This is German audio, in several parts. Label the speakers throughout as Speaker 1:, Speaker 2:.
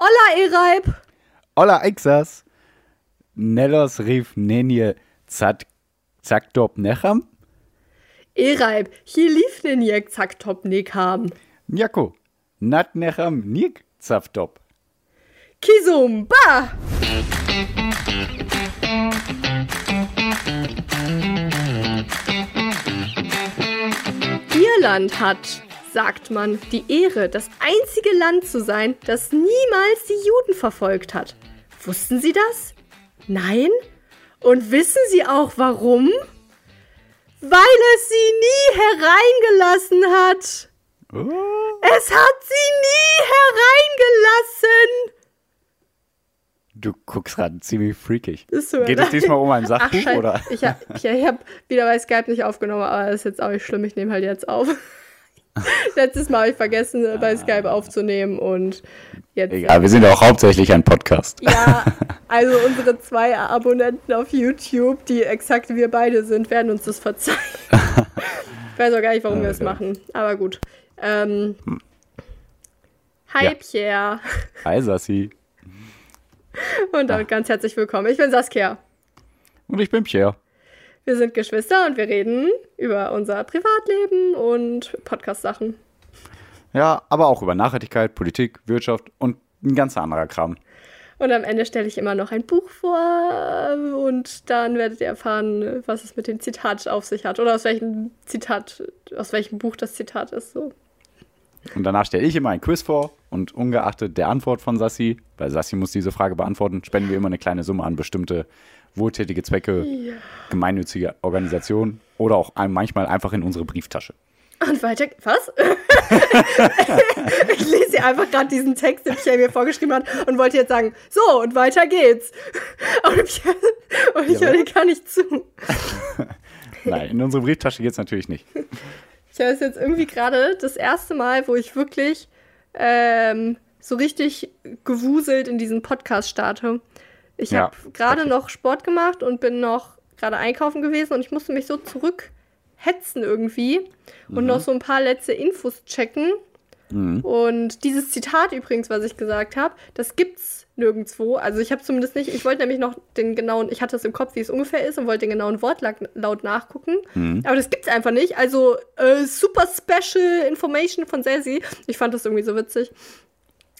Speaker 1: Olla Ereib!
Speaker 2: Olla Ixas. Nellos rief Nenje Zat Zaktop Necham.
Speaker 1: Ereib, hier lief den Jek Zaktop Nekam.
Speaker 2: Njako. Nat Necham Nik Zaftop.
Speaker 1: Kisum, ba! Irland hat, sagt man, die Ehre, das einzige Land zu sein, das niemals die Juden verfolgt hat. Wussten Sie das? Nein? Und wissen Sie auch warum? Weil es sie nie hereingelassen hat.
Speaker 2: Oh.
Speaker 1: Es hat sie nie hereingelassen.
Speaker 2: Du guckst gerade ziemlich freakig.
Speaker 1: Ist so,
Speaker 2: Geht es diesmal um ein
Speaker 1: Ach,
Speaker 2: Sachbuch
Speaker 1: scheiße.
Speaker 2: oder?
Speaker 1: Ich habe ich, ich hab wieder bei Skype nicht aufgenommen, aber das ist jetzt auch nicht schlimm. Ich nehme halt jetzt auf. Letztes Mal habe ich vergessen, bei Skype aufzunehmen und jetzt.
Speaker 2: Egal, wir sind ja auch hauptsächlich ein Podcast.
Speaker 1: Ja, also unsere zwei Abonnenten auf YouTube, die exakt wie wir beide sind, werden uns das verzeihen. ich weiß auch gar nicht, warum wir das
Speaker 2: Okay.
Speaker 1: machen, aber gut. Ähm, hi
Speaker 2: Ja.
Speaker 1: Pierre
Speaker 2: Hi Sassi.
Speaker 1: und damit ganz herzlich willkommen. Ich bin Saskia.
Speaker 2: Und ich bin Pierre.
Speaker 1: Wir sind Geschwister und wir reden über unser Privatleben und Podcast-Sachen.
Speaker 2: Ja, aber auch über Nachhaltigkeit, Politik, Wirtschaft und ein ganz anderer Kram.
Speaker 1: Und am Ende stelle ich immer noch ein Buch vor und dann werdet ihr erfahren, was es mit dem Zitat auf sich hat oder aus welchem Zitat, aus welchem Buch das Zitat ist. So.
Speaker 2: Und danach stelle ich immer ein Quiz vor und ungeachtet der Antwort von Sassi, weil Sassi muss diese Frage beantworten, spenden wir immer eine kleine Summe an bestimmte wohltätige Zwecke, gemeinnützige Organisationen oder auch manchmal einfach in unsere Brieftasche.
Speaker 1: Und weiter. Was? ich lese hier einfach gerade diesen Text, den Pierre mir vorgeschrieben hat und wollte jetzt sagen, so, und weiter geht's. Und, Pierre, und ich
Speaker 2: Ja,
Speaker 1: höre dir gar nicht zu.
Speaker 2: Nein, in unsere Brieftasche geht es natürlich nicht.
Speaker 1: Ich habe es jetzt irgendwie gerade das erste Mal, wo ich wirklich ähm, so richtig gewuselt in diesen Podcast starte. Ich
Speaker 2: Ja,
Speaker 1: habe gerade noch Sport gemacht und bin noch gerade einkaufen gewesen und ich musste mich so zurückhetzen irgendwie und noch so ein paar letzte Infos checken. Und dieses Zitat übrigens, was ich gesagt habe, das gibt's nirgendwo. Also ich habe zumindest nicht, ich wollte nämlich noch den genauen, ich hatte es im Kopf, wie es ungefähr ist und wollte den genauen Wortlaut nachgucken. Aber das gibt's einfach nicht. Also äh, super special information von Sassy. Ich fand das irgendwie so witzig.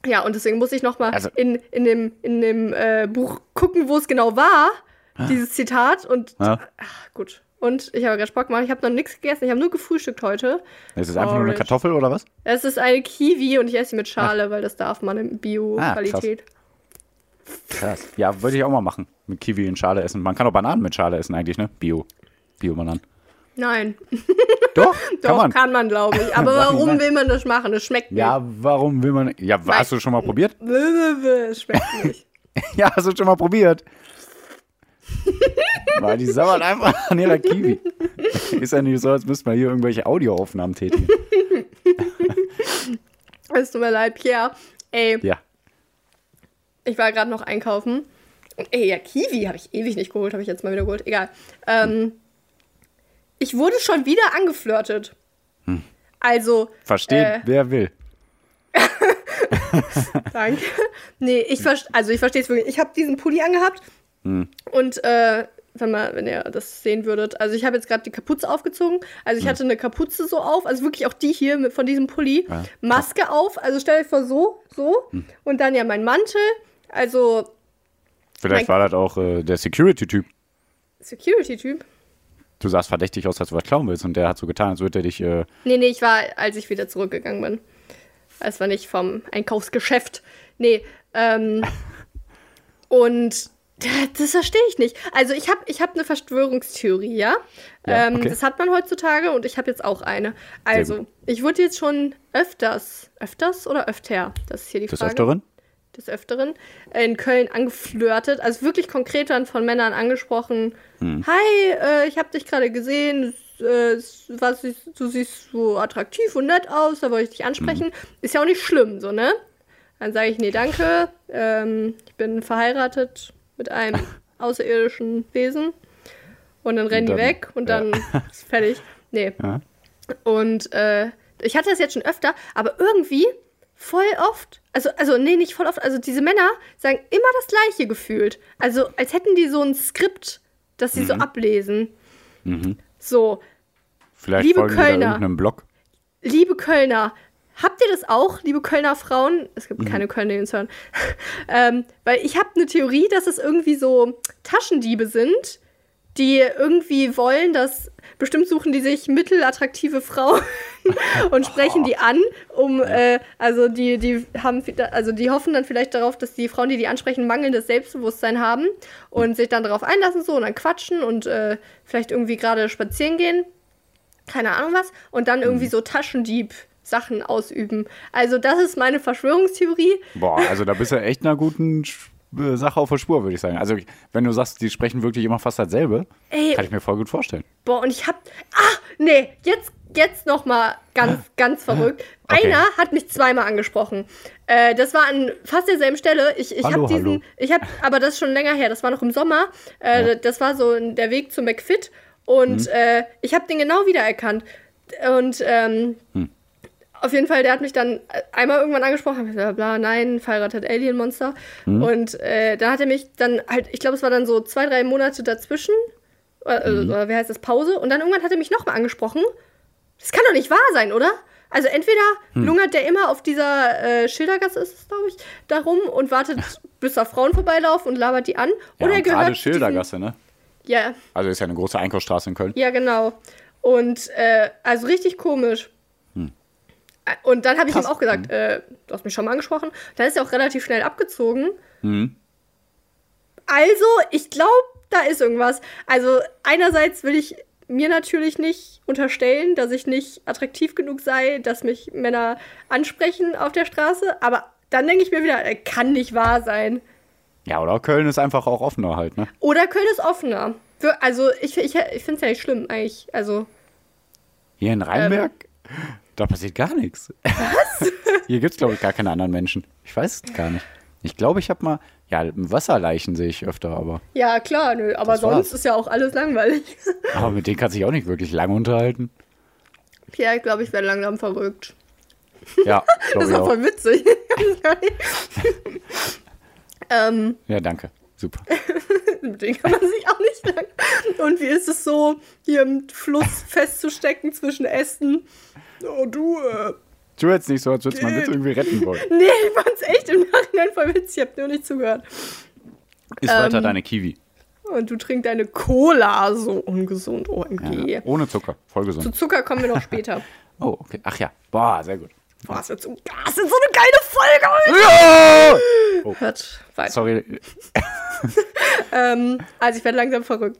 Speaker 1: Ja, und deswegen muss ich noch mal
Speaker 2: Also-
Speaker 1: in, in dem, in dem äh, Buch gucken, wo es genau war, dieses Zitat. Und
Speaker 2: Ja.
Speaker 1: ach, gut. Und ich habe gerade Sport gemacht. Ich habe noch nichts gegessen. Ich habe nur gefrühstückt heute.
Speaker 2: Ist es einfach nur eine. Kartoffel oder was?
Speaker 1: Es ist eine Kiwi und ich esse sie mit Schale, weil das darf man in Bio-Qualität.
Speaker 2: Krass. Ja, würde ich auch mal machen. Mit Kiwi in Schale essen. Man kann auch Bananen mit Schale essen eigentlich, ne? Bio. Bio-Bananen.
Speaker 1: Nein,
Speaker 2: Doch,
Speaker 1: doch,
Speaker 2: kann man.
Speaker 1: kann man, glaube ich. Aber
Speaker 2: nicht
Speaker 1: warum
Speaker 2: nein.
Speaker 1: will man das machen? Es schmeckt
Speaker 2: Ja, warum will man. Ja, hast du schon mal probiert?
Speaker 1: nicht. Es schmeckt nicht.
Speaker 2: Ja, hast du schon mal probiert? Weil die sabbert einfach an ihrer Kiwi. Ist ja nicht so, als müsste man hier irgendwelche Audioaufnahmen tätigen.
Speaker 1: Es tut mir leid, Pierre. Ey,
Speaker 2: Ja.
Speaker 1: ich war gerade noch einkaufen. Ey, ja, Kiwi habe ich ewig nicht geholt, habe ich jetzt mal wieder geholt. Egal. Ähm, ich wurde schon wieder angeflirtet. Also,
Speaker 2: Versteht,
Speaker 1: Äh.
Speaker 2: wer will.
Speaker 1: Danke. Nee, ich verstehe, also ich verstehe es wirklich. Ich habe diesen Pulli angehabt und äh, wenn, man, wenn ihr das sehen würdet, also ich habe jetzt gerade die Kapuze aufgezogen. Also ich hatte eine Kapuze so auf, also wirklich auch die hier mit, von diesem Pulli.
Speaker 2: Ja.
Speaker 1: Maske auf, also stell euch vor so, so. Und dann ja mein Mantel, also
Speaker 2: Vielleicht war das auch äh, der Security-Typ.
Speaker 1: Security-Typ.
Speaker 2: Du sahst verdächtig aus, als du was klauen willst. Und der hat so getan, als würde er dich. Äh,
Speaker 1: Nee, nee, ich war, als ich wieder zurückgegangen bin. Es war nicht vom Einkaufsgeschäft. Nee, ähm. und das verstehe ich nicht. Also ich habe ich hab eine Verschwörungstheorie, ja?
Speaker 2: Ja,
Speaker 1: ähm,
Speaker 2: okay.
Speaker 1: Das hat man heutzutage und ich habe jetzt auch eine. Also, ich wurde jetzt schon öfters, öfters oder öfter? Das ist hier die
Speaker 2: des
Speaker 1: Frage.
Speaker 2: Öfteren?
Speaker 1: Des Öfteren in Köln angeflirtet. Also wirklich konkret dann von Männern angesprochen.
Speaker 2: Hm.
Speaker 1: Hi, äh, ich habe dich gerade gesehen. Äh, was, ist- du siehst so attraktiv und nett aus. Da wollte ich dich ansprechen.
Speaker 2: Hm.
Speaker 1: Ist ja auch nicht schlimm, so, ne? Dann sage ich, nee, danke. Ähm, ich bin verheiratet mit einem außerirdischen Wesen. Und dann rennen
Speaker 2: dann-
Speaker 1: die weg und
Speaker 2: ja.
Speaker 1: dann ist fertig. Nee.
Speaker 2: Ja.
Speaker 1: Und äh, ich hatte das jetzt schon öfter, aber irgendwie voll oft, also, also, nee, nicht voll oft, also diese Männer sagen immer das Gleiche gefühlt. Also, als hätten die so ein Skript, das sie so ablesen. So,
Speaker 2: Vielleicht
Speaker 1: Liebe Kölner. liebe Kölner, habt ihr das auch, liebe Kölner Frauen? Es gibt keine Kölner, die uns hören. ähm, weil ich habe eine Theorie, dass es irgendwie so Taschendiebe sind, die irgendwie wollen, dass bestimmt suchen die sich mittelattraktive Frauen und sprechen die an, um äh, also die die haben also die hoffen dann vielleicht darauf, dass die Frauen, die die ansprechen, mangelndes Selbstbewusstsein haben und sich dann darauf einlassen so und dann quatschen und äh, vielleicht irgendwie gerade spazieren gehen. Keine Ahnung was, und dann irgendwie so Taschendieb-Sachen ausüben. Also, das ist meine Verschwörungstheorie.
Speaker 2: Boah, also da bist du echt einer guten Sache auf der Spur, würde ich sagen. Also, wenn du sagst, die sprechen wirklich immer fast dasselbe,
Speaker 1: Ey.
Speaker 2: kann ich mir voll gut vorstellen.
Speaker 1: Boah, und ich hab. Ah, nee, jetzt, jetzt nochmal ganz, ganz verrückt.
Speaker 2: Okay.
Speaker 1: Einer hat mich zweimal angesprochen. Äh, das war an fast derselben Stelle. Ich, ich habe diesen.
Speaker 2: hallo.
Speaker 1: Ich habe, aber das ist schon länger her. Das war noch im Sommer. Äh, Das war so der Weg zu McFit. Und
Speaker 2: Mhm.
Speaker 1: äh, ich habe den genau wiedererkannt. Und ähm,
Speaker 2: Hm.
Speaker 1: Auf jeden Fall, der hat mich dann einmal irgendwann angesprochen, ich gesagt, bla, nein, verheiratet Alien-Monster.
Speaker 2: Hm.
Speaker 1: Und äh, da hat er mich dann halt, ich glaube, es war dann so zwei, drei Monate dazwischen. Oder,
Speaker 2: Mhm.
Speaker 1: oder wie heißt das, Pause. Und dann irgendwann hat er mich nochmal angesprochen. Das kann doch nicht wahr sein, oder? Also entweder
Speaker 2: Hm.
Speaker 1: lungert der immer auf dieser äh, Schildergasse, ist es, glaube ich, darum und wartet, bis da Frauen vorbeilaufen und labert die an.
Speaker 2: Ja,
Speaker 1: oder er gehört
Speaker 2: gerade
Speaker 1: zu diesen-
Speaker 2: Schildergasse, ne?
Speaker 1: Ja,
Speaker 2: Also ist ja eine große Einkaufsstraße in Köln.
Speaker 1: ja, genau. Und äh, also richtig komisch. Und dann habe ich ihm.
Speaker 2: Krass. Hm.
Speaker 1: auch gesagt, äh, du hast mich schon mal angesprochen. Dann ist er auch relativ schnell abgezogen.
Speaker 2: Mhm.
Speaker 1: Also, ich glaube, da ist irgendwas. Also, einerseits will ich mir natürlich nicht unterstellen, dass ich nicht attraktiv genug sei, dass mich Männer ansprechen auf der Straße. Aber dann denke ich mir wieder, äh, kann nicht wahr sein.
Speaker 2: Ja, oder Köln ist einfach auch offener halt, ne?
Speaker 1: Oder Köln ist offener. Für, also, ich, ich, ich finde es ja nicht schlimm, eigentlich. Also,
Speaker 2: Hier in Rheinberg, da passiert gar nichts. Was? Hier gibt es, glaube ich, gar keine anderen Menschen. Ich weiß es gar nicht. Ich glaube, ich habe mal, ja, Wasserleichen sehe ich öfter, aber,
Speaker 1: ja, klar, nö. Aber sonst
Speaker 2: war's.
Speaker 1: ist ja auch alles langweilig.
Speaker 2: aber mit denen kannst du dich auch nicht wirklich lange unterhalten.
Speaker 1: Pierre, ich glaube, ich werde langsam verrückt.
Speaker 2: Ja,
Speaker 1: Das ist auch. voll witzig. ähm,
Speaker 2: Ja, danke. Super.
Speaker 1: mit denen kann man sich auch nicht lang. Und wie ist es so, hier im Fluss festzustecken zwischen Ästen? Oh, du, äh.
Speaker 2: Tu jetzt nicht so, als würdest du meinen
Speaker 1: Geht.
Speaker 2: Witz irgendwie retten wollen.
Speaker 1: Nee, ich fand's echt im Nachhinein voll witzig. Ich hab nur nicht zugehört.
Speaker 2: Ist weiter
Speaker 1: Ähm,
Speaker 2: deine Kiwi.
Speaker 1: Und du trinkst deine Cola. So ungesund, OMG.
Speaker 2: Ja, ohne Zucker. Voll
Speaker 1: Zu
Speaker 2: gesund.
Speaker 1: Zucker kommen wir noch später.
Speaker 2: Oh, okay. Ach ja. Boah, sehr gut.
Speaker 1: Boah, das wird so, das wird so eine geile Folge.
Speaker 2: Ja! Oh,
Speaker 1: Hört weiter.
Speaker 2: sorry.
Speaker 1: Ähm, also ich werde langsam verrückt.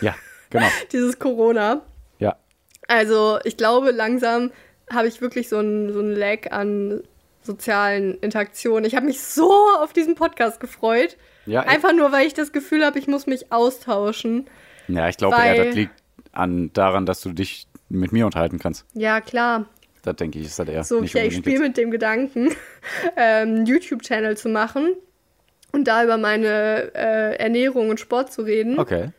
Speaker 2: Ja, genau.
Speaker 1: Dieses Corona. Also ich glaube, langsam habe ich wirklich so einen so Lag an sozialen Interaktionen. Ich habe mich so auf diesen Podcast gefreut.
Speaker 2: Ja,
Speaker 1: Einfach nur, weil ich das Gefühl habe, ich muss mich austauschen.
Speaker 2: Ja, ich glaube eher, das liegt an, daran, dass du dich mit mir unterhalten kannst.
Speaker 1: Ja, klar.
Speaker 2: Das denke ich, ist das eher
Speaker 1: So,
Speaker 2: nicht
Speaker 1: ja, ich spiele mit dem Gedanken, ähm, einen YouTube-Channel zu machen und da über meine äh, Ernährung und Sport zu reden.
Speaker 2: Okay.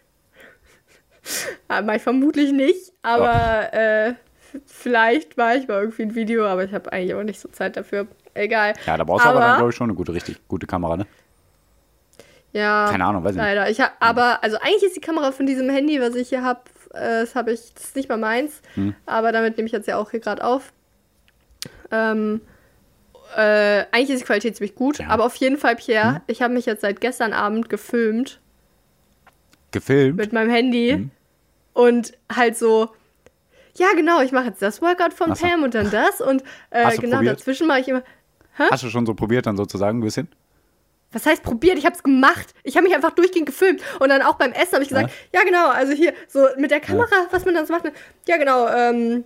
Speaker 1: Aber ich vermutlich nicht, aber äh, vielleicht war ich mal irgendwie ein Video, aber ich habe eigentlich auch nicht so Zeit dafür. Egal.
Speaker 2: Ja, da brauchst du aber,
Speaker 1: aber
Speaker 2: dann, glaube ich, schon eine gute, richtig gute Kamera, ne?
Speaker 1: Ja.
Speaker 2: Keine Ahnung, weiß ich nicht.
Speaker 1: Leider. Hab, aber, also eigentlich ist die Kamera von diesem Handy, was ich hier habe, äh, das habe ich, das ist nicht mal meins,
Speaker 2: Hm.
Speaker 1: aber damit nehme ich jetzt ja auch hier gerade auf. Ähm, äh, eigentlich ist die Qualität ziemlich gut,
Speaker 2: Ja.
Speaker 1: aber auf jeden Fall, Pierre,
Speaker 2: Hm.
Speaker 1: ich habe mich jetzt seit gestern Abend gefilmt
Speaker 2: Gefilmt?
Speaker 1: mit meinem Handy
Speaker 2: Hm.
Speaker 1: und halt so, ja genau, ich mache jetzt das Workout von
Speaker 2: so.
Speaker 1: Pam und dann das und äh, genau
Speaker 2: probiert?
Speaker 1: dazwischen mache ich immer.
Speaker 2: Hast du schon so probiert, dann sozusagen ein bisschen?
Speaker 1: Was heißt probiert? Ich habe es gemacht. Ich habe mich einfach durchgehend gefilmt. Und dann auch beim Essen habe ich gesagt, ja. genau, also hier, so mit der Kamera, was man dann so macht. ne? Ja, genau, ähm,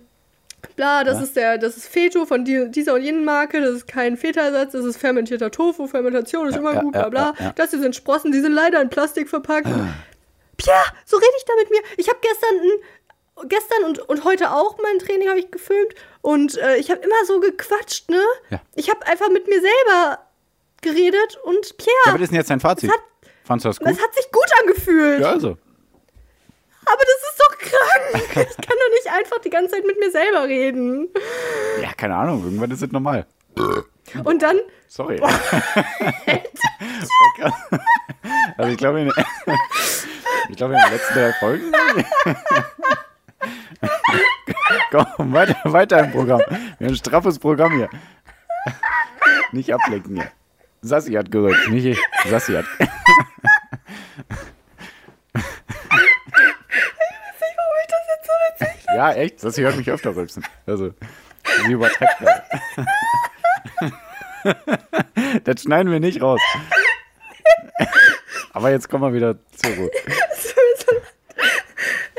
Speaker 1: bla, das
Speaker 2: Ja.
Speaker 1: ist der, das ist Feto von die, dieser und jenen Marke, das ist kein Feta-Ersatz, das ist fermentierter Tofu, Fermentation ist
Speaker 2: Ja,
Speaker 1: immer
Speaker 2: ja,
Speaker 1: gut, bla
Speaker 2: ja,
Speaker 1: bla.
Speaker 2: ja, ja.
Speaker 1: Das hier sind Sprossen, die sind leider in Plastik verpackt. Pierre, so rede ich da mit mir. Ich habe gestern ein, gestern und, und heute auch mein Training habe ich gefilmt und äh, ich habe immer so gequatscht, ne?
Speaker 2: Ja.
Speaker 1: Ich habe einfach mit mir selber geredet und Pierre,
Speaker 2: Ja, was ist denn jetzt dein Fazit?
Speaker 1: Das hat-
Speaker 2: Fandst du das gut?
Speaker 1: das hat sich gut angefühlt.
Speaker 2: Ja, also.
Speaker 1: Aber das ist doch krank. Ich kann doch nicht einfach die ganze Zeit mit mir selber reden.
Speaker 2: Ja, keine Ahnung, irgendwann ist es normal.
Speaker 1: Und dann,
Speaker 2: Sorry. also ich glaube, in, ich glaube, in den letzten drei Folgen. Komm, weiter, weiter im Programm. Wir haben ein straffes Programm hier. Nicht ablenken hier. Sassi hat gerückt, nicht ich. Sassi hat.
Speaker 1: warum ich das jetzt so witzig
Speaker 2: Ja, echt. Sassi hört mich öfter rülpsen. Also, sie übertreibt gerade. Das schneiden wir nicht raus. Aber jetzt kommen wir wieder zur Ruhe.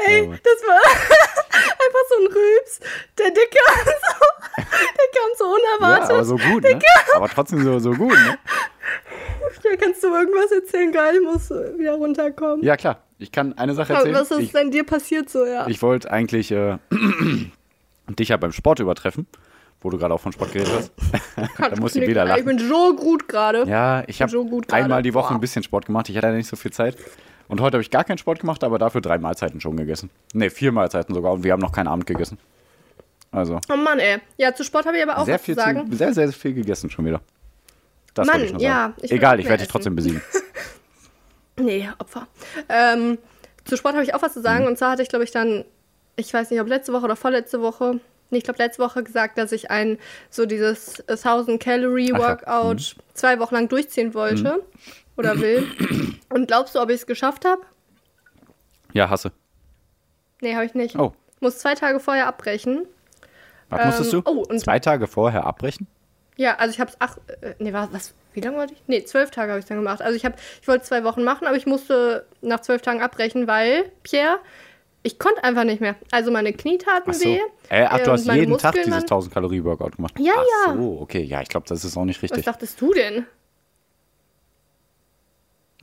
Speaker 1: Ey,
Speaker 2: Ja,
Speaker 1: das war einfach so ein Rübs. Der, der kam so, der kam so
Speaker 2: Ja,
Speaker 1: unerwartet.
Speaker 2: aber so gut, ne? Aber trotzdem so, so gut, ne?
Speaker 1: Ja, kannst du irgendwas erzählen? Geil, ich muss wieder runterkommen.
Speaker 2: Ja, klar. Ich kann eine Sache erzählen.
Speaker 1: Was ist
Speaker 2: Ich,
Speaker 1: denn dir passiert so, ja?
Speaker 2: ich wollte eigentlich äh, dich ja beim Sport übertreffen, wo du gerade auch von Sport geredet hast. da muss ich wieder
Speaker 1: Ich
Speaker 2: lachen.
Speaker 1: bin so gut gerade.
Speaker 2: Ja, ich habe
Speaker 1: so
Speaker 2: einmal die Woche ein bisschen Sport gemacht. Ich hatte ja nicht so viel Zeit. Und heute habe ich gar keinen Sport gemacht, aber dafür drei Mahlzeiten schon gegessen. Ne, vier Mahlzeiten sogar. Und wir haben noch keinen Abend gegessen. Also,
Speaker 1: Oh Mann, ey. Ja, zu Sport habe ich aber auch
Speaker 2: sehr
Speaker 1: was
Speaker 2: viel,
Speaker 1: zu sagen.
Speaker 2: zu, sehr, sehr viel gegessen schon wieder. Das
Speaker 1: Mann,
Speaker 2: ich noch
Speaker 1: ja, ich
Speaker 2: Egal, ich werde dich trotzdem besiegen.
Speaker 1: Nee, Opfer. Ähm, zu Sport habe ich auch was zu
Speaker 2: Mhm.
Speaker 1: sagen. Und zwar hatte ich, glaube ich, dann, ich weiß nicht, ob letzte Woche oder vorletzte Woche, ich glaube, letzte Woche gesagt, dass ich ein, so dieses 1000 Calorie
Speaker 2: Ach ja. Mhm.
Speaker 1: Workout zwei Wochen lang durchziehen wollte oder will. Und glaubst du, ob ich es geschafft habe?
Speaker 2: Ja, hasse.
Speaker 1: Nee, habe ich nicht.
Speaker 2: Oh,
Speaker 1: Muss zwei Tage vorher abbrechen.
Speaker 2: was musstest du?
Speaker 1: Ähm, oh, und-
Speaker 2: Zwei Tage vorher abbrechen?
Speaker 1: Ja, also ich habe es acht, äh, nee, war, was, wie lange wollte ich? Nee, zwölf Tage habe ich dann gemacht. Also ich habe, ich wollte zwei Wochen machen, aber ich musste nach zwölf Tagen abbrechen, weil, Pierre, ich konnte einfach nicht mehr. Also meine Knie taten
Speaker 2: Ach so.
Speaker 1: weh.
Speaker 2: Äh, ach, du hast jeden Tag
Speaker 1: Muskeln
Speaker 2: dieses
Speaker 1: waren-
Speaker 2: 1000 Kalorie Workout gemacht.
Speaker 1: Ja,
Speaker 2: ach
Speaker 1: ja.
Speaker 2: so, okay. Ja, ich glaube, das ist auch nicht
Speaker 1: Was
Speaker 2: richtig.
Speaker 1: dachtest du denn?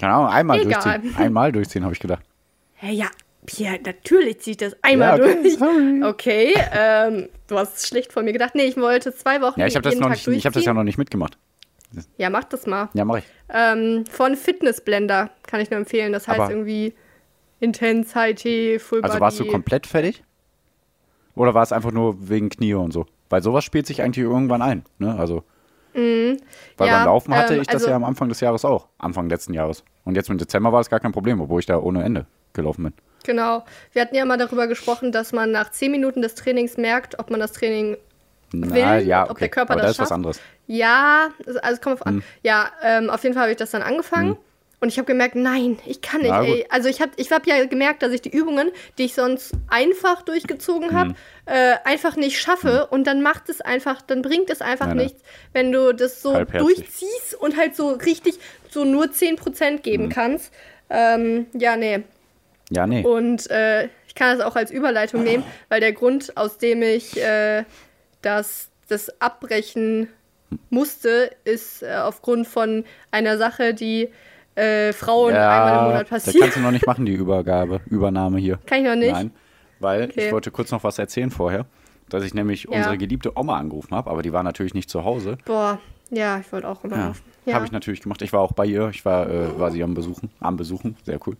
Speaker 2: Keine Ahnung, einmal
Speaker 1: Egal.
Speaker 2: durchziehen. Einmal durchziehen, habe ich gedacht.
Speaker 1: Hä, ja, Pierre, natürlich zieht das einmal
Speaker 2: Ja, okay,
Speaker 1: durch.
Speaker 2: sorry.
Speaker 1: Okay, ähm, du hast schlecht von mir gedacht. Nee, ich wollte zwei Wochen
Speaker 2: Ja, ich habe das,
Speaker 1: jeden
Speaker 2: noch
Speaker 1: Tag
Speaker 2: nicht, ich hab das ja noch nicht mitgemacht.
Speaker 1: Ja, mach das mal.
Speaker 2: Ja, mache ich.
Speaker 1: Ähm, von Fitness Blender kann ich nur empfehlen. Das heißt
Speaker 2: Aber-
Speaker 1: irgendwie Intense, High T, Full
Speaker 2: Also warst du komplett fertig? Oder war es einfach nur wegen Knie und so? Weil sowas spielt sich eigentlich irgendwann ein. Ne? Also, weil
Speaker 1: Mhm. Ja,
Speaker 2: beim Laufen hatte
Speaker 1: ähm,
Speaker 2: ich das
Speaker 1: also-
Speaker 2: ja am Anfang des Jahres auch. Anfang letzten Jahres. Und jetzt im Dezember war das gar kein Problem, obwohl ich da ohne Ende gelaufen bin.
Speaker 1: Genau. Wir hatten ja mal darüber gesprochen, dass man nach 10 Minuten des Trainings merkt, ob man das Training
Speaker 2: Na,
Speaker 1: Willen,
Speaker 2: ja,
Speaker 1: ob
Speaker 2: okay.
Speaker 1: der Körper
Speaker 2: Aber
Speaker 1: das
Speaker 2: das ist was
Speaker 1: schafft.
Speaker 2: anderes.
Speaker 1: Ja, also es kommt auf
Speaker 2: Hm.
Speaker 1: an. Ja, ähm, auf jeden Fall habe ich das dann angefangen. Und ich habe gemerkt, nein, ich kann nicht. Ey. Also ich habe ich hab ja gemerkt, dass ich die Übungen, die ich sonst einfach durchgezogen habe,
Speaker 2: Hm.
Speaker 1: äh, einfach nicht schaffe. Und dann macht es einfach, dann bringt es einfach
Speaker 2: Nein,
Speaker 1: nichts, wenn du das so durchziehst und halt so richtig so nur 10% geben
Speaker 2: Hm.
Speaker 1: kannst. Ähm, ja, nee.
Speaker 2: Ja, nee.
Speaker 1: Und äh, ich kann das auch als Überleitung nehmen, weil der Grund, aus dem ich äh, das, das abbrechen musste, ist äh, aufgrund von einer Sache, die äh, Frauen einmal im Monat
Speaker 2: das
Speaker 1: passiert.
Speaker 2: kannst du noch nicht machen, die Übergabe, Übernahme hier.
Speaker 1: Kann ich noch nicht.
Speaker 2: Nein, weil
Speaker 1: Okay.
Speaker 2: ich wollte kurz noch was erzählen vorher, dass ich nämlich
Speaker 1: Ja.
Speaker 2: unsere geliebte Oma angerufen habe, aber die war natürlich nicht zu Hause.
Speaker 1: Boah, ja, ich wollte auch immer.
Speaker 2: Ja,
Speaker 1: Ja.
Speaker 2: habe ich natürlich gemacht. Ich war auch bei ihr. Ich war, äh, war sie am Besuchen, am Besuchen. Sehr cool.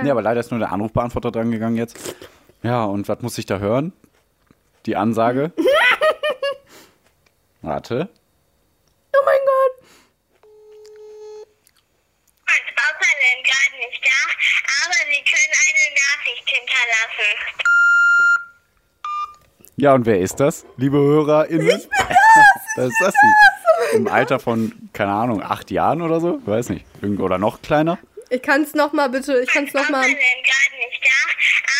Speaker 2: Nee, aber leider ist nur der Anrufbeantworter dran gegangen jetzt. Ja, und was muss ich da hören? Die Ansage. Warte.
Speaker 1: Oh mein Gott.
Speaker 3: Mein Papa ist gerade nicht da, aber Sie können eine Nachricht hinterlassen.
Speaker 2: Ja, und wer ist das, liebe HörerInnen? Ich bin das! das ist Sassi. Im Alter von, keine Ahnung, acht Jahren oder so? Weiß nicht. Irgend- Oder noch kleiner?
Speaker 1: Ich kann es nochmal bitte, ich kann es nochmal.
Speaker 3: ist gerade nicht da,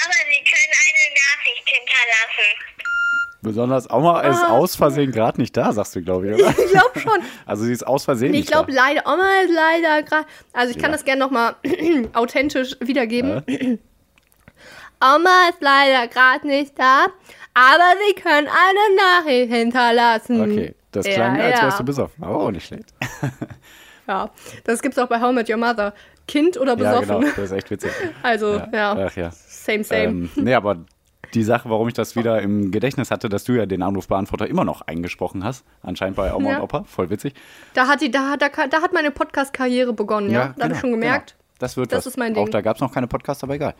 Speaker 3: aber Sie können eine Nachricht hinterlassen.
Speaker 2: Besonders Oma ist
Speaker 1: Ah.
Speaker 2: aus Versehen gerade nicht da, sagst du, glaube ich, oder?
Speaker 1: Ich glaube schon.
Speaker 2: Also sie ist aus Versehen
Speaker 1: Ich
Speaker 2: nicht
Speaker 1: glaube
Speaker 2: da.
Speaker 1: leider, Oma ist leider gerade. Also ich kann
Speaker 2: Ja.
Speaker 1: das gerne nochmal authentisch wiedergeben. Oma ist leider gerade nicht da, aber Sie können eine Nachricht hinterlassen.
Speaker 2: Okay, das
Speaker 1: Ja,
Speaker 2: klang, als
Speaker 1: ja.
Speaker 2: wärst du besoffen. Aber auch nicht schlecht.
Speaker 1: Ja, das gibt's auch bei How Met Your Mother. Kind oder
Speaker 2: Ja,
Speaker 1: besoffen.
Speaker 2: genau. Das ist echt witzig.
Speaker 1: Also, ja,
Speaker 2: Ach ja.
Speaker 1: same, same.
Speaker 2: Ähm, nee, aber die Sache, warum ich das wieder im Gedächtnis hatte, dass du ja den Anrufbeantworter immer noch eingesprochen hast, anscheinend bei Oma
Speaker 1: Ja.
Speaker 2: und Opa, voll witzig.
Speaker 1: Da hat, die, da, da, da hat meine Podcast-Karriere begonnen, ja. da habe ich schon gemerkt.
Speaker 2: Genau. Das wird
Speaker 1: Das
Speaker 2: was.
Speaker 1: ist mein
Speaker 2: Auch
Speaker 1: Ding.
Speaker 2: da gab es noch keine Podcasts, aber egal.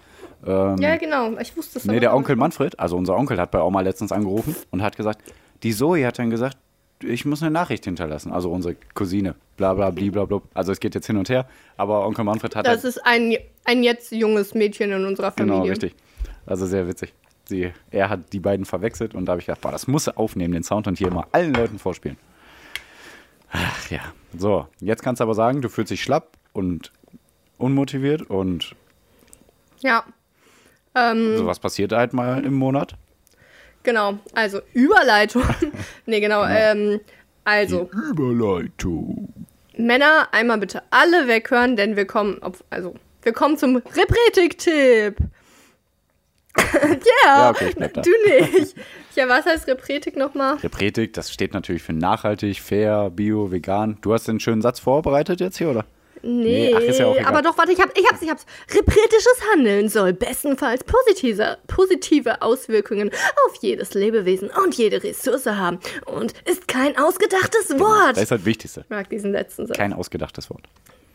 Speaker 2: Ähm,
Speaker 1: Ja, genau. Ich wusste es
Speaker 2: nee, der Onkel Manfred, also unser Onkel, hat bei Oma letztens angerufen und hat gesagt, die Zoe hat dann gesagt, ich muss eine Nachricht hinterlassen. Also unsere Cousine, bla bla bla bla. Also es geht jetzt hin und her, aber Onkel Manfred hat
Speaker 1: Das ist ein, ein jetzt junges Mädchen in unserer Familie.
Speaker 2: genau richtig. Also sehr witzig. Sie, er hat die beiden verwechselt und da habe ich gedacht, boah, das muss er aufnehmen, den Sound und hier mal allen Leuten vorspielen. Ach ja. So, jetzt kannst du aber sagen, du fühlst dich schlapp und unmotiviert und
Speaker 1: Ja. Ähm,
Speaker 2: sowas passiert halt mal im Monat.
Speaker 1: genau. Also Überleitung. nee, genau. Ähm, also,
Speaker 2: Überleitung.
Speaker 1: Männer, einmal bitte alle weghören, denn wir kommen, auf, also, wir kommen zum Repretik-Tipp. yeah,
Speaker 2: Ja, okay, ich bleib da.
Speaker 1: du nicht. Ja, was heißt Repretik nochmal?
Speaker 2: Repretik, das steht natürlich für nachhaltig, fair, bio, vegan. Du hast den schönen Satz vorbereitet jetzt hier, oder?
Speaker 1: Nee,
Speaker 2: ach, ist ja auch egal.
Speaker 1: aber doch, warte, ich, hab, ich hab's, ich hab's. Repretisches Handeln soll bestenfalls positive, positive Auswirkungen auf jedes Lebewesen und jede Ressource haben und ist kein ausgedachtes Wort.
Speaker 2: Das ist halt das Wichtigste.
Speaker 1: Ich mag diesen letzten Satz.
Speaker 2: Kein ausgedachtes Wort.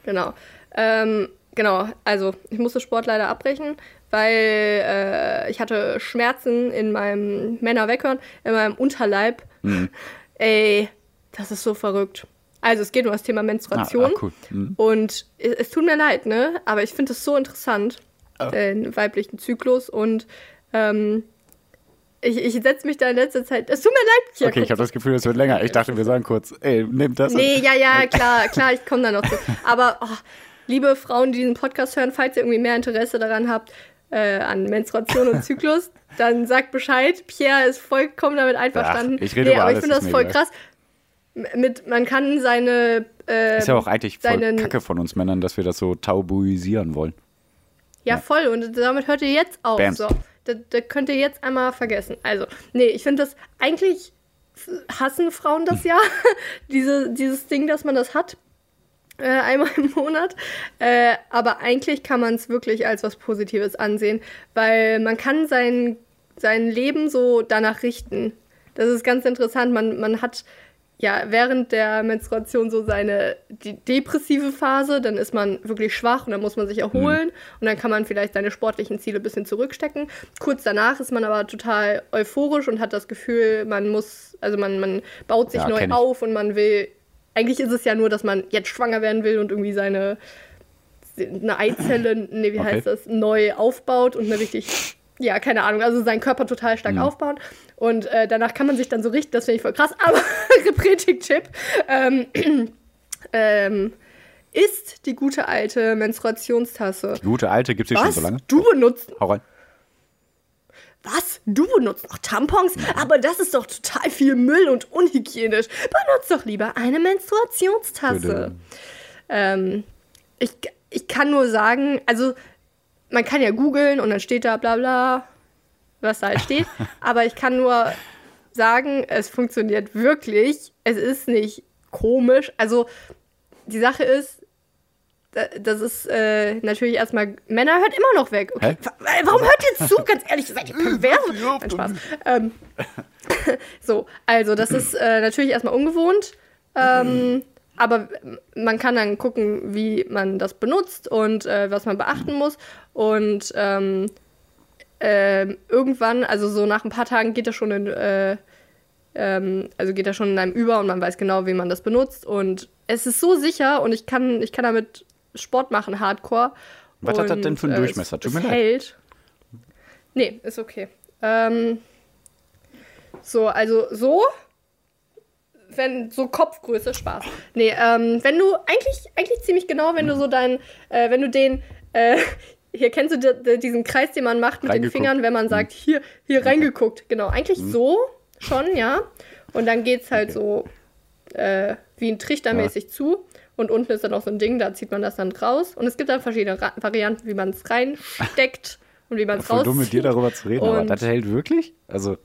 Speaker 1: Genau. Ähm, genau, also ich musste Sport leider abbrechen, weil äh, ich hatte Schmerzen in meinem Männerweckhorn, in meinem Unterleib.
Speaker 2: Mhm.
Speaker 1: Ey, das ist so verrückt. Also es geht um das Thema Menstruation.
Speaker 2: Ah, ah, cool. Mhm.
Speaker 1: Und es, es tut mir leid, ne? Aber ich finde es so interessant,
Speaker 2: Ah.
Speaker 1: den weiblichen Zyklus. Und ähm, ich, ich setze mich da in letzter Zeit. Es tut mir leid, Pia,
Speaker 2: Okay, ich habe das Gefühl, es wird länger. Ich dachte, wir sagen kurz, ey, nehmt das.
Speaker 1: Nee, ja, ja, klar, klar, ich komme da noch zu. Aber oh, liebe Frauen, die diesen Podcast hören, falls ihr irgendwie mehr Interesse daran habt, äh, an Menstruation und Zyklus, dann sagt Bescheid. Pierre ist vollkommen damit einverstanden.
Speaker 2: Ach, ich rede
Speaker 1: nee,
Speaker 2: über
Speaker 1: aber
Speaker 2: alles,
Speaker 1: ich finde das voll krass. Mit, man kann seine. Äh,
Speaker 2: Ist ja auch eigentlich voll Kacke von uns Männern, dass wir das so tabuisieren wollen.
Speaker 1: Ja, voll. Und damit hört ihr jetzt auf. So, das, das könnt ihr jetzt einmal vergessen. Also, nee, ich finde das eigentlich hassen Frauen das ja. Diese, dieses Ding, dass man das hat. Äh, einmal im Monat. Äh, aber eigentlich kann man es wirklich als was Positives ansehen, weil man kann sein, sein Leben so danach richten. Das ist ganz interessant. Man, man hat ja während der Menstruation so seine depressive Phase, dann ist man wirklich schwach und dann muss man sich erholen und dann kann man vielleicht seine sportlichen Ziele ein bisschen zurückstecken. Kurz danach ist man aber total euphorisch und hat das Gefühl, man muss, also man, man baut sich
Speaker 2: Ja,
Speaker 1: neu auf und man will, eigentlich ist es ja nur, dass man jetzt schwanger werden will und irgendwie seine eine Eizelle, nee, wie
Speaker 2: Okay.
Speaker 1: heißt das, neu aufbaut und eine richtig, ja, keine Ahnung, also seinen Körper total stark aufbaut. Und äh, danach kann man sich dann so richten, das finde ich voll krass. Aber Repretik-Tipp ähm, ähm, ist die gute alte Menstruationstasse.
Speaker 2: Die gute alte gibt es schon so lange.
Speaker 1: Du benutzt,
Speaker 2: Hau rein.
Speaker 1: Was? Du benutzt noch Tampons? Aber das ist doch total viel Müll und unhygienisch. Benutzt doch lieber eine Menstruationstasse. Ähm, ich, ich kann nur sagen, also man kann ja googeln und dann steht da bla bla, was da halt steht. aber ich kann nur sagen, es funktioniert wirklich. Es ist nicht komisch. Also die Sache ist, das ist äh, natürlich erstmal, Männer hört immer noch weg. Okay. Warum hört ihr zu? Ganz ehrlich, seid ihr perverse? Nein, Spaß. Ähm, so, also das ist äh, natürlich erstmal ungewohnt. Ähm, aber man kann dann gucken, wie man das benutzt und äh, was man beachten muss. Und ähm, ähm, irgendwann, also so nach ein paar Tagen geht das schon in, äh, ähm, also geht das schon in einem über und man weiß genau, wie man das benutzt. Und es ist so sicher und ich kann, ich kann damit Sport machen, Hardcore.
Speaker 2: Was hat das denn für einen
Speaker 1: Und, äh,
Speaker 2: Durchmesser?
Speaker 1: Es,
Speaker 2: Tut mir leid.
Speaker 1: hält. Nee, ist okay. Ähm, so, also so. Wenn so Kopfgröße, Spaß. Nee, ähm, wenn du eigentlich, eigentlich ziemlich genau, wenn du so dein, äh, wenn du den, äh, hier kennst du di- di- diesen Kreis, den man macht mit den. Fingern, wenn man sagt, hier, hier reingeguckt. Genau, eigentlich so schon, ja. Und dann geht's halt so äh, wie ein Trichter mäßig zu. Und unten ist dann noch so ein Ding, da zieht man das dann raus. Und es gibt dann verschiedene Ra Varianten, wie man es reinsteckt und wie man es
Speaker 2: Voll dumm mit dir
Speaker 1: rauszieht.
Speaker 2: darüber zu reden, aber
Speaker 1: Und-
Speaker 2: das hält wirklich? Also,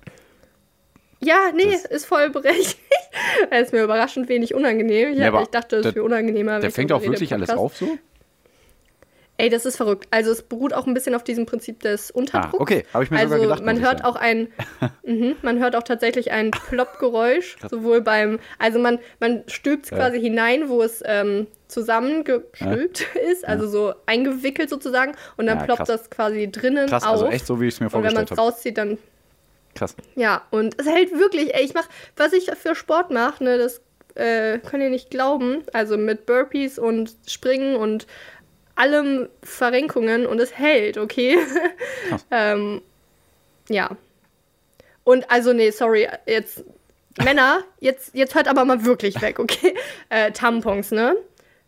Speaker 1: Ja, nee, ist voll berechtigt. Es ist mir überraschend wenig unangenehm. Ich,
Speaker 2: Ja,
Speaker 1: hab,
Speaker 2: aber
Speaker 1: ich dachte, es wäre unangenehmer.
Speaker 2: der fängt auch wirklich alles auf so?
Speaker 1: Ey, das ist verrückt. Also es beruht auch ein bisschen auf diesem Prinzip des Unterdrucks.
Speaker 2: Ah, okay. Habe ich mir
Speaker 1: also
Speaker 2: sogar gedacht.
Speaker 1: man hört auch ein, mhm, man hört auch tatsächlich ein Plopp-Geräusch, sowohl beim, also man, man stülpt es
Speaker 2: Ja.
Speaker 1: quasi hinein, wo es ähm, zusammengestülpt ist, also so eingewickelt sozusagen, und dann
Speaker 2: Ja,
Speaker 1: ploppt
Speaker 2: krass.
Speaker 1: das quasi drinnen
Speaker 2: Krass,
Speaker 1: auf.
Speaker 2: also echt so, wie ich es mir
Speaker 1: und wenn man
Speaker 2: vorgestellt
Speaker 1: es
Speaker 2: habe.
Speaker 1: rauszieht, dann
Speaker 2: Krass.
Speaker 1: Ja, und es hält wirklich, ey, ich mach, was ich für Sport mache, ne, das äh, könnt ihr nicht glauben. Also mit Burpees und Springen und allem Verrenkungen und es hält, okay? ähm, ja. Und also, nee, sorry, jetzt Männer, jetzt, jetzt hört aber mal wirklich weg, okay? Äh, Tampons, ne?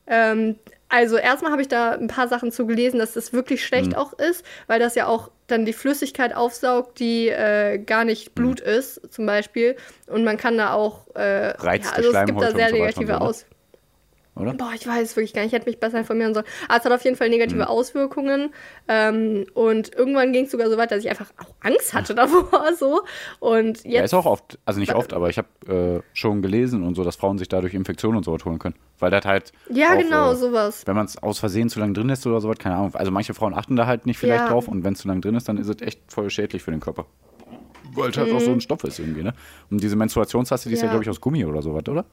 Speaker 1: Ähm, also erstmal habe ich da ein paar Sachen zu gelesen, dass das wirklich schlecht
Speaker 2: Mhm.
Speaker 1: auch ist, weil das ja auch dann die Flüssigkeit aufsaugt, die äh, gar nicht Blut ist, zum Beispiel. Und man kann da auch, äh,
Speaker 2: Reizt
Speaker 1: ja, also es gibt da sehr negative
Speaker 2: so, ne?
Speaker 1: Aus.
Speaker 2: Oder?
Speaker 1: Boah, ich weiß wirklich gar nicht. Ich hätte mich besser informieren sollen. Aber es hat auf jeden Fall negative
Speaker 2: Mhm.
Speaker 1: Auswirkungen. Ähm, und irgendwann ging es sogar so weit, dass ich einfach auch Angst hatte davor. So. Und
Speaker 2: Ja,
Speaker 1: jetzt.
Speaker 2: ist auch oft, also nicht oft, aber ich habe äh, schon gelesen und so, dass Frauen sich dadurch Infektionen und so holen können. Weil das halt.
Speaker 1: ja,
Speaker 2: auch,
Speaker 1: genau,
Speaker 2: äh,
Speaker 1: sowas.
Speaker 2: Wenn man es aus Versehen zu lange drin lässt oder sowas, keine Ahnung. Also manche Frauen achten da halt nicht vielleicht
Speaker 1: Ja.
Speaker 2: drauf und wenn es zu lange drin ist, dann ist es echt voll schädlich für den Körper. Weil es halt auch so ein Stoff ist irgendwie, ne? Und diese Menstruationstasse, die ist ja,
Speaker 1: Mhm. Ja.
Speaker 2: glaube ich, aus Gummi oder sowas, oder?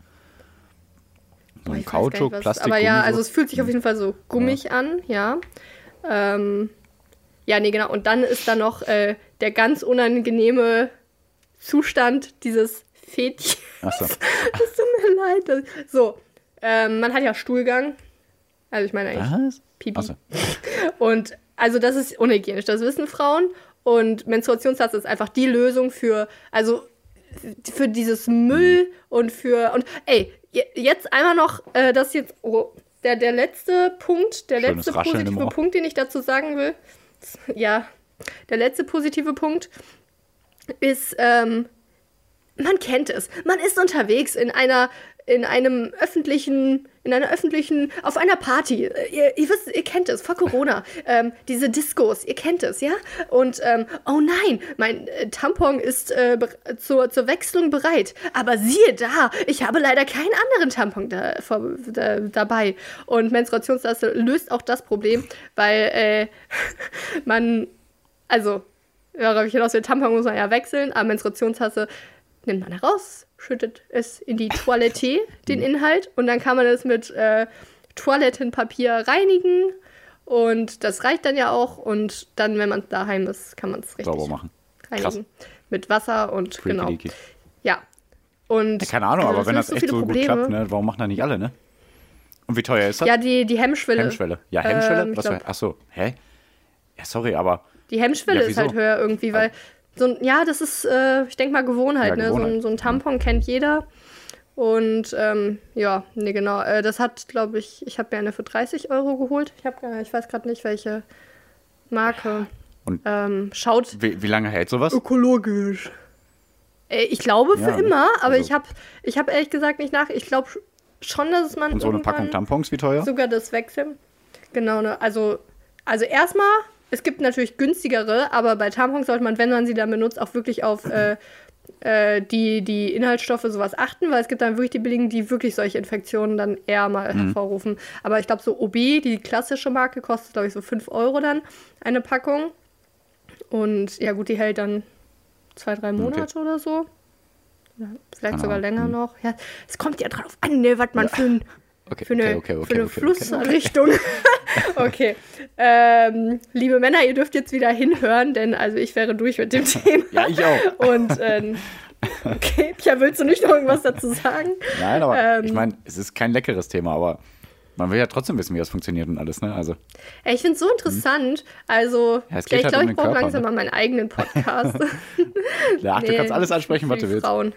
Speaker 1: Boah,
Speaker 2: ein Kautschuk,
Speaker 1: was-
Speaker 2: Plastik,
Speaker 1: Aber ja, also
Speaker 2: so.
Speaker 1: es fühlt sich auf jeden Fall so gummig an, ja. Ähm, ja, nee, genau. Und dann ist da noch äh, der ganz unangenehme Zustand dieses Fädchen.
Speaker 2: Ach so.
Speaker 1: Es tut mir leid. Das- So, ähm, man hat ja Stuhlgang. Also ich meine eigentlich
Speaker 2: Was?
Speaker 1: Pipi.
Speaker 2: So.
Speaker 1: Und also das ist unhygienisch, das wissen Frauen. Und Menstruationstasse ist einfach die Lösung für, also für dieses Müll und für, und ey, jetzt einmal noch, äh, das jetzt, oh, der, der letzte Punkt, der
Speaker 2: Schönes
Speaker 1: letzte
Speaker 2: Rascheln
Speaker 1: positive. Punkt, den ich dazu sagen will, ja, der letzte positive Punkt ist, ähm, man kennt es. Man ist unterwegs in einer in einem öffentlichen, in einer öffentlichen, auf einer Party. Äh, Ihr, ihr wisst, ihr kennt es, vor Corona. ähm, diese Diskos, ihr kennt es, ja? Und, ähm, oh nein, mein äh, Tampon ist äh, zur, zur Wechslung bereit. Aber siehe da, ich habe leider keinen anderen Tampon da, vor, da, dabei. Und Menstruationstasse löst auch das Problem, weil äh, man, also, worauf ich hinaus will, Tampon muss man ja wechseln, aber Menstruationstasse nimmt man heraus, schüttet es in die Toilette, den Inhalt, und dann kann man es mit äh, Toilettenpapier reinigen. Und das reicht dann ja auch. Und dann, wenn man daheim ist, kann man es richtig
Speaker 2: Sauber machen.
Speaker 1: reinigen. Mit Wasser und
Speaker 2: Freaky
Speaker 1: genau.
Speaker 2: deaky.
Speaker 1: Ja. Und,
Speaker 2: Ja, keine Ahnung,
Speaker 1: also
Speaker 2: aber wenn das echt so gut klappt, ne, warum machen da nicht alle, ne? Und wie teuer ist das?
Speaker 1: Ja, die, die Hemmschwelle.
Speaker 2: Hemmschwelle. Ja, Hemmschwelle?
Speaker 1: Ähm,
Speaker 2: Was
Speaker 1: glaub-
Speaker 2: für, ach so, hä? Ja, sorry, aber
Speaker 1: Die Hemmschwelle
Speaker 2: Ja,
Speaker 1: ist halt höher irgendwie, weil so ein, ja, das ist, äh, ich denke mal, Gewohnheit,
Speaker 2: Ja,
Speaker 1: ne? So, ein, so ein Tampon kennt jeder. Und ähm, ja, nee, genau. Äh, das hat, glaube ich, ich habe mir eine für 30 Euro geholt. Ich, hab, gar- ich weiß gerade nicht, welche Marke.
Speaker 2: Und-
Speaker 1: ähm, schaut
Speaker 2: wie, wie lange hält sowas?
Speaker 1: ökologisch. Äh, ich glaube für
Speaker 2: Ja,
Speaker 1: immer, aber
Speaker 2: Also-
Speaker 1: ich habe ich hab ehrlich gesagt nicht nach. Ich glaube schon, dass man.
Speaker 2: Und so eine Packung Tampons, wie teuer?
Speaker 1: Sogar das Wechseln. Genau, ne? Also, also erstmal, es gibt natürlich günstigere, aber bei Tampons sollte man, wenn man sie dann benutzt, auch wirklich auf äh, äh, die, die Inhaltsstoffe sowas achten, weil es gibt dann wirklich die billigen, die wirklich solche Infektionen dann eher mal
Speaker 2: Mhm.
Speaker 1: hervorrufen. Aber ich glaube, so OB, die klassische Marke, kostet, glaube ich, so 5 Euro dann eine Packung. Und ja, gut, die hält dann zwei, drei Monate oder so. Vielleicht
Speaker 2: Keine
Speaker 1: sogar länger noch. Ja, es kommt ja drauf an, ne, was man für ein
Speaker 2: Okay,
Speaker 1: für eine,
Speaker 2: okay, okay,
Speaker 1: für eine
Speaker 2: okay, okay, okay.
Speaker 1: Flussrichtung. Okay. Ähm, liebe Männer, ihr dürft jetzt wieder hinhören, denn also ich wäre durch mit dem Thema.
Speaker 2: Ja, ich auch.
Speaker 1: Und ähm, okay, Pia, willst du nicht noch irgendwas dazu sagen?
Speaker 2: Nein, aber
Speaker 1: Ähm.
Speaker 2: ich meine, es ist kein leckeres Thema, aber man will ja trotzdem wissen, wie das funktioniert und alles, ne? Also,
Speaker 1: Ey, ich finde es so interessant. Also,
Speaker 2: Ja,
Speaker 1: ja, ich
Speaker 2: halt
Speaker 1: glaube,
Speaker 2: um
Speaker 1: ich brauche langsam
Speaker 2: ne?
Speaker 1: mal meinen eigenen Podcast.
Speaker 2: ach, du
Speaker 1: Nee,
Speaker 2: kannst alles ansprechen, was du willst.
Speaker 1: Frauen.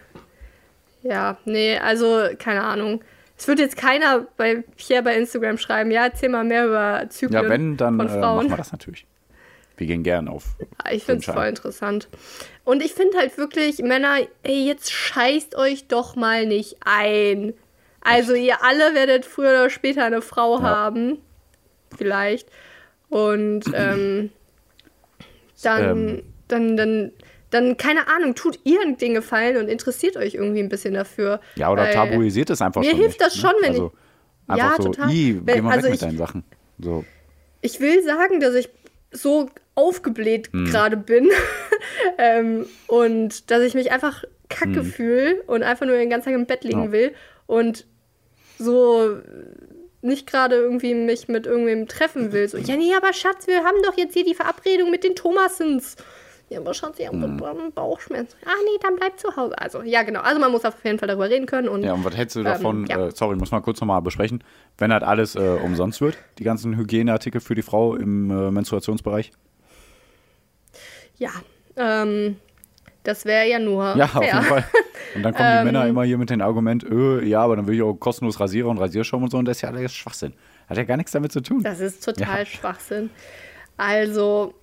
Speaker 1: Ja, nee, also keine Ahnung. Es wird jetzt keiner bei Pierre bei Instagram schreiben, ja, erzähl mal mehr über Zyklen
Speaker 2: Ja, wenn, dann
Speaker 1: von
Speaker 2: äh,
Speaker 1: Frauen.
Speaker 2: machen wir das natürlich. Wir gehen gern auf.
Speaker 1: Ich finde es voll interessant. Und ich finde halt wirklich, Männer, ey, jetzt scheißt euch doch mal nicht ein. Also ihr alle werdet früher oder später eine Frau
Speaker 2: Ja.
Speaker 1: haben. Vielleicht. Und ähm, dann,
Speaker 2: Ähm.
Speaker 1: dann, dann, dann, keine Ahnung, tut ihr den Gefallen und interessiert euch irgendwie ein bisschen dafür.
Speaker 2: Ja, oder tabuisiert es einfach
Speaker 1: mir
Speaker 2: schon.
Speaker 1: hilft
Speaker 2: nicht,
Speaker 1: das schon, wenn
Speaker 2: also,
Speaker 1: ich-
Speaker 2: Einfach
Speaker 1: Ja,
Speaker 2: so,
Speaker 1: total.
Speaker 2: i,
Speaker 1: Wenn-
Speaker 2: geh mal
Speaker 1: also
Speaker 2: weg
Speaker 1: ich-
Speaker 2: mit deinen Sachen. So,
Speaker 1: Ich will sagen, dass ich so aufgebläht
Speaker 2: Hm.
Speaker 1: gerade bin ähm, und dass ich mich einfach kacke
Speaker 2: Hm.
Speaker 1: fühle und einfach nur den ganzen Tag im Bett liegen
Speaker 2: Ja.
Speaker 1: will und so nicht gerade irgendwie mich mit irgendwem treffen will. So, ja, nee, aber Schatz, wir haben doch jetzt hier die Verabredung mit den Thomasens. Ja, aber Schatz, ich habe mhm. Bauchschmerzen. Ah, nee, dann bleib zu Hause. Also, ja, genau. Also, man muss auf jeden Fall darüber reden können. Und,
Speaker 2: ja, und was hättest du davon, ähm, ja. äh, sorry, muss mal kurz nochmal besprechen, wenn halt alles äh, umsonst wird, die ganzen Hygieneartikel für die Frau im äh, Menstruationsbereich?
Speaker 1: Ja, ähm, das wäre ja nur.
Speaker 2: Ja, fair. auf jeden Fall. Und dann kommen die ähm, Männer immer hier mit dem Argument, öh, ja, aber dann will ich auch kostenlos Rasierer und Rasierschaum und so und das ist ja alles Schwachsinn. Hat ja gar nichts damit zu tun.
Speaker 1: Das ist total ja. Schwachsinn. Also,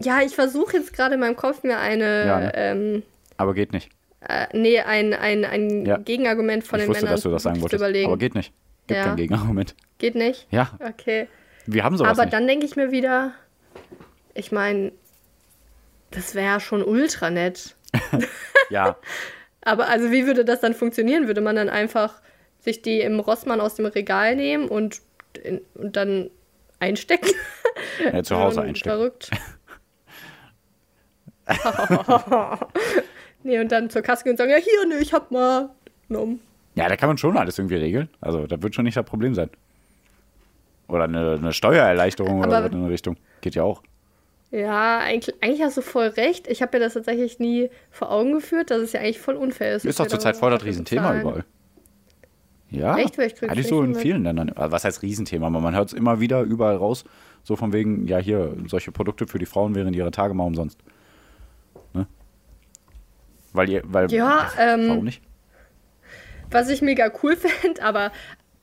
Speaker 1: ja, ich versuche jetzt gerade in meinem Kopf mir eine. Ja, ne? ähm,
Speaker 2: aber geht nicht.
Speaker 1: Äh, nee, ein, ein, ein ja. Gegenargument von ich den wusste, Männern
Speaker 2: dass du das sagen wolltest. Überlegen. Aber geht nicht. Gibt kein Gegenargument.
Speaker 1: Geht nicht?
Speaker 2: Ja.
Speaker 1: Okay.
Speaker 2: Wir haben sowas
Speaker 1: Aber
Speaker 2: nicht.
Speaker 1: dann denke ich mir wieder, ich meine, das wäre schon ultra nett.
Speaker 2: ja.
Speaker 1: Aber also wie würde das dann funktionieren? Würde man dann einfach sich die im Rossmann aus dem Regal nehmen und, in, und dann einstecken?
Speaker 2: Ja, zu Hause einstecken.
Speaker 1: Verrückt. nee, und dann zur Kasse gehen und sagen, ja hier, ne, ich hab mal genommen.
Speaker 2: Ja, da kann man schon alles irgendwie regeln. Also da wird schon nicht das Problem sein. Oder eine, eine Steuererleichterung Aber oder so in eine Richtung. Geht ja auch.
Speaker 1: Ja, eigentlich, eigentlich hast du voll recht. Ich habe mir das tatsächlich nie vor Augen geführt, dass es ja eigentlich voll unfair ist.
Speaker 2: Ist doch zurzeit voll das Riesenthema überall. Ja,
Speaker 1: Echt? Weil ich
Speaker 2: eigentlich so in vielen Ländern. Was heißt Riesenthema? Man hört es immer wieder überall raus. So von wegen, ja, hier, solche Produkte für die Frauen während ihrer Tage mal umsonst. Weil ihr, weil,
Speaker 1: ja, ähm,
Speaker 2: warum nicht?
Speaker 1: Was ich mega cool fände, aber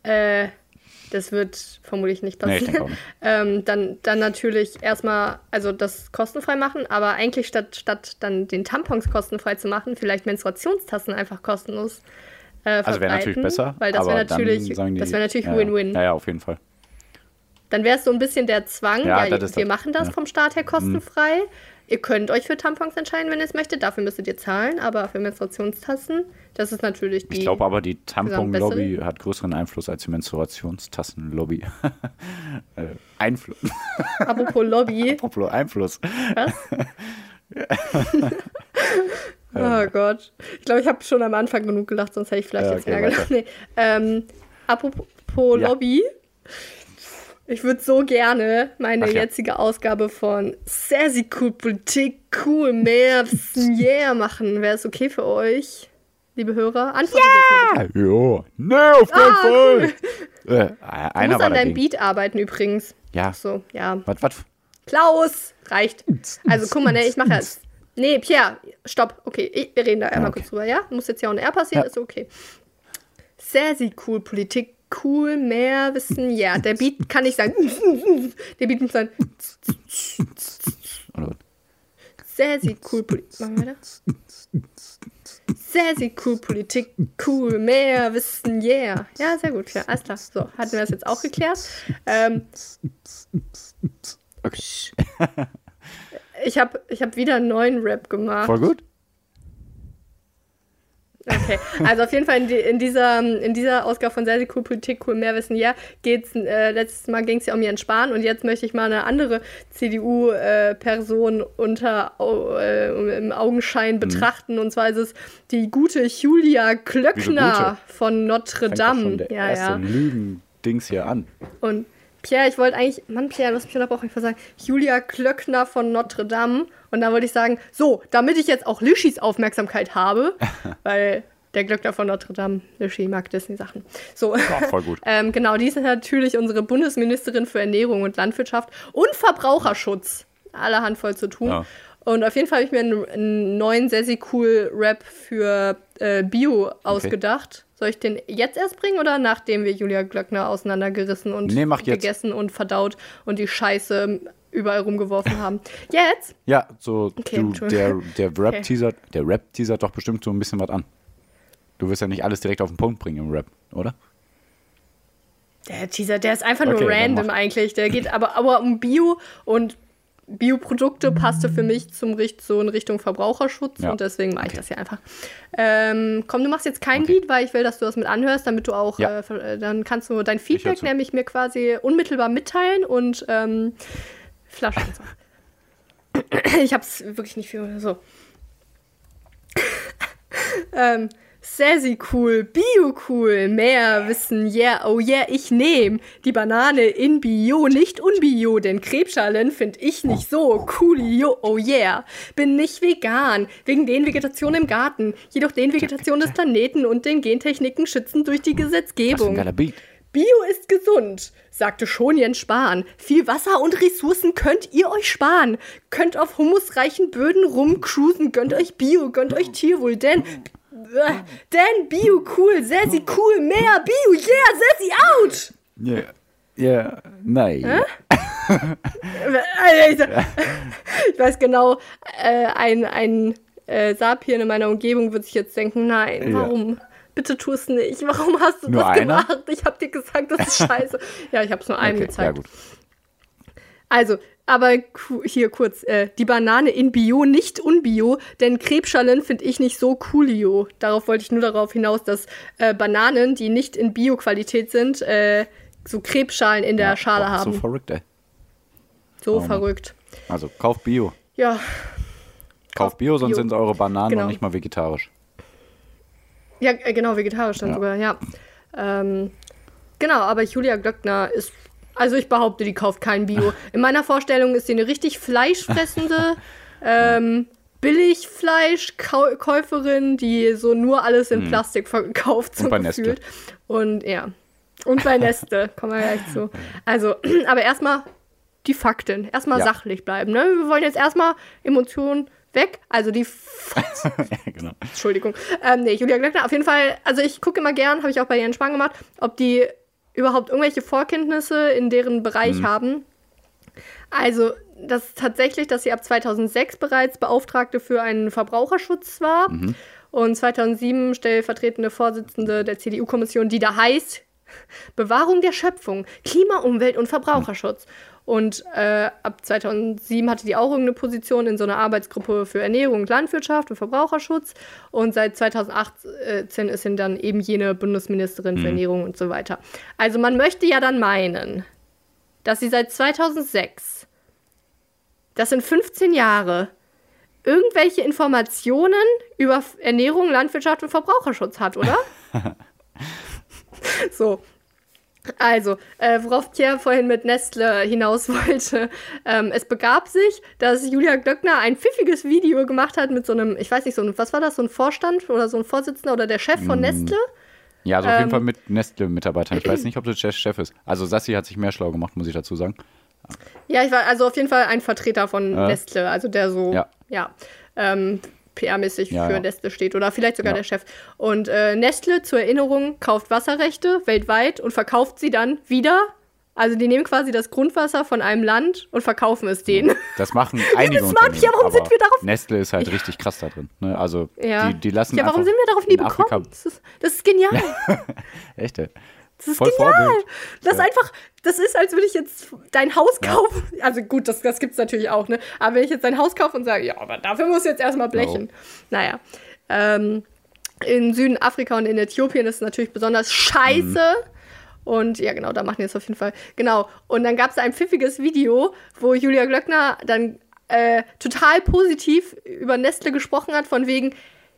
Speaker 1: äh, das wird vermutlich nicht passieren. Nee, nicht. ähm, dann, dann natürlich erstmal, also das kostenfrei machen, aber eigentlich statt, statt dann den Tampons kostenfrei zu machen, vielleicht Menstruationstassen einfach kostenlos. Äh,
Speaker 2: also wäre natürlich besser.
Speaker 1: Weil das wäre natürlich, das wäre natürlich Win-Win.
Speaker 2: Ja, ja, auf jeden Fall.
Speaker 1: Dann wäre es so ein bisschen der Zwang, ja, ja wir das. machen das ja. vom Staat her kostenfrei. Mhm. Ihr könnt euch für Tampons entscheiden, wenn ihr es möchtet. Dafür müsstet ihr zahlen, aber für Menstruationstassen, das ist natürlich
Speaker 2: die. Ich glaube aber, die Tampon-Lobby hat größeren Einfluss als die Menstruationstassen-Lobby. äh, Einfluss.
Speaker 1: Apropos Lobby.
Speaker 2: Apropos Einfluss. Was?
Speaker 1: oh Gott. Ich glaube, ich habe schon am Anfang genug gelacht, sonst hätte ich vielleicht ja, jetzt okay, mehr gelacht. Nee. Ähm, apropos ja. Lobby. Ich würde so gerne meine ja. jetzige Ausgabe von Sassy Cool Politik Cool mehr yeah machen. Wäre es okay für euch, liebe Hörer?
Speaker 2: Antwortet ja! jetzt mal Jo. Nee, auf keinen Fall. Cool. Äh,
Speaker 1: einer du musst an deinem Beat arbeiten übrigens.
Speaker 2: Ja.
Speaker 1: Ach so, ja.
Speaker 2: Was, was?
Speaker 1: Klaus! Reicht. Also guck mal, ne, ich mache jetzt. Nee, Pierre, stopp. Okay, ich, wir reden da einmal okay. kurz drüber, ja? Muss jetzt ja auch ein R passieren, ja. ist okay. Sassy Cool Politik cool, mehr wissen. Ja, der Beat kann nicht sagen. Der Beat muss sagen. Sehr, sehr cool Politik. Machen wir das? Sehr, sehr cool Politik. Cool, mehr wissen, yeah. Ja, sehr gut, ja, alles klar. So, hatten wir das jetzt auch geklärt. Ähm,
Speaker 2: okay.
Speaker 1: Ich habe ich hab wieder einen neuen Rap gemacht.
Speaker 2: Voll gut.
Speaker 1: Okay, also auf jeden Fall in, die, in, dieser, in dieser Ausgabe von Sehr, sehr cool Politik, cool Mehrwissen, ja, geht's, äh, letztes Mal ging es ja um Jens Spahn und jetzt möchte ich mal eine andere CDU-Person äh, unter äh, im Augenschein mhm. betrachten und zwar ist es die gute Julia Klöckner von Notre Dame.
Speaker 2: Fängt ja, ja. Lügen-Dings hier an.
Speaker 1: Und Pierre, ich wollte eigentlich, Mann, Pierre, du hast mich unterbrochen, ich wollte sagen, Julia Klöckner von Notre Dame. Und dann wollte ich sagen, so, damit ich jetzt auch Lischis Aufmerksamkeit habe, weil der Glöckner von Notre Dame, Lischi mag Disney-Sachen. So.
Speaker 2: Ja, voll gut.
Speaker 1: ähm, genau, die ist natürlich unsere Bundesministerin für Ernährung und Landwirtschaft und Verbraucherschutz. Allerhand voll zu tun. Ja. Und auf jeden Fall habe ich mir einen, einen neuen Sassy Cool Rap für äh, Bio okay. ausgedacht. Soll ich den jetzt erst bringen oder nachdem wir Julia Glöckner auseinandergerissen und
Speaker 2: nee,
Speaker 1: gegessen und verdaut und die Scheiße überall rumgeworfen haben? Jetzt?
Speaker 2: Ja, so okay, du, der, der Rap-Teaser, okay. der Rap-Teaser doch bestimmt so ein bisschen was an. Du wirst ja nicht alles direkt auf den Punkt bringen im Rap, oder?
Speaker 1: Der Teaser, der ist einfach okay, nur random eigentlich. Der geht aber, aber um Bio und Bioprodukte passte für mich zum Richt so in Richtung Verbraucherschutz ja. und deswegen mache ich okay. das hier einfach. Ähm, komm, du machst jetzt kein okay. Lied, weil ich will, dass du das mit anhörst, damit du auch, ja. äh, dann kannst du dein Feedback nämlich mir quasi unmittelbar mitteilen und ähm, Flaschen. ich hab's wirklich nicht viel so. ähm, Sassy cool, Bio cool, mehr Wissen, yeah, oh yeah, ich nehm die Banane in Bio, nicht unbio, denn Krebsschalen find ich nicht so coolio, oh yeah. Bin nicht vegan, wegen den Vegetationen im Garten, jedoch den Vegetation des Planeten und den Gentechniken schützen durch die Gesetzgebung. Bio ist gesund, sagte schon Jens Spahn. Viel Wasser und Ressourcen könnt ihr euch sparen. Könnt auf humusreichen Böden rumcruisen, gönnt euch Bio, gönnt euch Tierwohl, denn... äh, Denn Bio cool, Sassy cool, mehr Bio, yeah, Sassy out!
Speaker 2: Ja. Ja, nein.
Speaker 1: Also, Ich weiß genau, äh, ein, ein äh, Sapien in meiner Umgebung wird sich jetzt denken, nein,
Speaker 2: Ja.
Speaker 1: warum? Bitte tu es nicht. Warum hast du
Speaker 2: Nur
Speaker 1: das
Speaker 2: einer?
Speaker 1: gemacht? Ich hab dir gesagt, das ist scheiße. ja, ich hab's nur einem
Speaker 2: Okay,
Speaker 1: gezeigt.
Speaker 2: ja.
Speaker 1: Also, aber hier kurz, äh, die Banane in Bio, nicht unbio, denn Krebsschalen finde ich nicht so coolio. Darauf wollte ich nur darauf hinaus, dass äh, Bananen, die nicht in Bio-Qualität sind, äh, so Krebsschalen in der
Speaker 2: Ja,
Speaker 1: Schale haben.
Speaker 2: So verrückt, ey.
Speaker 1: so
Speaker 2: Oh
Speaker 1: verrückt.
Speaker 2: Also, kauf Bio.
Speaker 1: Ja,
Speaker 2: Kauf Bio, sonst
Speaker 1: Bio.
Speaker 2: sind eure Bananen
Speaker 1: Genau.
Speaker 2: noch nicht mal vegetarisch.
Speaker 1: ja, äh, genau, vegetarisch dann
Speaker 2: Ja.
Speaker 1: sogar, ja. Ähm, genau, aber Julia Glöckner ist, also ich behaupte, die kauft kein Bio. In meiner Vorstellung ist sie eine richtig fleischfressende, ähm, Billigfleischkäuferin, die so nur alles in Plastik verkauft, so
Speaker 2: Mhm. Und bei
Speaker 1: gefühlt. Und ja. Und bei Neste, kommen wir gleich zu. Also, aber erstmal die Fakten. Erstmal
Speaker 2: Ja.
Speaker 1: sachlich bleiben. Ne? Wir wollen jetzt erstmal Emotionen weg. Also die
Speaker 2: ja, genau.
Speaker 1: Entschuldigung. Ähm, nee, Julia Glöckner, auf jeden Fall, also ich gucke immer gern, habe ich auch bei Jens Spahn gemacht, ob die überhaupt irgendwelche Vorkenntnisse in deren Bereich haben. Also, das ist tatsächlich, dass sie ab 2006 bereits Beauftragte für einen Verbraucherschutz war und 2007 stellvertretende Vorsitzende der CDU-Kommission, die da heißt Bewahrung der Schöpfung, Klima, Umwelt und Verbraucherschutz. Und äh, ab 2007 hatte die auch irgendeine Position in so einer Arbeitsgruppe für Ernährung Landwirtschaft und Verbraucherschutz. Und seit 2018 ist sie dann eben jene Bundesministerin für Ernährung und so weiter. Also man möchte ja dann meinen, dass sie seit 2006, das sind 15 Jahre, irgendwelche Informationen über Ernährung, Landwirtschaft und Verbraucherschutz hat, oder? so. Also, äh, worauf Pierre vorhin mit Nestle hinaus wollte. Ähm, es begab sich, dass Julia Glöckner ein pfiffiges Video gemacht hat mit so einem, ich weiß nicht, so ein, was war das, so ein Vorstand oder so ein Vorsitzender oder der Chef von Nestle?
Speaker 2: Ja, also auf jeden
Speaker 1: Ähm,
Speaker 2: Fall mit Nestle-Mitarbeitern. Ich weiß nicht, ob das der Chef ist. Also Sassi hat sich mehr schlau gemacht, muss ich dazu sagen.
Speaker 1: Ja, ich war also auf jeden Fall ein Vertreter von
Speaker 2: Ja.
Speaker 1: Nestle, also der so, ja,
Speaker 2: Ja.
Speaker 1: ähm, PR-mäßig
Speaker 2: Ja,
Speaker 1: für
Speaker 2: ja.
Speaker 1: Nestle steht oder vielleicht sogar
Speaker 2: Ja.
Speaker 1: der Chef. Und äh, Nestle, zur Erinnerung, kauft Wasserrechte weltweit und verkauft sie dann wieder. Also die nehmen quasi das Grundwasser von einem Land und verkaufen es denen.
Speaker 2: Das machen einige
Speaker 1: smart,
Speaker 2: Unternehmen.
Speaker 1: Pia, warum sind wir darauf-
Speaker 2: Nestle ist halt richtig krass da drin. Ne? Also
Speaker 1: Ja.
Speaker 2: die, die lassen
Speaker 1: ja, warum sind wir darauf nie gekommen? Das ist, das ist genial.
Speaker 2: Echt, ey.
Speaker 1: Das ist
Speaker 2: Voll
Speaker 1: genial.
Speaker 2: Vorbild.
Speaker 1: Das ist
Speaker 2: Ja.
Speaker 1: einfach, das ist, als würde ich jetzt dein Haus kaufen. Also gut, das, das gibt es natürlich auch, ne? Aber wenn ich jetzt dein Haus kaufe und sage, ja, aber dafür muss jetzt erstmal blechen. Naja. Ähm, in Süden Afrika und in Äthiopien ist es natürlich besonders scheiße. Und ja, genau, da machen die es auf jeden Fall. Genau. Und dann gab es ein pfiffiges Video, wo Julia Glöckner dann äh, total positiv über Nestle gesprochen hat, von wegen,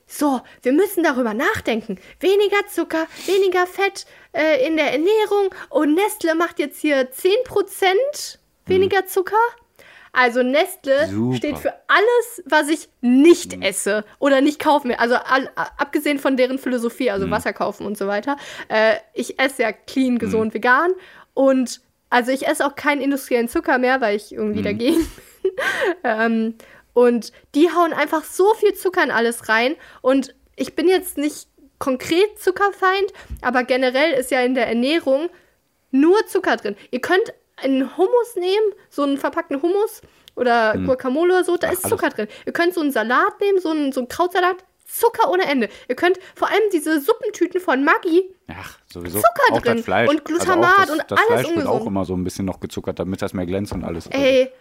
Speaker 1: so, wir müssen darüber nachdenken. Weniger Zucker, weniger Fett äh, in der Ernährung. Und Nestle macht jetzt hier 10% weniger Zucker. Also Nestle
Speaker 2: Super.
Speaker 1: steht für alles, was ich nicht esse oder nicht kaufen will. Also all, abgesehen von deren Philosophie, also Wasser kaufen und so weiter. Äh, ich esse ja clean, gesund, vegan. Und also ich esse auch keinen industriellen Zucker mehr, weil ich irgendwie dagegen bin. ähm, und die hauen einfach so viel Zucker in alles rein. Und ich bin jetzt nicht konkret Zuckerfeind, aber generell ist ja in der Ernährung nur Zucker drin. Ihr könnt einen Hummus nehmen, so einen verpackten Hummus oder Guacamole oder so, da ist
Speaker 2: alles.
Speaker 1: Zucker drin. Ihr könnt so einen Salat nehmen, so einen, so einen Krautsalat, Zucker ohne Ende. Ihr könnt vor allem diese Suppentüten von Maggi,
Speaker 2: Ach, sowieso.
Speaker 1: Zucker
Speaker 2: auch
Speaker 1: drin
Speaker 2: das Fleisch.
Speaker 1: und Glutamat
Speaker 2: also das,
Speaker 1: und
Speaker 2: das
Speaker 1: alles
Speaker 2: Fleisch wird auch
Speaker 1: ungesund.
Speaker 2: immer so ein bisschen noch gezuckert, damit das mehr glänzt und alles. Also,
Speaker 1: Ey.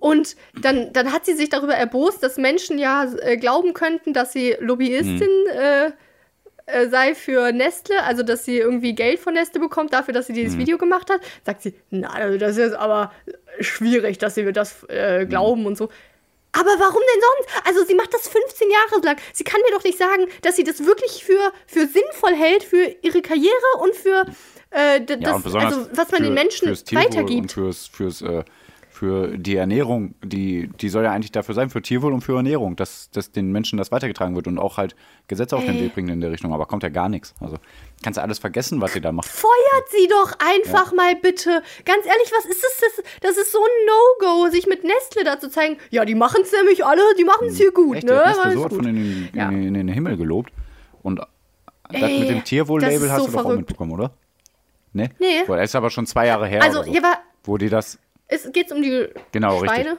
Speaker 1: Und dann, dann hat sie sich darüber erbost, dass Menschen ja äh, glauben könnten, dass sie Lobbyistin äh, äh, sei für Nestle, also dass sie irgendwie Geld von Nestle bekommt dafür, dass sie dieses Video gemacht hat. Sagt sie, na, also das ist aber schwierig, dass sie mir das äh, glauben und so. Aber warum denn sonst? Also sie macht das 15 Jahre lang. Sie kann mir doch nicht sagen, dass sie das wirklich für, für sinnvoll hält für ihre Karriere und für äh, d-
Speaker 2: Ja,
Speaker 1: das,
Speaker 2: und
Speaker 1: also was man den Menschen
Speaker 2: fürs Tierwohl Und
Speaker 1: weitergibt.
Speaker 2: fürs, fürs, äh, für die Ernährung, die, die soll ja eigentlich dafür sein, für Tierwohl und für Ernährung, dass, dass den Menschen das weitergetragen wird und auch halt Gesetze auf den
Speaker 1: Ey.
Speaker 2: Weg bringen in der Richtung. Aber kommt ja gar nichts. Also kannst du alles vergessen, was sie da macht.
Speaker 1: Feuert sie doch einfach mal bitte. Ganz ehrlich, was ist das? Das, das ist so ein No-Go, sich mit Nestle da zu zeigen. Ja, die machen es nämlich alle, die machen es hier gut,
Speaker 2: Echt,
Speaker 1: ne?
Speaker 2: Nestle so
Speaker 1: gut.
Speaker 2: von in den,
Speaker 1: Ja.
Speaker 2: in, den Himmel gelobt. Und das
Speaker 1: Ey,
Speaker 2: mit dem Tierwohl-Label hast
Speaker 1: so
Speaker 2: du doch auch
Speaker 1: verrückt.
Speaker 2: mitbekommen, oder? Ne?
Speaker 1: Nee.
Speaker 2: Boah, Das ist aber schon zwei Jahre her.
Speaker 1: Also,
Speaker 2: so,
Speaker 1: hier war,
Speaker 2: wo die das,
Speaker 1: es geht um die
Speaker 2: genau, richtig.
Speaker 1: Schweine.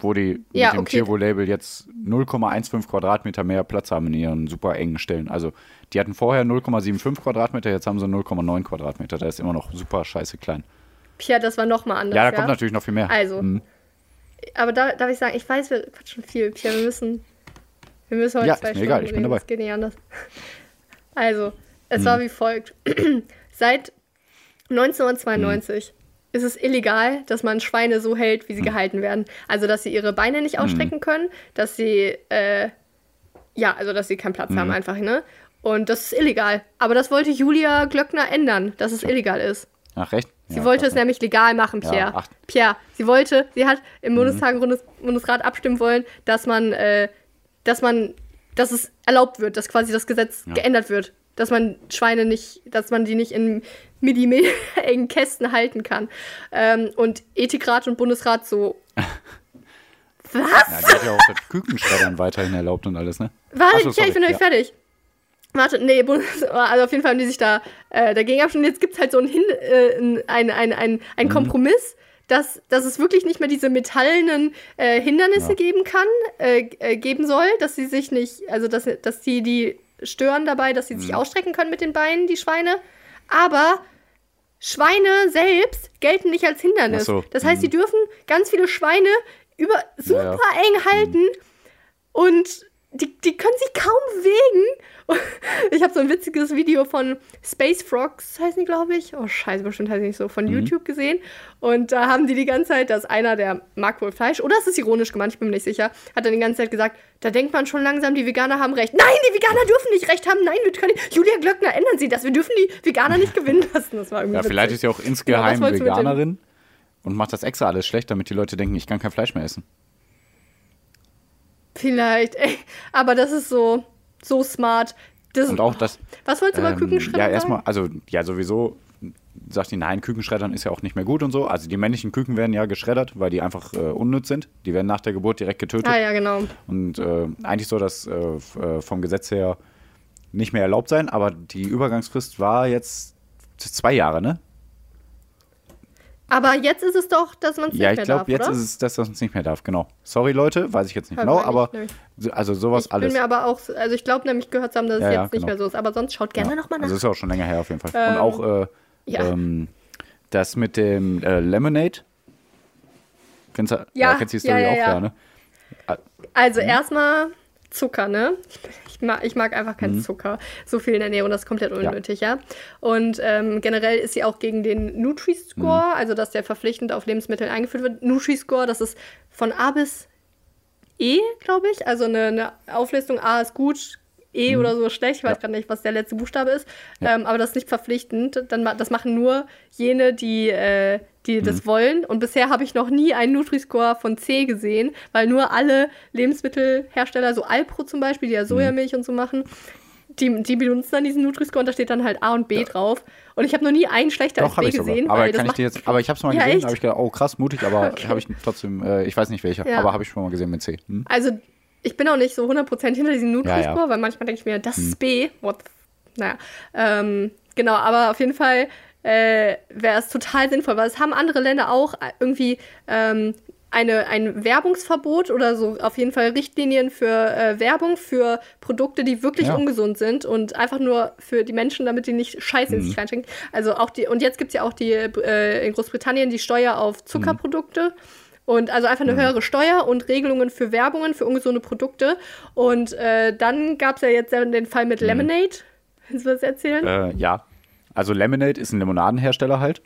Speaker 2: Wo die
Speaker 1: Ja,
Speaker 2: mit dem
Speaker 1: okay.
Speaker 2: Tierwohl-Label jetzt 0,15 Quadratmeter mehr Platz haben in ihren super engen Stellen. Also, die hatten vorher 0,75 Quadratmeter, jetzt haben sie 0,9 Quadratmeter. Da ist immer noch super scheiße klein.
Speaker 1: Pia, das war noch mal anders.
Speaker 2: Ja, da kommt natürlich noch viel mehr.
Speaker 1: Also,
Speaker 2: Mhm.
Speaker 1: aber da darf ich sagen, ich weiß, wir quatschen viel. Pia, wir müssen, wir müssen heute
Speaker 2: Ja,
Speaker 1: zwei
Speaker 2: ist mir
Speaker 1: Stunden
Speaker 2: egal, ich bin dabei.
Speaker 1: Das geht nicht anders. Also, es
Speaker 2: Mhm.
Speaker 1: war wie folgt. Seit 1992 ist es illegal, dass man Schweine so hält,
Speaker 2: Mhm.
Speaker 1: wie sie gehalten werden. Also, dass sie ihre Beine nicht ausstrecken können, dass sie, äh, ja, also, dass sie keinen Platz
Speaker 2: Mhm.
Speaker 1: haben einfach, ne? Und das ist illegal. Aber das wollte Julia Glöckner ändern, dass es illegal ist.
Speaker 2: Ach, recht?
Speaker 1: Sie wollte es nämlich legal machen,
Speaker 2: Ja,
Speaker 1: Pierre.
Speaker 2: ach.
Speaker 1: Pierre, sie wollte, sie hat im Bundestag und Bundes Bundesrat abstimmen wollen, dass man, äh, dass man, dass es erlaubt wird, dass quasi das Gesetz geändert wird. Dass man Schweine nicht, dass man die nicht in Millimeter engen Kästen halten kann. Ähm, und Ethikrat und Bundesrat so. Was?
Speaker 2: Ja, die hat ja auch das Kükenschreddern weiterhin erlaubt und alles, ne?
Speaker 1: Warte,
Speaker 2: so,
Speaker 1: ja, ich bin nicht fertig. Warte, nee, also auf jeden Fall haben die sich da äh, dagegen abgestimmt. Jetzt gibt es halt so ein, Hin äh, ein, ein, ein, ein,
Speaker 2: Mhm.
Speaker 1: Kompromiss, dass, dass es wirklich nicht mehr diese metallenen äh, Hindernisse
Speaker 2: Ja.
Speaker 1: geben kann, äh, äh, geben soll, dass sie sich nicht, also dass, dass die die stören dabei, dass sie
Speaker 2: Mhm.
Speaker 1: sich ausstrecken können mit den Beinen, die Schweine. Aber Schweine selbst gelten nicht als Hindernis.
Speaker 2: So,
Speaker 1: Das heißt, sie dürfen ganz viele Schweine über super
Speaker 2: ja. Mhm.
Speaker 1: eng halten und die, die können sich kaum bewegen. Ich habe so ein witziges Video von Space Frogs, heißen die, glaube ich. Oh, scheiße, bestimmt heißen die nicht so,
Speaker 2: Mhm.
Speaker 1: von YouTube gesehen. Und da haben die die ganze Zeit, dass einer, der mag wohl Fleisch, oder es ist ironisch gemeint, ich bin mir nicht sicher, hat dann die ganze Zeit gesagt, da denkt man schon langsam, die Veganer haben recht. Nein, die Veganer dürfen nicht recht haben. Nein, wir können nicht. Julia Glöckner, ändern Sie das. Wir dürfen die Veganer nicht gewinnen lassen. Das war irgendwie
Speaker 2: Ja, vielleicht ist
Speaker 1: witzig.
Speaker 2: sie auch insgeheim
Speaker 1: dem-
Speaker 2: Veganerin und macht das extra alles schlecht, damit die Leute denken, ich kann kein Fleisch mehr essen.
Speaker 1: Vielleicht, ey. Aber das ist so, so smart. Das,
Speaker 2: Und auch das.
Speaker 1: Was wolltest du über
Speaker 2: Ähm,
Speaker 1: Kükenschredder
Speaker 2: ja,
Speaker 1: sagen?
Speaker 2: erstmal, also ja, sowieso sagt die, nein, Kükenschreddern ist ja auch nicht mehr gut und so. Also die männlichen Küken werden ja geschreddert, weil die einfach äh, unnütz sind. Die werden nach der Geburt direkt getötet.
Speaker 1: Ah ja, genau.
Speaker 2: Und äh, eigentlich soll das äh, äh, vom Gesetz her nicht mehr erlaubt sein, aber die Übergangsfrist war jetzt zwei Jahre, ne?
Speaker 1: Aber jetzt ist es doch, dass man es
Speaker 2: Ja,
Speaker 1: nicht
Speaker 2: ich
Speaker 1: mehr
Speaker 2: glaube,
Speaker 1: darf,
Speaker 2: jetzt
Speaker 1: oder?
Speaker 2: ist es das, was man es nicht mehr darf, genau. Sorry, Leute, weiß ich jetzt nicht
Speaker 1: Ja,
Speaker 2: genau,
Speaker 1: ich
Speaker 2: aber also sowas
Speaker 1: ich
Speaker 2: alles.
Speaker 1: bin mir aber auch, also ich glaube nämlich gehört zu haben, dass es
Speaker 2: Ja, ja,
Speaker 1: jetzt nicht
Speaker 2: genau.
Speaker 1: mehr so ist. Aber sonst schaut gerne
Speaker 2: ja.
Speaker 1: noch mal nach.
Speaker 2: Also ist auch schon länger her auf jeden Fall.
Speaker 1: Ähm,
Speaker 2: Und auch äh,
Speaker 1: ja.
Speaker 2: ähm, das mit dem äh, Lemonade. Kennst du,
Speaker 1: Ja,
Speaker 2: kennst du die Story
Speaker 1: ja, ja,
Speaker 2: auch,
Speaker 1: ja.
Speaker 2: ja, ne?
Speaker 1: Also
Speaker 2: Mhm.
Speaker 1: erstmal Zucker, ne? Ich mag, ich mag einfach
Speaker 2: Mhm.
Speaker 1: keinen Zucker. So viel in der Ernährung, das ist komplett unnötig, ja. Und ähm, generell ist sie auch gegen den Nutri-Score,
Speaker 2: Mhm.
Speaker 1: also dass der verpflichtend auf Lebensmittel eingeführt wird. Nutri-Score, das ist von A bis E, glaube ich. Also eine, eine Auflistung A ist gut, E oder so schlecht. Ich weiß
Speaker 2: Mhm. Ja.
Speaker 1: gerade nicht, was der letzte Buchstabe ist.
Speaker 2: Ja.
Speaker 1: Ähm, aber das ist nicht verpflichtend. Dann, das machen nur jene, die, äh, die das
Speaker 2: Mhm.
Speaker 1: wollen. Und bisher habe ich noch nie einen Nutri-Score von C gesehen, weil nur alle Lebensmittelhersteller, so Alpro zum Beispiel, die
Speaker 2: Mhm.
Speaker 1: ja Sojamilch und so machen, die, die benutzen dann diesen Nutri-Score und da steht dann halt A und B drauf. Und ich habe noch nie einen schlechter
Speaker 2: Doch,
Speaker 1: als B gesehen,
Speaker 2: Aber
Speaker 1: weil das
Speaker 2: kann ich dir jetzt, aber ich habe es mal
Speaker 1: Ja,
Speaker 2: gesehen, habe ich gedacht, oh krass, mutig, aber
Speaker 1: Okay.
Speaker 2: habe ich trotzdem, äh, ich weiß nicht welcher,
Speaker 1: Ja.
Speaker 2: aber habe ich schon mal gesehen mit C. Hm?
Speaker 1: Also, ich bin auch nicht so 100% hinter diesem Nutri-Score,
Speaker 2: Ja, ja.
Speaker 1: weil manchmal denke ich mir, das ist B. What the Naja, ähm, genau, aber auf jeden Fall äh, wäre es total sinnvoll, weil es haben andere Länder auch irgendwie ähm, eine, ein Werbungsverbot oder so auf jeden Fall Richtlinien für äh, Werbung für Produkte, die wirklich
Speaker 2: Ja.
Speaker 1: ungesund sind und einfach nur für die Menschen, damit die nicht Scheiße in
Speaker 2: Mhm.
Speaker 1: sich reinschenken. Also auch die, und jetzt gibt es ja auch die äh, in Großbritannien die Steuer auf Zuckerprodukte. Und also einfach eine
Speaker 2: Mhm.
Speaker 1: höhere Steuer und Regelungen für Werbungen für ungesunde Produkte. Und äh, dann gab es ja jetzt den Fall mit Lemonade. Willst du was erzählen?
Speaker 2: Mhm. Äh, ja. Also Lemonade ist ein Limonadenhersteller halt.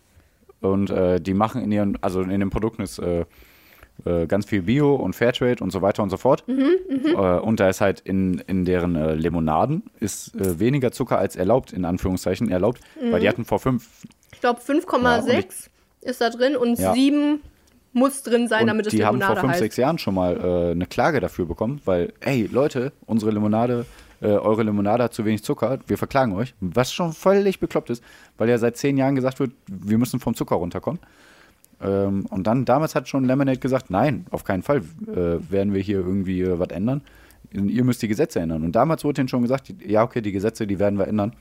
Speaker 2: Und äh, die machen in ihren, also in den Produkten ist äh, äh, ganz viel Bio und Fairtrade und so weiter und so fort.
Speaker 1: Mhm,
Speaker 2: äh, und da ist halt in, in deren äh, Limonaden ist äh, weniger Zucker als erlaubt, in Anführungszeichen erlaubt, weil die
Speaker 1: Mhm.
Speaker 2: hatten vor fünf
Speaker 1: Ich glaube,
Speaker 2: Ja, und
Speaker 1: 5,6 ist da drin und
Speaker 2: Ja.
Speaker 1: 7 muss drin sein,
Speaker 2: und
Speaker 1: damit es
Speaker 2: die haben
Speaker 1: Limonade
Speaker 2: vor fünf,
Speaker 1: heißt.
Speaker 2: sechs Jahren schon mal eine Klage dafür bekommen, weil, ey, Leute, unsere Limonade, äh, eure Limonade hat zu wenig Zucker, wir verklagen euch. Was schon völlig bekloppt ist, weil ja seit zehn Jahren gesagt wird, wir müssen vom Zucker runterkommen. Ähm, und dann, damals hat schon Lemonade gesagt, nein, auf keinen Fall äh, werden wir hier irgendwie äh, was ändern. Ihr müsst die Gesetze ändern. Und damals wurde ihnen schon gesagt, ja, okay, die Gesetze, die werden wir ändern.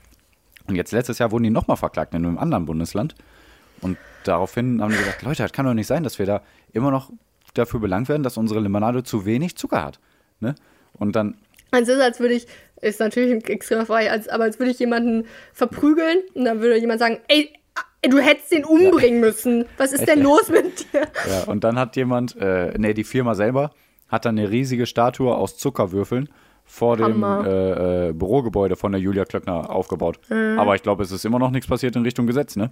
Speaker 2: Und jetzt letztes Jahr wurden die nochmal verklagt in einem anderen Bundesland. Und daraufhin haben die gesagt, Leute, das kann doch nicht sein, dass wir da immer noch dafür belangt werden, dass unsere Limonade zu wenig Zucker hat. Ne? Und dann,
Speaker 1: Es ist, als würde ich, ist natürlich ein extremer Fall, als, aber als würde ich jemanden verprügeln und dann würde jemand sagen, ey, ah, du hättest den umbringen müssen. Was ist denn los mit dir?
Speaker 2: ja, und dann hat jemand, äh, nee, die Firma selber hat dann eine riesige Statue aus Zuckerwürfeln vor dem
Speaker 1: Hammer.
Speaker 2: äh, äh, Bürogebäude von der Julia Klöckner aufgebaut.
Speaker 1: Mhm.
Speaker 2: Aber ich glaube, es ist immer noch nichts passiert in Richtung Gesetz, ne?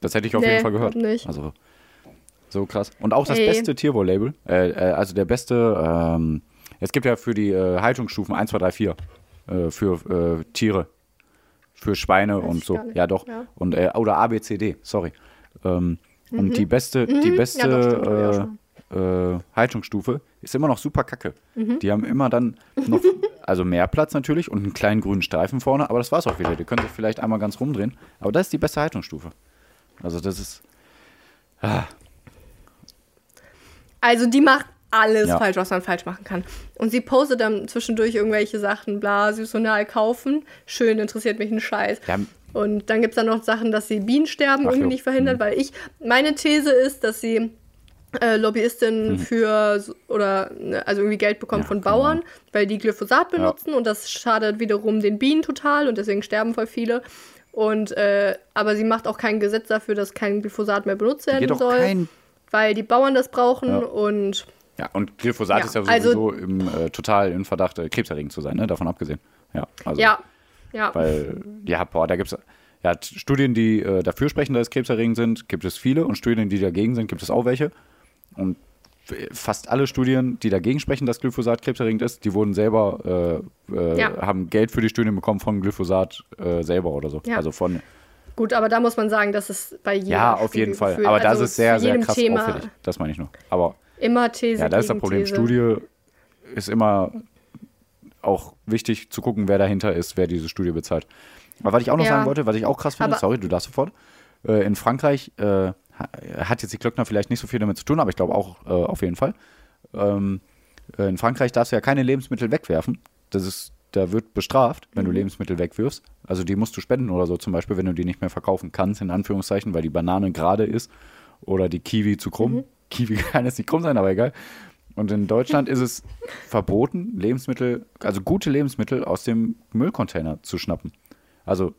Speaker 2: Das hätte ich auf
Speaker 1: Nee,
Speaker 2: jeden Fall gehört.
Speaker 1: nicht.
Speaker 2: Also, so krass. Und auch das
Speaker 1: Ey.
Speaker 2: beste Tierwohl-Label, äh, äh, also der beste, ähm, es gibt ja für die äh, Haltungsstufen 1, 2, 3, 4 äh, für äh, Tiere, für Schweine
Speaker 1: Weiß
Speaker 2: und so. Ja, doch.
Speaker 1: Ja.
Speaker 2: Und, äh, oder A, B, C, D, sorry. Ähm, Und die beste, die
Speaker 1: Mhm. Ja, doch,
Speaker 2: beste
Speaker 1: stimmt,
Speaker 2: äh, äh, Haltungsstufe ist immer noch super kacke.
Speaker 1: Mhm.
Speaker 2: Die haben immer dann noch, also mehr Platz natürlich und einen kleinen grünen Streifen vorne, aber das war's auch wieder. Die können sich vielleicht einmal ganz rumdrehen. Aber das ist die beste Haltungsstufe. Also das ist,
Speaker 1: Also die macht alles
Speaker 2: Ja.
Speaker 1: falsch, was man falsch machen kann. Und sie postet dann zwischendurch irgendwelche Sachen, bla, saisonal kaufen. Schön, interessiert mich ein Scheiß.
Speaker 2: Ja.
Speaker 1: Und dann gibt es dann noch Sachen, dass sie Bienensterben
Speaker 2: Ach
Speaker 1: irgendwie
Speaker 2: jo.
Speaker 1: nicht verhindert, weil ich, meine These ist, dass sie äh, Lobbyistin für, so- oder, ne, also irgendwie Geld bekommt
Speaker 2: Ja,
Speaker 1: von
Speaker 2: genau.
Speaker 1: Bauern, weil die Glyphosat benutzen und das schadet wiederum den Bienen total und deswegen sterben voll viele. Und, äh, aber sie macht auch kein Gesetz dafür, dass kein Glyphosat mehr benutzt werden soll,
Speaker 2: kein.
Speaker 1: weil die Bauern das brauchen
Speaker 2: Ja.
Speaker 1: und
Speaker 2: Ja, und Glyphosat
Speaker 1: Ja,
Speaker 2: ist ja
Speaker 1: also-
Speaker 2: sowieso im, äh, total in Verdacht, äh, krebserregend zu sein, ne? davon abgesehen. Ja, also,
Speaker 1: ja, ja.
Speaker 2: Weil, ja, boah, da gibt es ja, Studien, die äh, dafür sprechen, dass es krebserregend sind, gibt es viele. Und Studien, die dagegen sind, gibt es auch welche. Und f- fast alle Studien, die dagegen sprechen, dass Glyphosat krebserregend ist, die wurden selber, äh, äh,
Speaker 1: Ja.
Speaker 2: haben Geld für die Studien bekommen von Glyphosat äh, selber oder so.
Speaker 1: Ja.
Speaker 2: Also von,
Speaker 1: Gut, aber da muss man sagen, dass es bei jedem
Speaker 2: ja, auf jeden Fall. Aber das ist sehr, sehr krass auffällig. Das meine ich nur. Aber
Speaker 1: Immer These
Speaker 2: ja, das ist das Problem.
Speaker 1: These.
Speaker 2: Studie ist immer auch wichtig zu gucken, wer dahinter ist, wer diese Studie bezahlt. Aber was ich auch noch
Speaker 1: Ja.
Speaker 2: sagen wollte, was ich auch krass finde,
Speaker 1: Aber-
Speaker 2: sorry, du darfst sofort. Äh, in Frankreich äh, ha- hat jetzt die Klöckner vielleicht nicht so viel damit zu tun, aber ich glaube auch äh, auf jeden Fall. Ähm, äh, in Frankreich darfst du ja keine Lebensmittel wegwerfen. Das ist, da wird bestraft, wenn du
Speaker 1: Mhm.
Speaker 2: Lebensmittel wegwirfst. Also die musst du spenden oder so zum Beispiel, wenn du die nicht mehr verkaufen kannst, in Anführungszeichen, weil die Banane gerade ist oder die Kiwi zu krumm.
Speaker 1: Mhm.
Speaker 2: Kiwi kann jetzt nicht krumm sein, aber egal. Und in Deutschland ist es verboten, Lebensmittel, also gute Lebensmittel aus dem Müllcontainer zu schnappen. Also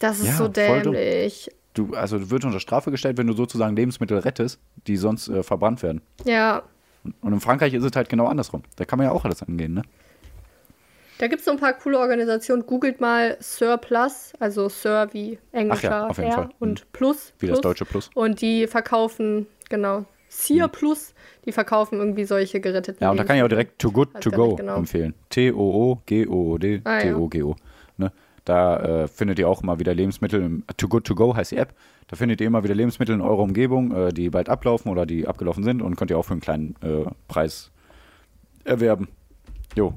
Speaker 1: Das ist
Speaker 2: Ja,
Speaker 1: so dämlich.
Speaker 2: du, also du wird unter Strafe gestellt, wenn du sozusagen Lebensmittel rettest, die sonst äh, verbrannt werden.
Speaker 1: Ja,
Speaker 2: Und in Frankreich ist es halt genau andersrum. Da kann man ja auch alles angehen, ne?
Speaker 1: da gibt es so ein paar coole Organisationen. Googelt mal Sir Plus, also Sir wie englischer
Speaker 2: auf jeden
Speaker 1: R
Speaker 2: Fall.
Speaker 1: und Plus.
Speaker 2: Wie
Speaker 1: Plus.
Speaker 2: das deutsche Plus.
Speaker 1: Und die verkaufen, genau, Sear Plus, die verkaufen irgendwie solche geretteten
Speaker 2: Ja, und da kann ich auch direkt Too Good To Go
Speaker 1: genau.
Speaker 2: empfehlen. T-O-O-G-O-O-D,
Speaker 1: Ah.
Speaker 2: T-O-G-O. Ne? Da äh, findet ihr auch immer wieder Lebensmittel. im- Too Good To Go heißt die App. Da findet ihr immer wieder Lebensmittel in eurer Umgebung, äh, die bald ablaufen oder die abgelaufen sind und könnt ihr auch für einen kleinen äh, Preis erwerben. Jo,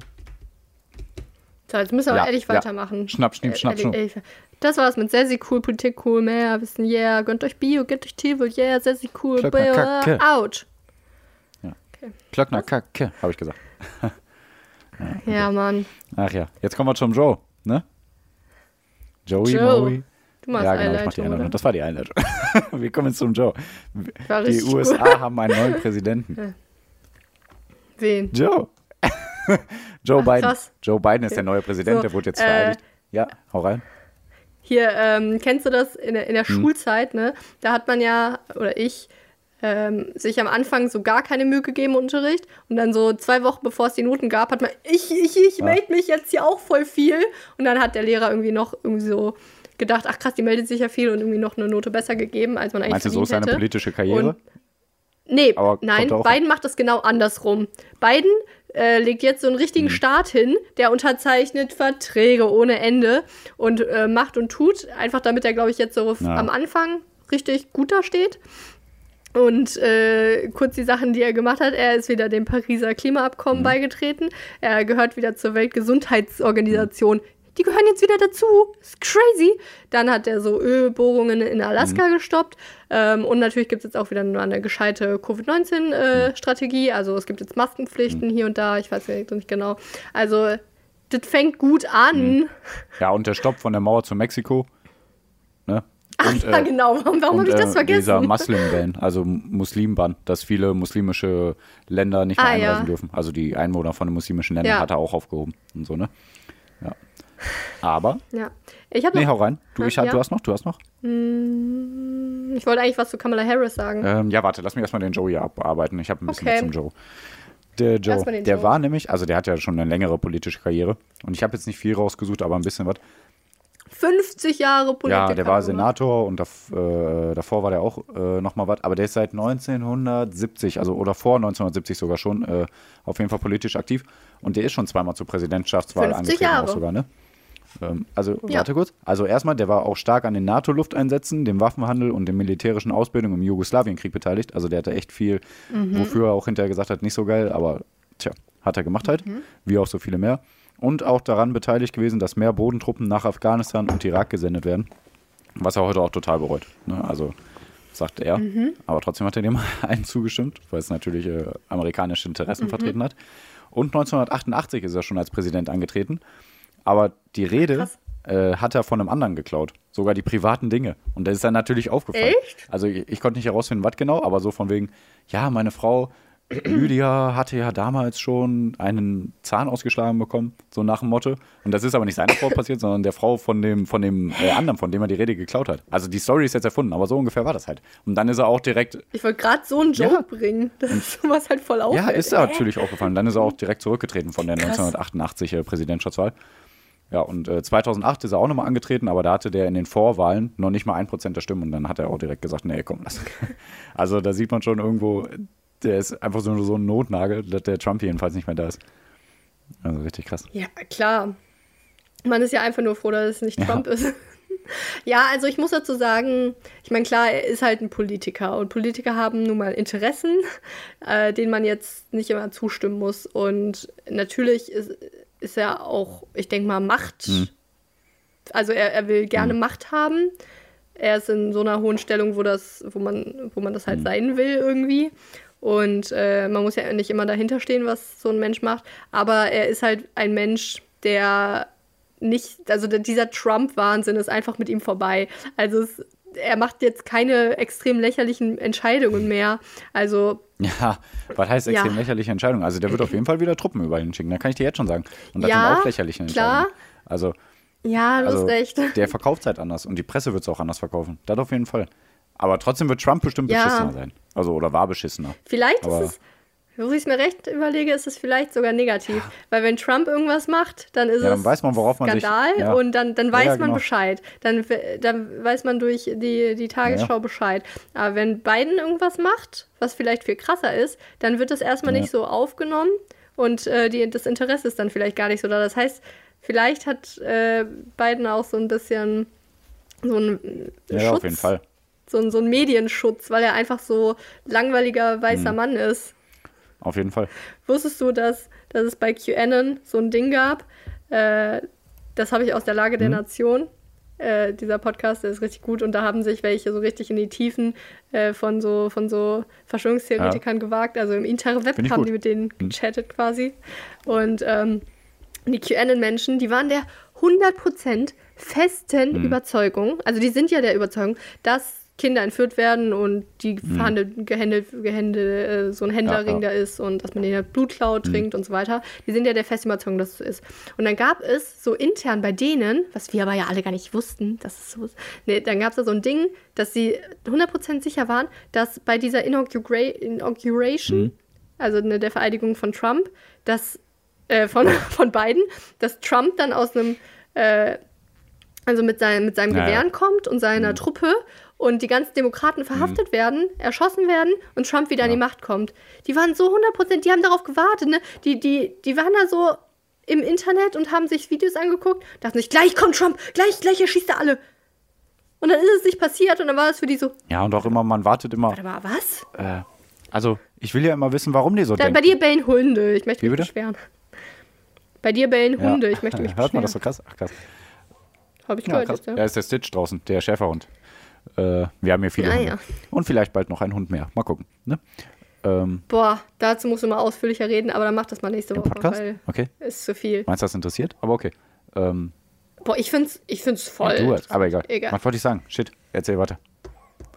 Speaker 1: So, jetzt müssen wir
Speaker 2: Ja,
Speaker 1: aber ehrlich
Speaker 2: ja.
Speaker 1: weitermachen.
Speaker 2: Schnapp, schnipp,
Speaker 1: Äh,
Speaker 2: schnapp, schnupp.
Speaker 1: Das war's mit sehr, sehr cool, Politik cool, mehr wissen, yeah, gönnt euch Bio, gönnt euch Tierwohl, yeah, sehr, sehr cool, Bio,
Speaker 2: Kacke.
Speaker 1: ouch.
Speaker 2: Klöckner, Kacke, habe ich gesagt.
Speaker 1: Ja, Mann,
Speaker 2: Ach ja, jetzt kommen wir zum Joe, ne? Joey
Speaker 1: Joe.
Speaker 2: Moey.
Speaker 1: du machst
Speaker 2: Ja, genau, ich mach die
Speaker 1: Einleitung, oder?
Speaker 2: Das war die Einleitung. wir kommen jetzt zum Joe. Die USA haben einen neuen Präsidenten.
Speaker 1: Wen?
Speaker 2: Joe. Joe
Speaker 1: Ach,
Speaker 2: Biden.
Speaker 1: krass.
Speaker 2: Joe Biden ist der neue Präsident,
Speaker 1: So,
Speaker 2: der wurde jetzt
Speaker 1: äh,
Speaker 2: vereidigt. Ja, hau rein.
Speaker 1: Hier, ähm, kennst du das in der, in der
Speaker 2: Hm.
Speaker 1: Schulzeit, ne? Da hat man ja, oder ich, ähm, sich am Anfang so gar keine Mühe gegeben im Unterricht und dann so zwei Wochen bevor es die Noten gab, hat man, ich, ich, ich
Speaker 2: Ja.
Speaker 1: melde mich jetzt hier auch voll viel und dann hat der Lehrer irgendwie noch irgendwie so gedacht, ach krass, die meldet sich ja viel und irgendwie noch eine Note besser gegeben, als man eigentlich
Speaker 2: Meinst du, so ist seine politische Karriere?
Speaker 1: Und- Nee,
Speaker 2: Aber
Speaker 1: nein, Biden macht das genau andersrum. Biden äh, legt jetzt so einen richtigen
Speaker 2: Hm.
Speaker 1: Staat hin, der unterzeichnet Verträge ohne Ende und äh, macht und tut, einfach damit er, glaube ich, jetzt so
Speaker 2: Ja.
Speaker 1: am Anfang richtig gut da steht. Und äh, kurz die Sachen, die er gemacht hat, er ist wieder dem Pariser Klimaabkommen
Speaker 2: Mhm.
Speaker 1: beigetreten. Er gehört wieder zur Weltgesundheitsorganisation. Die gehören jetzt wieder dazu. Ist crazy. Dann hat er so Ölbohrungen in Alaska
Speaker 2: Mhm.
Speaker 1: gestoppt. Ähm, und natürlich gibt es jetzt auch wieder nur eine gescheite Covid-19-Strategie. also es gibt jetzt Maskenpflichten
Speaker 2: Mhm.
Speaker 1: hier und da. Ich weiß ja nicht genau. Also das fängt gut an.
Speaker 2: Ja, und der Stopp von der Mauer zu Mexiko. Ne? Und,
Speaker 1: ja, genau. Warum, warum habe ich das
Speaker 2: äh, Dieser
Speaker 1: vergessen?
Speaker 2: Muslim-Ban, also Muslim-Ban, dass viele muslimische Länder nicht mehr
Speaker 1: Ah, ja.
Speaker 2: einreisen dürfen. Also die Einwohner von den muslimischen Ländern
Speaker 1: Ja.
Speaker 2: hat er auch aufgehoben und so, ne? Ja. Aber,
Speaker 1: ja. Ich habe
Speaker 2: nee,
Speaker 1: noch.
Speaker 2: hau rein. Du, ich,
Speaker 1: Ja.
Speaker 2: du hast noch, du hast noch.
Speaker 1: Ich wollte eigentlich was zu Kamala Harris sagen.
Speaker 2: Ähm, ja, warte, lass mich erstmal den Joe hier abarbeiten. Ich habe ein bisschen
Speaker 1: Okay.
Speaker 2: was zum Joe. Der Joe, der
Speaker 1: Joe.
Speaker 2: war nämlich, also der hat ja schon eine längere politische Karriere. Und ich habe jetzt nicht viel rausgesucht, aber ein bisschen was.
Speaker 1: 50 Jahre Politiker.
Speaker 2: Ja, der war. Senator und dav äh, davor war der auch äh, nochmal was. Aber der ist seit 1970, also oder vor 1970 sogar schon, äh, auf jeden Fall politisch aktiv. Und der ist schon zweimal zur Präsidentschaftswahl
Speaker 1: 50
Speaker 2: angetreten,
Speaker 1: Jahre.
Speaker 2: sogar, ne? Ähm, also,
Speaker 1: Ja.
Speaker 2: warte kurz. Also erstmal, der war auch stark an den NATO-Lufteinsätzen, dem Waffenhandel und der militärischen Ausbildung im Jugoslawienkrieg beteiligt. Also der hatte echt viel,
Speaker 1: Mhm.
Speaker 2: wofür er auch hinterher gesagt hat, nicht so geil, aber tja, hat er gemacht halt.
Speaker 1: Mhm.
Speaker 2: Wie auch so viele mehr. Und auch daran beteiligt gewesen, dass mehr Bodentruppen nach Afghanistan und Irak gesendet werden. Was er heute auch total bereut. Ne? Also sagte er.
Speaker 1: Mhm.
Speaker 2: Aber trotzdem hat er dem einen zugestimmt, weil es natürlich äh, amerikanische Interessen
Speaker 1: Mhm.
Speaker 2: vertreten hat. Und 1988 ist er schon als Präsident angetreten. Aber die Rede äh, hat er von einem anderen geklaut. Sogar die privaten Dinge. Und das ist dann natürlich aufgefallen.
Speaker 1: Echt?
Speaker 2: Also ich, ich konnte nicht herausfinden, was genau, aber so von wegen, ja, meine Frau Lydia hatte ja damals schon einen Zahn ausgeschlagen bekommen, so nach dem Motto. Und das ist aber nicht seiner Frau passiert, sondern der Frau von dem, von dem äh, anderen, von dem er die Rede geklaut hat. Also die Story ist jetzt erfunden, aber so ungefähr war das halt. Und dann ist er auch direkt,
Speaker 1: Ich wollte gerade so einen Joke
Speaker 2: Ja.
Speaker 1: bringen, dass sowas halt voll auffällt.
Speaker 2: ja, ist er natürlich aufgefallen. Dann ist er auch direkt zurückgetreten von der
Speaker 1: Krass.
Speaker 2: 1988 äh, Präsidentschaftswahl. Ja, und äh, 2008 ist er auch nochmal angetreten, aber da hatte der in den Vorwahlen noch nicht mal ein Prozent der Stimmen und dann hat er auch direkt gesagt, nee, komm, lass. Also da sieht man schon irgendwo, der ist einfach so, so ein Notnagel, dass der Trump jedenfalls nicht mehr da ist. Also richtig krass.
Speaker 1: Ja, klar. Man ist ja einfach nur froh, dass es nicht
Speaker 2: Ja.
Speaker 1: Trump ist. ja, also ich muss dazu sagen, ich meine, klar, er ist halt ein Politiker und Politiker haben nun mal Interessen, äh, denen man jetzt nicht immer zustimmen muss. Und natürlich ist, ist er auch, ich denke mal, Macht.
Speaker 2: Mhm.
Speaker 1: Also er, er will gerne Macht haben. Er ist in so einer hohen Stellung, wo das, wo man, wo man das halt
Speaker 2: Mhm.
Speaker 1: sein will irgendwie. Und äh, man muss ja nicht immer dahinter stehen, was so ein Mensch macht. Aber er ist halt ein Mensch, der nicht, also dieser Trump-Wahnsinn ist einfach mit ihm vorbei. Also es, er macht jetzt keine extrem lächerlichen Entscheidungen mehr. Also
Speaker 2: Ja, was heißt
Speaker 1: Ja.
Speaker 2: extrem lächerliche Entscheidung? Also der wird auf jeden Fall wieder Truppen überall hinschicken, da kann ich dir jetzt schon sagen. Und das
Speaker 1: Ja,
Speaker 2: sind auch lächerliche
Speaker 1: klar.
Speaker 2: Entscheidungen. Also,
Speaker 1: ja, du
Speaker 2: also
Speaker 1: hast recht.
Speaker 2: der verkauft halt anders und die Presse wird es auch anders verkaufen. Das auf jeden Fall. Aber trotzdem wird Trump bestimmt
Speaker 1: Ja.
Speaker 2: beschissener sein. Also, oder war beschissener.
Speaker 1: Vielleicht
Speaker 2: Aber-
Speaker 1: ist es, wo ich es mir recht überlege, ist es vielleicht sogar negativ. Weil wenn Trump irgendwas macht, dann ist
Speaker 2: Ja, dann
Speaker 1: es
Speaker 2: weiß man, worauf man sich-
Speaker 1: Skandal
Speaker 2: ja.
Speaker 1: und dann, dann
Speaker 2: Ja,
Speaker 1: weiß
Speaker 2: ja,
Speaker 1: man
Speaker 2: genau.
Speaker 1: Bescheid. Dann, dann weiß man durch die, die Tagesschau
Speaker 2: Ja.
Speaker 1: Bescheid. Aber wenn Biden irgendwas macht, was vielleicht viel krasser ist, dann wird das erstmal
Speaker 2: Ja.
Speaker 1: nicht so aufgenommen und äh, die, das Interesse ist dann vielleicht gar nicht so da. Das heißt, vielleicht hat äh, Biden auch so ein bisschen so einen
Speaker 2: Ja,
Speaker 1: Schutz,
Speaker 2: auf jeden Fall.
Speaker 1: So, ein- so einen Medienschutz, weil er einfach so langweiliger weißer Mann ist.
Speaker 2: Auf jeden Fall.
Speaker 1: Wusstest du, dass, dass es bei QAnon so ein Ding gab? Äh, das habe ich aus der Lage der
Speaker 2: Mhm.
Speaker 1: Nation. Äh, dieser Podcast, der ist richtig gut und da haben sich welche so richtig in die Tiefen äh, von so von so Verschwörungstheoretikern gewagt. Also im Interweb haben
Speaker 2: gut. Mhm.
Speaker 1: die mit denen gechattet quasi. Und ähm, die QAnon-Menschen, die waren der 100% festen
Speaker 2: Mhm.
Speaker 1: Überzeugung, also die sind ja der Überzeugung, dass Kinder entführt werden und die
Speaker 2: Mhm.
Speaker 1: verhandelt, gehändelt, gehändelt, äh, so ein Händlerring
Speaker 2: Ja, ja.
Speaker 1: da ist und dass man den Blut klaut,
Speaker 2: Mhm.
Speaker 1: trinkt und so weiter. Die sind ja der festen Überzeugung, dass es so ist. Und dann gab es so intern bei denen, was wir aber ja alle gar nicht wussten, dass es so ist, nee, dann gab es da so ein Ding, dass sie 100% sicher waren, dass bei dieser Inaugura Inauguration,
Speaker 2: Mhm.
Speaker 1: also ne, der Vereidigung von Trump, dass äh, von, von Biden, dass Trump dann aus einem, äh, also mit seinem, mit seinem
Speaker 2: Ja, ja.
Speaker 1: Gewehren kommt und seiner Truppe und die ganzen Demokraten verhaftet werden, erschossen werden und Trump wieder an die Macht kommt. Die waren so 100%, die haben darauf gewartet, ne? Die, die, die waren da so im Internet und haben sich Videos angeguckt, dachten sich, gleich kommt Trump, gleich, gleich erschießt er alle. Und dann ist es nicht passiert und dann war es für die so,
Speaker 2: Ja, und auch immer, man wartet immer.
Speaker 1: warte mal, was?
Speaker 2: Äh, also, ich will ja immer wissen, warum die so
Speaker 1: Da,
Speaker 2: denken.
Speaker 1: bei dir bellen Hunde, ich möchte
Speaker 2: Wie
Speaker 1: mich
Speaker 2: bitte?
Speaker 1: beschweren. Bei dir bellen
Speaker 2: Ja.
Speaker 1: Hunde, ich möchte mich
Speaker 2: Hört man das so
Speaker 1: beschweren.
Speaker 2: krass? Ach, krass.
Speaker 1: Habe ich
Speaker 2: Ja,
Speaker 1: gehört
Speaker 2: krass.
Speaker 1: ja.
Speaker 2: Da ist der Stitch draußen, der Schäferhund. Äh, wir haben hier viele
Speaker 1: Ah,
Speaker 2: Hunde.
Speaker 1: ja.
Speaker 2: Und vielleicht bald noch einen Hund mehr. Mal gucken. Ne? Ähm,
Speaker 1: Boah, dazu musst du mal ausführlicher reden, aber dann mach das mal nächste Woche,
Speaker 2: Podcast?
Speaker 1: weil
Speaker 2: Okay.
Speaker 1: ist zu viel.
Speaker 2: Meinst du, das interessiert? Aber okay. Ähm,
Speaker 1: Boah, ich find's, ich find's voll.
Speaker 2: du hast, aber egal.
Speaker 1: egal.
Speaker 2: Was wollte ich sagen? Shit, erzähl weiter.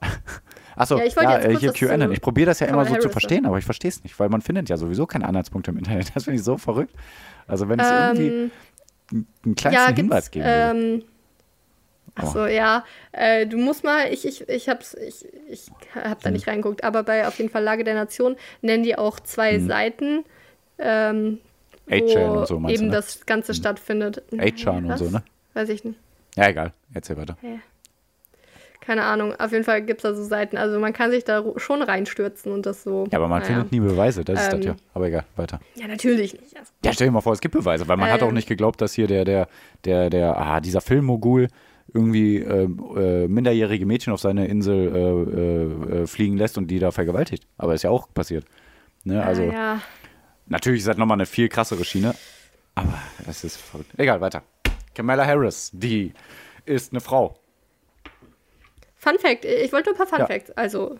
Speaker 2: Achso,
Speaker 1: Ja,
Speaker 2: ja,
Speaker 1: ich jetzt
Speaker 2: äh, hier
Speaker 1: zu
Speaker 2: QAnon. Ich probiere das ja immer
Speaker 1: Kamala
Speaker 2: so zu
Speaker 1: Harris
Speaker 2: verstehen, aber ich verstehe es nicht, weil man findet ja sowieso keine Anhaltspunkte im Internet. Das finde ich so verrückt. Also wenn es irgendwie
Speaker 1: Ähm,
Speaker 2: einen kleinsten
Speaker 1: ja,
Speaker 2: Hinweis geben würde.
Speaker 1: ähm, Achso, ja. Äh, du musst mal, ich, ich, ich hab's, ich, ich hab da
Speaker 2: Hm.
Speaker 1: nicht reingeguckt, aber bei auf jeden Fall Lage der Nation nennen die auch zwei Seiten, ähm,
Speaker 2: 8chan
Speaker 1: wo
Speaker 2: und so
Speaker 1: eben
Speaker 2: du, ne?
Speaker 1: das Ganze stattfindet.
Speaker 2: 8chan und so, ne?
Speaker 1: Weiß ich nicht.
Speaker 2: Ja, egal. Erzähl weiter.
Speaker 1: Keine Ahnung. Auf jeden Fall gibt es da so Seiten. Also man kann sich da schon reinstürzen und das so.
Speaker 2: Ja, aber man
Speaker 1: naja.
Speaker 2: findet nie Beweise, das ist das
Speaker 1: Ähm,
Speaker 2: ja. Aber egal, weiter.
Speaker 1: Ja, natürlich nicht. Also,
Speaker 2: Ja, stell dir mal vor, es gibt Beweise, weil man hat auch
Speaker 1: Ähm.
Speaker 2: nicht geglaubt, dass hier der, der, der, der, ah, dieser Filmmogul irgendwie ähm, äh, minderjährige Mädchen auf seine Insel äh, äh, äh, fliegen lässt und die da vergewaltigt. Aber ist ja auch passiert. Ne? Also,
Speaker 1: ah, ja.
Speaker 2: natürlich ist das nochmal eine viel krassere Schiene, aber das ist verrückt. Egal, weiter. Kamala Harris, die ist eine Frau.
Speaker 1: Fun Fact, ich wollte nur ein paar Fun
Speaker 2: Ja.
Speaker 1: Facts. Also,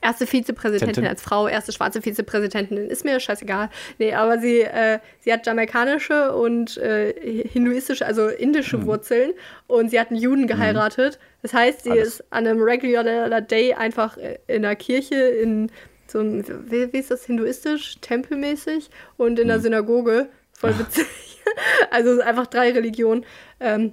Speaker 1: erste Vizepräsidentin als Frau, erste schwarze Vizepräsidentin, ist mir scheißegal. Nee, aber sie, äh, sie hat jamaikanische und äh, hinduistische, also indische
Speaker 2: Mhm.
Speaker 1: Wurzeln und sie hat einen Juden geheiratet. Das heißt, sie
Speaker 2: Alles.
Speaker 1: ist an einem regular Day einfach äh, in der Kirche in so einem, wie, wie ist das, hinduistisch, tempelmäßig und in der
Speaker 2: Mhm.
Speaker 1: Synagoge. Voll witzig. also einfach drei Religionen. Ähm,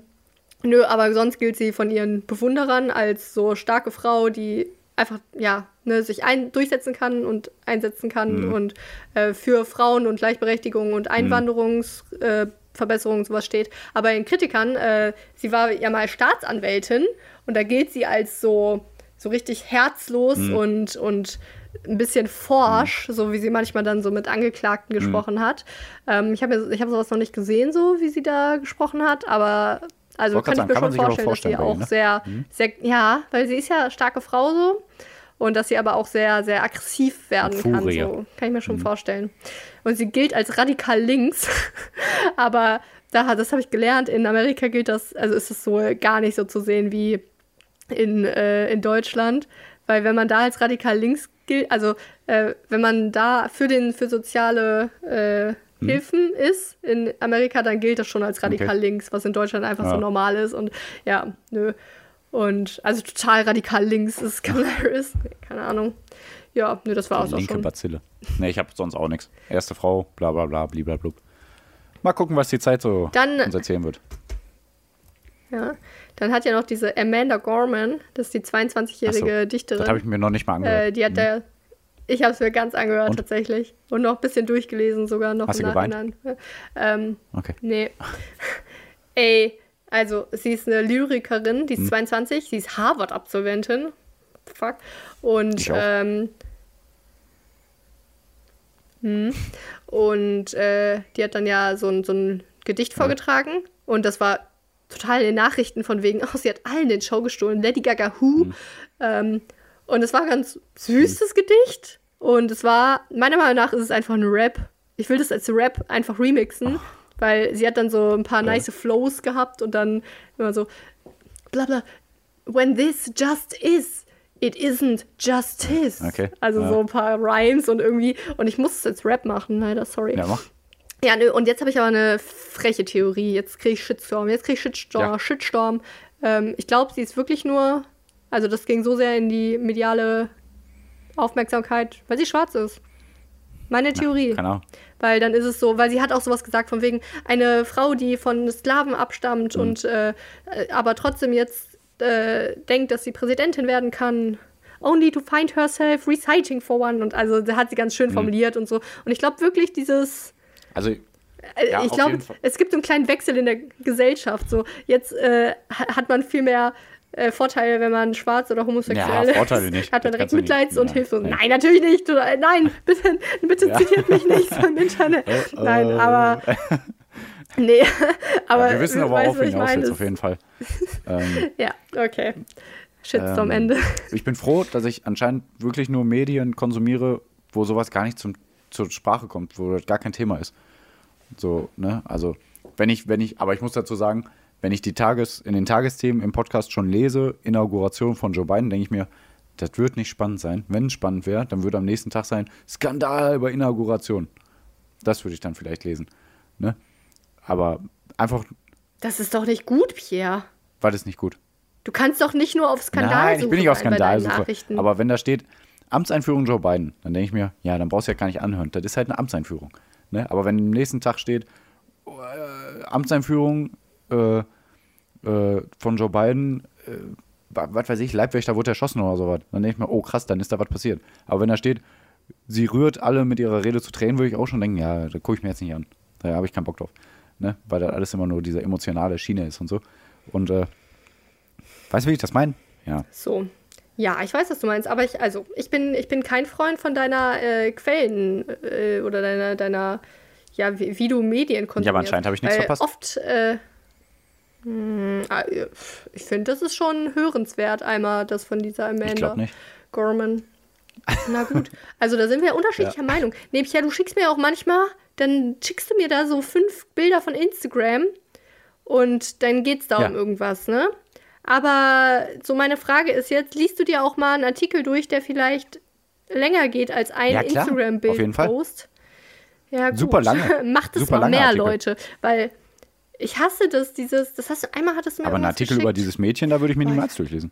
Speaker 1: Nö, aber sonst gilt sie von ihren Bewunderern als so starke Frau, die einfach, ja, ne, sich ein durchsetzen kann und einsetzen kann und äh, für Frauen und Gleichberechtigung und Einwanderungsverbesserungen äh, Verbesserungen und sowas steht. Aber in Kritikern, äh, sie war ja mal Staatsanwältin und da gilt sie als so, so richtig herzlos und, und ein bisschen forsch, so wie sie manchmal dann so mit Angeklagten gesprochen hat. Ähm, ich habe ich hab sowas noch nicht gesehen, so wie sie da gesprochen hat, aber also kann ich
Speaker 2: grad
Speaker 1: mir
Speaker 2: sagen, kann
Speaker 1: schon vorstellen,
Speaker 2: auch
Speaker 1: dass sie
Speaker 2: vorstellen bei ihr,
Speaker 1: auch sehr, sehr, ja, weil sie ist ja starke Frau so und dass sie aber auch sehr, sehr aggressiv werden kann. So. Kann ich mir schon vorstellen. Und sie gilt als radikal links, aber da, das habe ich gelernt, in Amerika gilt das, also ist es so gar nicht so zu sehen wie in, äh, in Deutschland, weil wenn man da als radikal links gilt, also äh, wenn man da für den für soziale äh, Hilfen ist in Amerika, dann gilt das schon als radikal
Speaker 2: Hm. Okay.
Speaker 1: links, was in Deutschland einfach
Speaker 2: Ja.
Speaker 1: so normal ist und ja, nö. Und also total radikal links ist Kamala Harris, keine Ahnung. Ja, nö, das war es auch
Speaker 2: Linke
Speaker 1: schon.
Speaker 2: Bazille. Nee, ich habe sonst auch nichts. Erste Frau, bla bla bla, blablabla. Mal gucken, was die Zeit so
Speaker 1: Dann-
Speaker 2: uns erzählen wird.
Speaker 1: Ja. Dann hat ja noch diese Amanda Gorman, das ist die 22-jährige Dichterin.
Speaker 2: Das habe ich mir noch nicht mal angehört.
Speaker 1: Äh, die hat da, ich habe es mir ganz angehört
Speaker 2: Und?
Speaker 1: tatsächlich und noch ein bisschen durchgelesen sogar noch
Speaker 2: Hast
Speaker 1: im? Nachhinein. Ähm,
Speaker 2: okay.
Speaker 1: nee. Ey, also sie ist eine Lyrikerin,
Speaker 2: Hm.
Speaker 1: die ist 22, sie ist Harvard-Absolventin. Fuck. Und ähm, hm. und äh, die hat dann ja so ein, so ein Gedicht vorgetragen und das war total in den Nachrichten von wegen, oh, sie hat allen den Show gestohlen, Lady Gaga Who.
Speaker 2: Hm.
Speaker 1: Ähm, und es war ganz süß, das Gedicht. Und es war, meiner Meinung nach ist es einfach ein Rap. Ich will das als Rap einfach remixen, weil sie hat dann so ein paar
Speaker 2: Ja.
Speaker 1: nice Flows gehabt und dann immer so, bla bla, when this just is, it isn't justice.
Speaker 2: Okay,
Speaker 1: Also
Speaker 2: ja.
Speaker 1: so ein paar Rhymes und irgendwie, und ich muss es als Rap machen, leider, sorry.
Speaker 2: Ja, mach.
Speaker 1: Ja, nö, und jetzt habe ich aber eine freche Theorie. Jetzt kriege ich Shitstorm. Jetzt kriege ich Shitstorm.
Speaker 2: Ja.
Speaker 1: Shitstorm. Ähm, ich glaube, sie ist wirklich nur. Also, das ging so sehr in die mediale Aufmerksamkeit, weil sie schwarz ist. Meine Theorie.
Speaker 2: Ahnung.
Speaker 1: Weil dann ist es so, weil sie hat auch sowas gesagt von wegen eine Frau, die von Sklaven abstammt
Speaker 2: Mhm.
Speaker 1: und äh, äh, aber trotzdem jetzt äh, denkt, dass sie Präsidentin werden kann. Only to find herself reciting for one. Und also da hat sie ganz
Speaker 2: Mhm.
Speaker 1: schön formuliert und so. Und ich glaube wirklich, dieses
Speaker 2: Also,
Speaker 1: äh,
Speaker 2: Ja,
Speaker 1: ich glaube, es gibt so einen kleinen Wechsel in der Gesellschaft. So, jetzt äh, ha- hat man viel mehr äh, Vorteile, wenn man schwarz oder homosexuell
Speaker 2: Ja, Vorteile nicht.
Speaker 1: Hat man direkt. Mitleids- und
Speaker 2: Ja,
Speaker 1: hilft so.
Speaker 2: nein.
Speaker 1: Natürlich nicht. Oder, nein, bitte, bitte
Speaker 2: Ja.
Speaker 1: zitiert mich nicht im Internet. Nein, aber. Nee, aber.
Speaker 2: wir wissen aber auch, wie
Speaker 1: ich
Speaker 2: hinaus
Speaker 1: meine,
Speaker 2: jetzt auf jeden Fall. ähm,
Speaker 1: Ja, okay. Shitstorm
Speaker 2: Ähm,
Speaker 1: Ende.
Speaker 2: ich bin froh, dass ich anscheinend wirklich nur Medien konsumiere, wo sowas gar nicht zum, zur Sprache kommt, wo das gar kein Thema ist. So, ne? Also, wenn ich, wenn ich, aber ich muss dazu sagen, wenn ich die Tages, in den Tagesthemen im Podcast schon lese, Inauguration von Joe Biden, denke ich mir, das wird nicht spannend sein. Wenn es spannend wäre, dann würde am nächsten Tag sein, Skandal über Inauguration. Das würde ich dann vielleicht lesen. Ne? Aber einfach
Speaker 1: Das ist doch nicht gut, Pierre.
Speaker 2: war das nicht gut.
Speaker 1: Du kannst doch nicht nur auf Skandal
Speaker 2: Nein, ich bin nicht auf Skandalsuche.
Speaker 1: Nachrichten.
Speaker 2: Aber wenn da steht Amtseinführung Joe Biden, dann denke ich mir, ja, dann brauchst du ja gar nicht anhören. Das ist halt eine Amtseinführung. Ne? Aber wenn am nächsten Tag steht äh, Amtseinführung äh, äh, von Joe Biden, äh, wa- was weiß ich, Leibwächter wurde erschossen oder sowas, dann denke ich mir, oh krass, dann ist da was passiert. Aber wenn da steht, sie rührt alle mit ihrer Rede zu Tränen, würde ich auch schon denken, ja, da gucke ich mir jetzt nicht an. Da habe ich keinen Bock drauf. Ne? Weil das alles immer nur diese emotionale Schiene ist und so. Und äh, weißt du, wie ich das meine? Ja.
Speaker 1: So. Ja, ich weiß, was du meinst, aber ich, also, ich bin, ich bin kein Freund von deiner äh, Quellen äh, oder deiner, deiner, ja, wie, wie du Medien konsumierst.
Speaker 2: Ja, aber anscheinend habe ich nichts verpasst.
Speaker 1: Oft, äh, ich finde, das ist schon hörenswert, einmal das von dieser Amanda
Speaker 2: Ich nicht.
Speaker 1: Gorman. Na gut. Also da sind wir unterschiedlicher Meinung. Nämlich ja, du schickst mir auch manchmal, dann schickst du mir da so fünf Bilder von Instagram und dann geht's da
Speaker 2: Ja.
Speaker 1: um irgendwas, ne? Aber so meine Frage ist jetzt, liest du dir auch mal einen Artikel durch, der vielleicht länger geht als ein
Speaker 2: Ja, klar.
Speaker 1: Instagram-Bild
Speaker 2: Auf jeden Fall.
Speaker 1: Post? Ja, gut.
Speaker 2: Super lange.
Speaker 1: Macht es
Speaker 2: Super
Speaker 1: mal mehr,
Speaker 2: Artikel.
Speaker 1: Leute, weil ich hasse das, dieses, das hast du, einmal hattest du mir
Speaker 2: Aber einen Artikel über
Speaker 1: geschickt.
Speaker 2: dieses Mädchen, da würde ich mir
Speaker 1: Weiß.
Speaker 2: niemals durchlesen.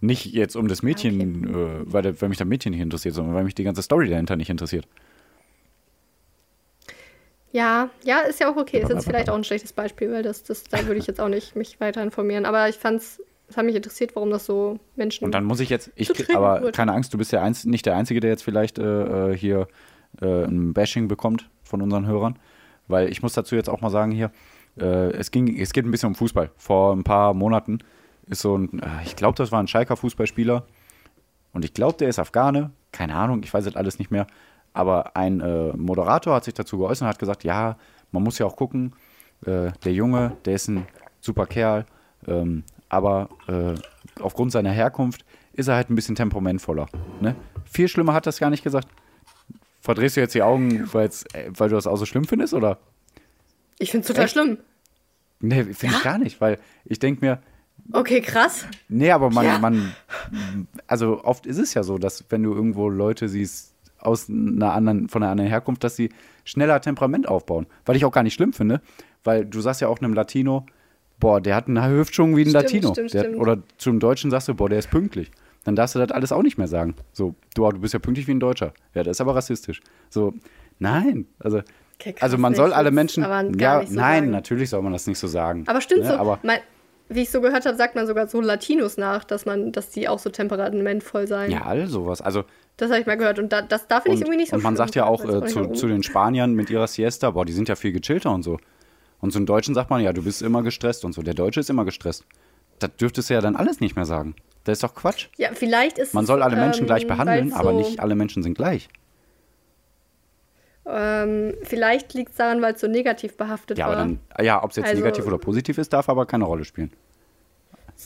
Speaker 2: Nicht jetzt um das Mädchen, äh, weil, weil mich das Mädchen nicht interessiert, sondern weil mich die ganze Story dahinter nicht interessiert.
Speaker 1: Ja, ja, ist ja auch okay. Ist jetzt vielleicht auch ein schlechtes Beispiel, weil das, das, da würde ich jetzt auch nicht mich weiter informieren. Aber ich fand's, es hat mich interessiert, warum das so Menschen.
Speaker 2: Und dann muss ich jetzt, ich, aber
Speaker 1: wird.
Speaker 2: keine Angst, du bist ja einz, nicht der Einzige, der jetzt vielleicht äh, äh, hier äh, ein Bashing bekommt von unseren Hörern. Weil ich muss dazu jetzt auch mal sagen hier, äh, es, ging, es geht ein bisschen um Fußball. Vor ein paar Monaten ist so ein, äh, ich glaube, das war ein Schalker Fußballspieler und ich glaube, der ist Afghane, keine Ahnung, ich weiß das alles nicht mehr. Aber ein äh, Moderator hat sich dazu geäußert und hat gesagt, ja, man muss ja auch gucken, äh, der Junge, der ist ein super Kerl, ähm, aber äh, aufgrund seiner Herkunft ist er halt ein bisschen temperamentvoller. Ne? Viel schlimmer hat das gar nicht gesagt. Verdrehst du jetzt die Augen, äh, weil du das auch so schlimm findest, oder?
Speaker 1: Ich finde es total
Speaker 2: Echt?
Speaker 1: schlimm.
Speaker 2: Nee, finde ich gar nicht, weil ich denke mir,
Speaker 1: Okay, krass.
Speaker 2: Nee, aber man,
Speaker 1: Ja.
Speaker 2: man, also oft ist es ja so, dass wenn du irgendwo Leute siehst aus einer anderen, von einer anderen Herkunft, dass sie schneller Temperament aufbauen. Was ich auch gar nicht schlimm finde, weil du sagst ja auch einem Latino, boah, der hat einen Hüftschwung wie ein
Speaker 1: Stimmt,
Speaker 2: Latino.
Speaker 1: stimmt,
Speaker 2: der,
Speaker 1: stimmt.
Speaker 2: Oder zum Deutschen sagst du, boah, der ist pünktlich. Dann darfst du das alles auch nicht mehr sagen. So, du, du bist ja pünktlich wie ein Deutscher. Ja, das ist aber rassistisch. So, nein, also.
Speaker 1: Okay,
Speaker 2: also man soll alle Menschen.
Speaker 1: aber
Speaker 2: Ja,
Speaker 1: so
Speaker 2: nein,
Speaker 1: sagen.
Speaker 2: natürlich soll man das nicht so sagen.
Speaker 1: Aber stimmt
Speaker 2: ne?
Speaker 1: so.
Speaker 2: Aber
Speaker 1: Mein, wie ich so gehört habe, sagt man sogar so Latinos nach, dass man, dass die auch so temperamentvoll seien.
Speaker 2: ja, all sowas. Also
Speaker 1: Das habe ich mal gehört. Und da, das, da finde ich irgendwie nicht so
Speaker 2: und man sagt ja auch äh, zu, zu den Spaniern mit ihrer Siesta, boah, die sind ja viel gechillter und so. Und zum Deutschen sagt man, ja, du bist immer gestresst und so. Der Deutsche ist immer gestresst. Das dürftest du ja dann alles nicht mehr sagen. Das ist doch Quatsch.
Speaker 1: Ja, vielleicht ist
Speaker 2: Man soll alle Menschen
Speaker 1: ähm,
Speaker 2: gleich behandeln,
Speaker 1: weil's
Speaker 2: aber
Speaker 1: so,
Speaker 2: nicht alle Menschen sind gleich.
Speaker 1: Ähm, vielleicht liegt es daran, weil es so negativ behaftet
Speaker 2: Ja,
Speaker 1: war.
Speaker 2: aber dann, ja, ob es jetzt
Speaker 1: Also-
Speaker 2: negativ oder positiv ist, darf aber keine Rolle spielen.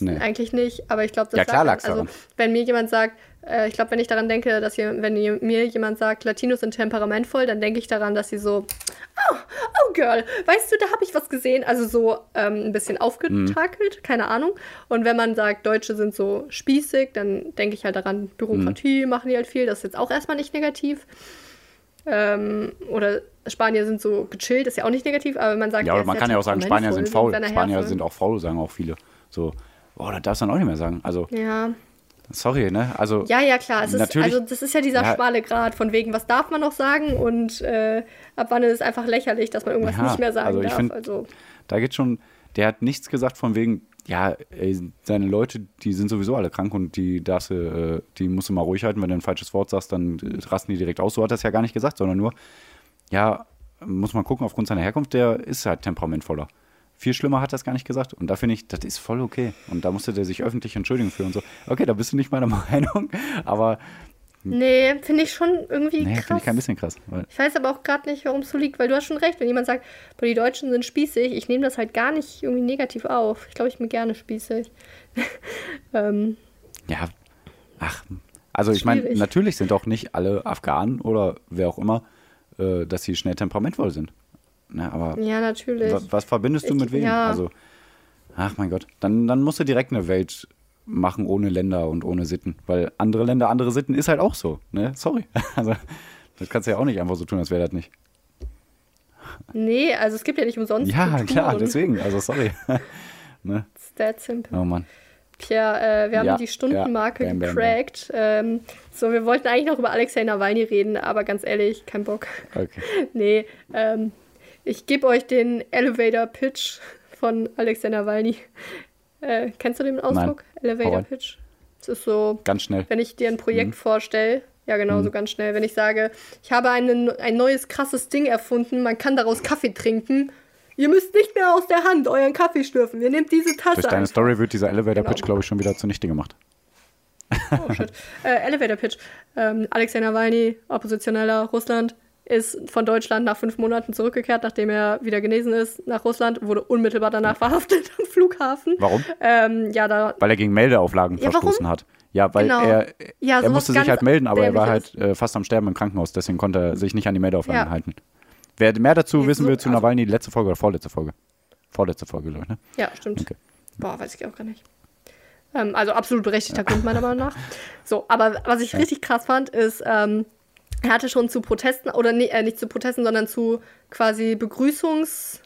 Speaker 2: Nee.
Speaker 1: Eigentlich nicht, aber ich glaube, das
Speaker 2: Ja, klar
Speaker 1: lag
Speaker 2: lag's
Speaker 1: also, wenn mir jemand sagt, äh, ich glaube, wenn ich daran denke, dass je, wenn mir jemand sagt, Latinos sind temperamentvoll, dann denke ich daran, dass sie so, oh, oh Girl, weißt du, da habe ich was gesehen. Also so ähm, ein bisschen aufgetakelt,
Speaker 2: Mhm.
Speaker 1: keine Ahnung. Und wenn man sagt, Deutsche sind so spießig, dann denke ich halt daran, Bürokratie
Speaker 2: Mhm.
Speaker 1: machen die halt viel. Das ist jetzt auch erstmal nicht negativ. Ähm, oder Spanier sind so gechillt, ist ja auch nicht negativ, aber man sagt
Speaker 2: Ja,
Speaker 1: er ist
Speaker 2: man kann ja auch sagen, Spanier sind faul. Spanier
Speaker 1: Herkunft.
Speaker 2: sind auch faul, sagen auch viele. So, oh, das darfst du dann auch nicht mehr sagen. Also,
Speaker 1: Ja.
Speaker 2: sorry, ne? Also,
Speaker 1: Ja, ja, klar. Es ist,
Speaker 2: Natürlich-
Speaker 1: also das ist ja dieser
Speaker 2: Ja.
Speaker 1: schmale Grad von wegen, was darf man noch sagen und äh, ab wann ist es einfach lächerlich, dass man irgendwas
Speaker 2: Ja,
Speaker 1: nicht mehr sagen
Speaker 2: also ich
Speaker 1: darf.
Speaker 2: find-
Speaker 1: also
Speaker 2: Da geht schon, der hat nichts gesagt von wegen, ja, ey, seine Leute, die sind sowieso alle krank und die darfst du, äh, die musst du mal ruhig halten, wenn du ein falsches Wort sagst, dann äh, rasten die direkt aus. So hat er es ja gar nicht gesagt, sondern nur, ja, muss man gucken, aufgrund seiner Herkunft, der ist halt temperamentvoller. Viel schlimmer hat er es gar nicht gesagt. Und da finde ich, das ist voll okay. Und da musste der sich öffentlich entschuldigen für und so. Okay, da bist du nicht meiner Meinung, aber
Speaker 1: Nee, finde ich schon irgendwie
Speaker 2: nee,
Speaker 1: krass.
Speaker 2: finde ich kein bisschen krass.
Speaker 1: Ich weiß aber auch gerade nicht, warum es so liegt, weil du hast schon recht, wenn jemand sagt, boah, die Deutschen sind spießig, ich nehme das halt gar nicht irgendwie negativ auf. Ich glaube, ich bin gerne spießig. ähm,
Speaker 2: ja, ach, also ich meine, natürlich sind auch nicht alle Afghanen oder wer auch immer, äh, dass sie schnell temperamentvoll sind. Na, aber
Speaker 1: ja, natürlich.
Speaker 2: wa- was verbindest du
Speaker 1: Ich-
Speaker 2: mit wem?
Speaker 1: ja.
Speaker 2: Also, ach mein Gott, dann, dann musst du direkt eine Welt machen ohne Länder und ohne Sitten. Weil andere Länder, andere Sitten ist halt auch so. Ne? Sorry. Also, das kannst du ja auch nicht einfach so tun, als wäre das nicht.
Speaker 1: Nee, also es gibt ja nicht umsonst.
Speaker 2: Ja,
Speaker 1: Kulturen.
Speaker 2: klar, deswegen. Also, sorry. ne?
Speaker 1: It's that simple.
Speaker 2: Oh Mann.
Speaker 1: Pierre, äh, wir haben
Speaker 2: Ja,
Speaker 1: die Stundenmarke
Speaker 2: ja. Bam, bam, bam.
Speaker 1: gecrackt. Ähm, so, wir wollten eigentlich noch über Alexei Nawalny reden, aber ganz ehrlich, kein Bock.
Speaker 2: Okay.
Speaker 1: Nee, ähm, ich gebe euch den Elevator Pitch von Alexei Nawalny. Äh, kennst du den Ausdruck?
Speaker 2: Hau
Speaker 1: Elevator. Pitch. Es ist so,
Speaker 2: Ganz schnell.
Speaker 1: wenn ich dir ein
Speaker 2: Mhm.
Speaker 1: Projekt vorstelle, ja genau, so ganz schnell. Wenn ich sage, ich habe einen, ein neues krasses Ding erfunden, man kann daraus Kaffee trinken. Ihr müsst nicht mehr aus der Hand euren Kaffee schlürfen. Ihr nehmt diese Tasse.
Speaker 2: Durch deine
Speaker 1: einfach.
Speaker 2: Story wird dieser Elevator-Pitch,
Speaker 1: Genau.
Speaker 2: glaube ich, schon wieder zunichte gemacht.
Speaker 1: Oh shit. äh, Elevator Pitch. Ähm, Alexei Nawalny, Oppositioneller, Russland, ist von Deutschland nach fünf Monaten zurückgekehrt, nachdem er wieder genesen ist, nach Russland, wurde unmittelbar danach verhaftet am Flughafen.
Speaker 2: Warum?
Speaker 1: Ähm, ja, da.
Speaker 2: Weil er gegen Meldeauflagen
Speaker 1: Ja,
Speaker 2: verstoßen
Speaker 1: warum?
Speaker 2: hat. Ja, weil
Speaker 1: Genau.
Speaker 2: er,
Speaker 1: Ja,
Speaker 2: er musste sich halt melden, aber er war halt äh, fast am Sterben im Krankenhaus, deswegen konnte er sich nicht an die Meldeauflagen
Speaker 1: Ja.
Speaker 2: halten. Wer mehr dazu wissen will zu
Speaker 1: also-
Speaker 2: Nawalny, die letzte Folge oder vorletzte Folge? Vorletzte Folge, glaube ich, ne?
Speaker 1: Ja, stimmt.
Speaker 2: Okay.
Speaker 1: Boah, weiß ich auch gar nicht. Ähm, also absolut berechtigter Grund meiner Meinung nach. So, aber was ich richtig krass fand, ist, ähm, er hatte schon zu Protesten, oder nee, äh, nicht zu Protesten, sondern zu quasi Begrüßungs,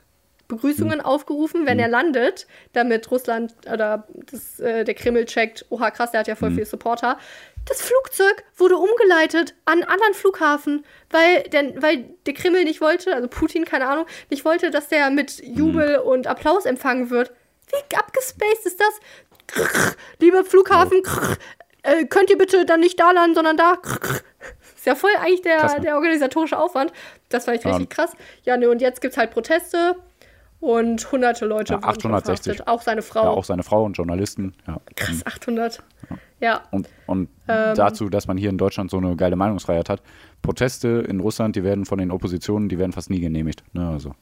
Speaker 1: Begrüßungen
Speaker 2: Hm.
Speaker 1: aufgerufen, wenn er landet, damit Russland oder das, äh, der Kreml checkt, oha krass, der hat ja voll
Speaker 2: Hm.
Speaker 1: viel Supporter. Das Flugzeug wurde umgeleitet an einen anderen Flughafen, weil der, weil der Kreml nicht wollte, also Putin, keine Ahnung, nicht wollte, dass der mit Jubel und Applaus empfangen wird. Wie abgespaced ist das? Krrr, lieber Flughafen, krrr, äh, könnt ihr bitte dann nicht da landen, sondern da? Krrr. Ist ja voll eigentlich der,
Speaker 2: Krass,
Speaker 1: der organisatorische Aufwand. Das fand ich
Speaker 2: Ja.
Speaker 1: richtig krass. Ja, ne, und jetzt gibt es halt Proteste und hunderte Leute
Speaker 2: Ja,
Speaker 1: wurden schon
Speaker 2: 860.
Speaker 1: verhaftet. Auch seine Frau.
Speaker 2: Ja, auch seine Frau und Journalisten. Ja.
Speaker 1: Krass, 800. Ja,
Speaker 2: Und, und
Speaker 1: Ähm.
Speaker 2: dazu, dass man hier in Deutschland so eine geile Meinungsfreiheit hat. Proteste in Russland, die werden von den Oppositionen, die werden fast nie genehmigt. Ne, also.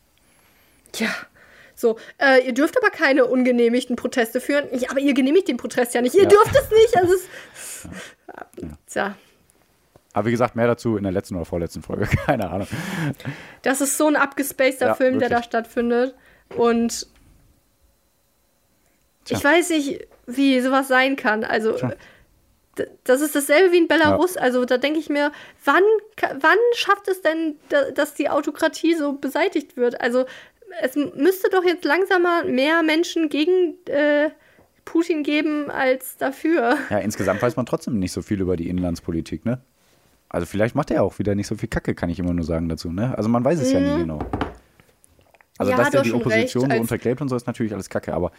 Speaker 1: ja. So, äh, ihr dürft aber keine ungenehmigten Proteste führen. Ja, aber ihr genehmigt den Protest ja nicht. Ihr
Speaker 2: Ja.
Speaker 1: dürft es nicht. Also es, Tja,
Speaker 2: Aber wie gesagt, mehr dazu in der letzten oder vorletzten Folge. Keine Ahnung.
Speaker 1: das ist so ein abgespaceder
Speaker 2: Ja,
Speaker 1: Film, der da
Speaker 2: wirklich.
Speaker 1: stattfindet. Und
Speaker 2: Tja.
Speaker 1: ich weiß nicht, wie sowas sein kann. Also,
Speaker 2: Tja.
Speaker 1: das ist dasselbe wie in Belarus. Also, da denke ich mir, wann, wann schafft es denn, da- dass die Autokratie so beseitigt wird? Also, es müsste doch jetzt langsamer mehr Menschen gegen äh, Putin geben als dafür.
Speaker 2: Ja, insgesamt weiß man trotzdem nicht so viel über die Inlandspolitik, ne? Also vielleicht macht er auch wieder nicht so viel Kacke, kann ich immer nur sagen dazu, ne? Also man weiß es ja nie genau. Also
Speaker 1: Mhm. Ja,
Speaker 2: dass der die Opposition
Speaker 1: recht,
Speaker 2: so untergräbt und so ist natürlich alles Kacke, aber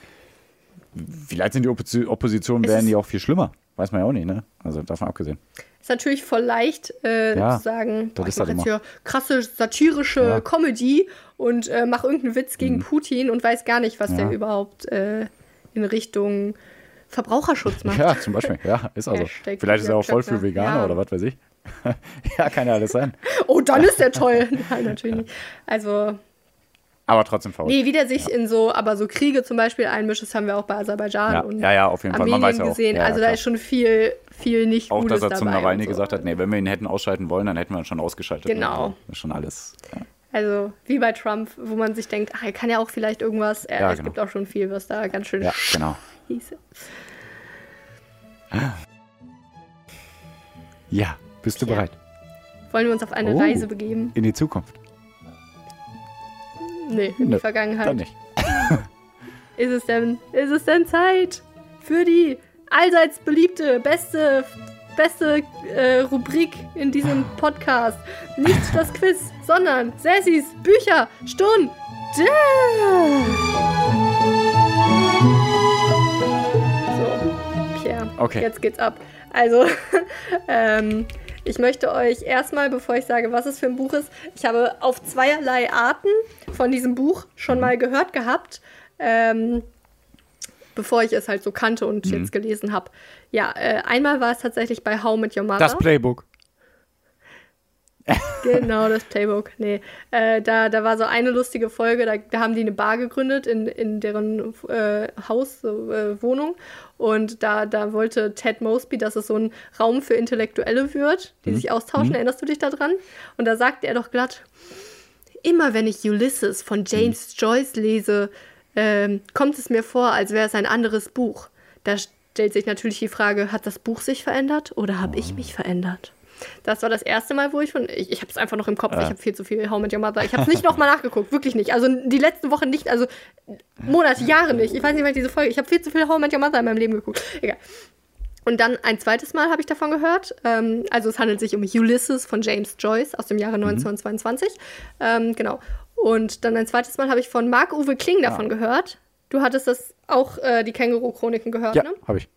Speaker 2: vielleicht sind die Opposi Opposition,
Speaker 1: ist-
Speaker 2: die auch viel schlimmer. Weiß man ja auch nicht, ne? Also davon abgesehen.
Speaker 1: Ist natürlich voll leicht äh,
Speaker 2: Ja,
Speaker 1: zu sagen,
Speaker 2: das ist
Speaker 1: ich mache
Speaker 2: halt
Speaker 1: jetzt
Speaker 2: immer.
Speaker 1: hier krasse satirische
Speaker 2: Ja. Mhm.
Speaker 1: Comedy und äh, mache irgendeinen Witz gegen Putin und weiß gar nicht, was
Speaker 2: Ja.
Speaker 1: der überhaupt äh, in Richtung Verbraucherschutz macht.
Speaker 2: Ja, zum Beispiel. Ja, ist also. Vielleicht ist er auch voll für Veganer oder was weiß ich. ja, kann ja alles sein.
Speaker 1: Oh, dann ist der toll. Nein, natürlich nicht. Also,
Speaker 2: Aber trotzdem faul.
Speaker 1: nee, wie der sich in so, aber so Kriege zum Beispiel einmischt, das haben wir auch bei Aserbaidschan
Speaker 2: Ja,
Speaker 1: und
Speaker 2: ja, ja, auf jeden Fall.
Speaker 1: Armenien
Speaker 2: Man weiß ja auch.
Speaker 1: gesehen.
Speaker 2: Ja,
Speaker 1: also da ist schon viel, viel nicht
Speaker 2: Auch,
Speaker 1: Gutes
Speaker 2: dass er zum Nawalny
Speaker 1: so.
Speaker 2: gesagt hat, nee, wenn wir ihn hätten ausschalten wollen, dann hätten wir ihn schon ausgeschaltet.
Speaker 1: Genau.
Speaker 2: Also, Das ist schon alles. Ja.
Speaker 1: Also wie bei Trump, wo man sich denkt, ah, er kann ja auch vielleicht irgendwas. Äh,
Speaker 2: Ja,
Speaker 1: es
Speaker 2: genau.
Speaker 1: gibt auch schon viel, was da ganz schön
Speaker 2: ja, genau.
Speaker 1: hieße.
Speaker 2: Ja, bist du
Speaker 1: Ja.
Speaker 2: bereit?
Speaker 1: Wollen wir uns auf eine
Speaker 2: Oh.
Speaker 1: Reise begeben?
Speaker 2: In die Zukunft?
Speaker 1: Nee, in
Speaker 2: Nö,
Speaker 1: die Vergangenheit.
Speaker 2: Dann nicht.
Speaker 1: Ist es denn, ist es denn Zeit für die allseits beliebte, beste, beste äh, Rubrik in diesem Podcast? Nicht das Quiz, sondern Sassis Bücher Stunde.
Speaker 2: Okay.
Speaker 1: jetzt geht's ab. Also, ähm, ich möchte euch erstmal, bevor ich sage, was es für ein Buch ist, ich habe auf zweierlei Arten von diesem Buch schon mal gehört gehabt. Ähm, bevor ich es halt so kannte und
Speaker 2: Mhm.
Speaker 1: jetzt gelesen habe. Ja, äh, einmal war es tatsächlich bei How Met Your Mother.
Speaker 2: Das Playbook.
Speaker 1: Genau, das Playbook. Nee. Äh, da, da war so eine lustige Folge, da, da haben die eine Bar gegründet in, in deren äh, Haus, äh, Wohnung. Und da, da wollte Ted Mosby, dass es so ein Raum für Intellektuelle wird, die sich austauschen. Erinnerst du dich daran? Und da sagte er doch glatt, immer wenn ich Ulysses von James Joyce lese, ähm, kommt es mir vor, als wäre es ein anderes Buch. Da stellt sich natürlich die Frage, hat das Buch sich verändert oder habe ich mich verändert? Das war das erste Mal, wo ich von. Ich, ich habe es einfach noch im Kopf. Ich habe viel zu viel How Met Your Mother. Ich habe es nicht nochmal nachgeguckt. Wirklich nicht. Also die letzten Wochen nicht. Also Monate, Jahre nicht. Ich weiß nicht, wann diese Folge. Ich habe viel zu viel How Met Your Mother in meinem Leben geguckt. Egal. Und dann ein zweites Mal habe ich davon gehört. Ähm, also es handelt sich um Ulysses von James Joyce aus dem Jahre 1922. Ähm, genau. Und dann ein zweites Mal habe ich von Marc-Uwe Kling davon gehört. Du hattest das auch, äh, die Känguru-Chroniken gehört,
Speaker 2: Ja,
Speaker 1: ne?
Speaker 2: habe ich.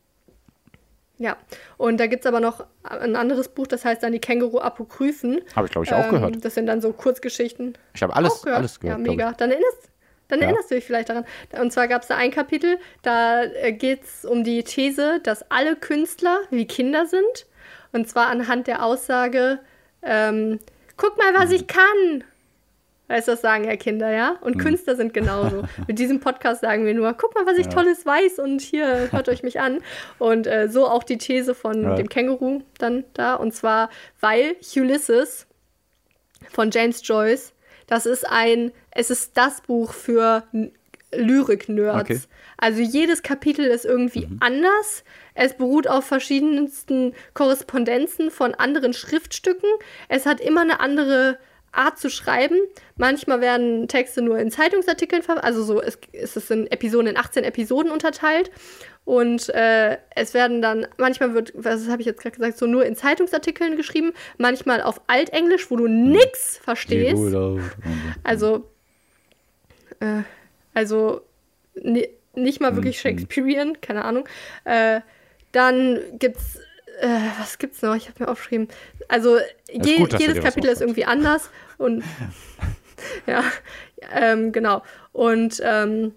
Speaker 1: Ja. Und da gibt es aber noch ein anderes Buch, das heißt dann die Känguru-Apokryphen.
Speaker 2: Habe ich, glaube ich, auch
Speaker 1: Ähm,
Speaker 2: gehört.
Speaker 1: Das sind dann so Kurzgeschichten.
Speaker 2: Ich habe alles,
Speaker 1: gehört.
Speaker 2: alles gehört.
Speaker 1: Ja, mega. Dann erinnerst, dann
Speaker 2: Ja.
Speaker 1: erinnerst du dich vielleicht daran. Und zwar gab es da ein Kapitel, da äh, geht es um die These, dass alle Künstler wie Kinder sind. Und zwar anhand der Aussage, ähm, guck mal, was ich kann. Weißt du, das sagen ja Kinder, ja? Und Künstler sind genauso. Mit diesem Podcast sagen wir nur, guck mal, was ich Tolles weiß und hier hört euch mich an. Und äh, so auch die These von
Speaker 2: Ja.
Speaker 1: dem Känguru dann da. Und zwar, weil Ulysses von James Joyce, das ist ein, es ist das Buch für Lyrik-Nerds.
Speaker 2: Okay.
Speaker 1: Also jedes Kapitel ist irgendwie anders. Es beruht auf verschiedensten Korrespondenzen von anderen Schriftstücken. Es hat immer eine andere Art zu schreiben. Manchmal werden Texte nur in Zeitungsartikeln ver also so es, es ist in Episoden in 18 Episoden unterteilt und äh, es werden dann manchmal wird was habe ich jetzt gerade gesagt so nur in Zeitungsartikeln geschrieben, manchmal auf Altenglisch, wo du nix
Speaker 2: Sieht
Speaker 1: verstehst. Also, äh, also ni nicht mal
Speaker 2: Mhm.
Speaker 1: wirklich Shakespearean, keine Ahnung. Äh, dann gibt's, äh, was gibt's noch? Ich habe mir aufgeschrieben. Also je,
Speaker 2: gut,
Speaker 1: jedes Kapitel ist irgendwie anders und ja, ähm, genau. Und ähm,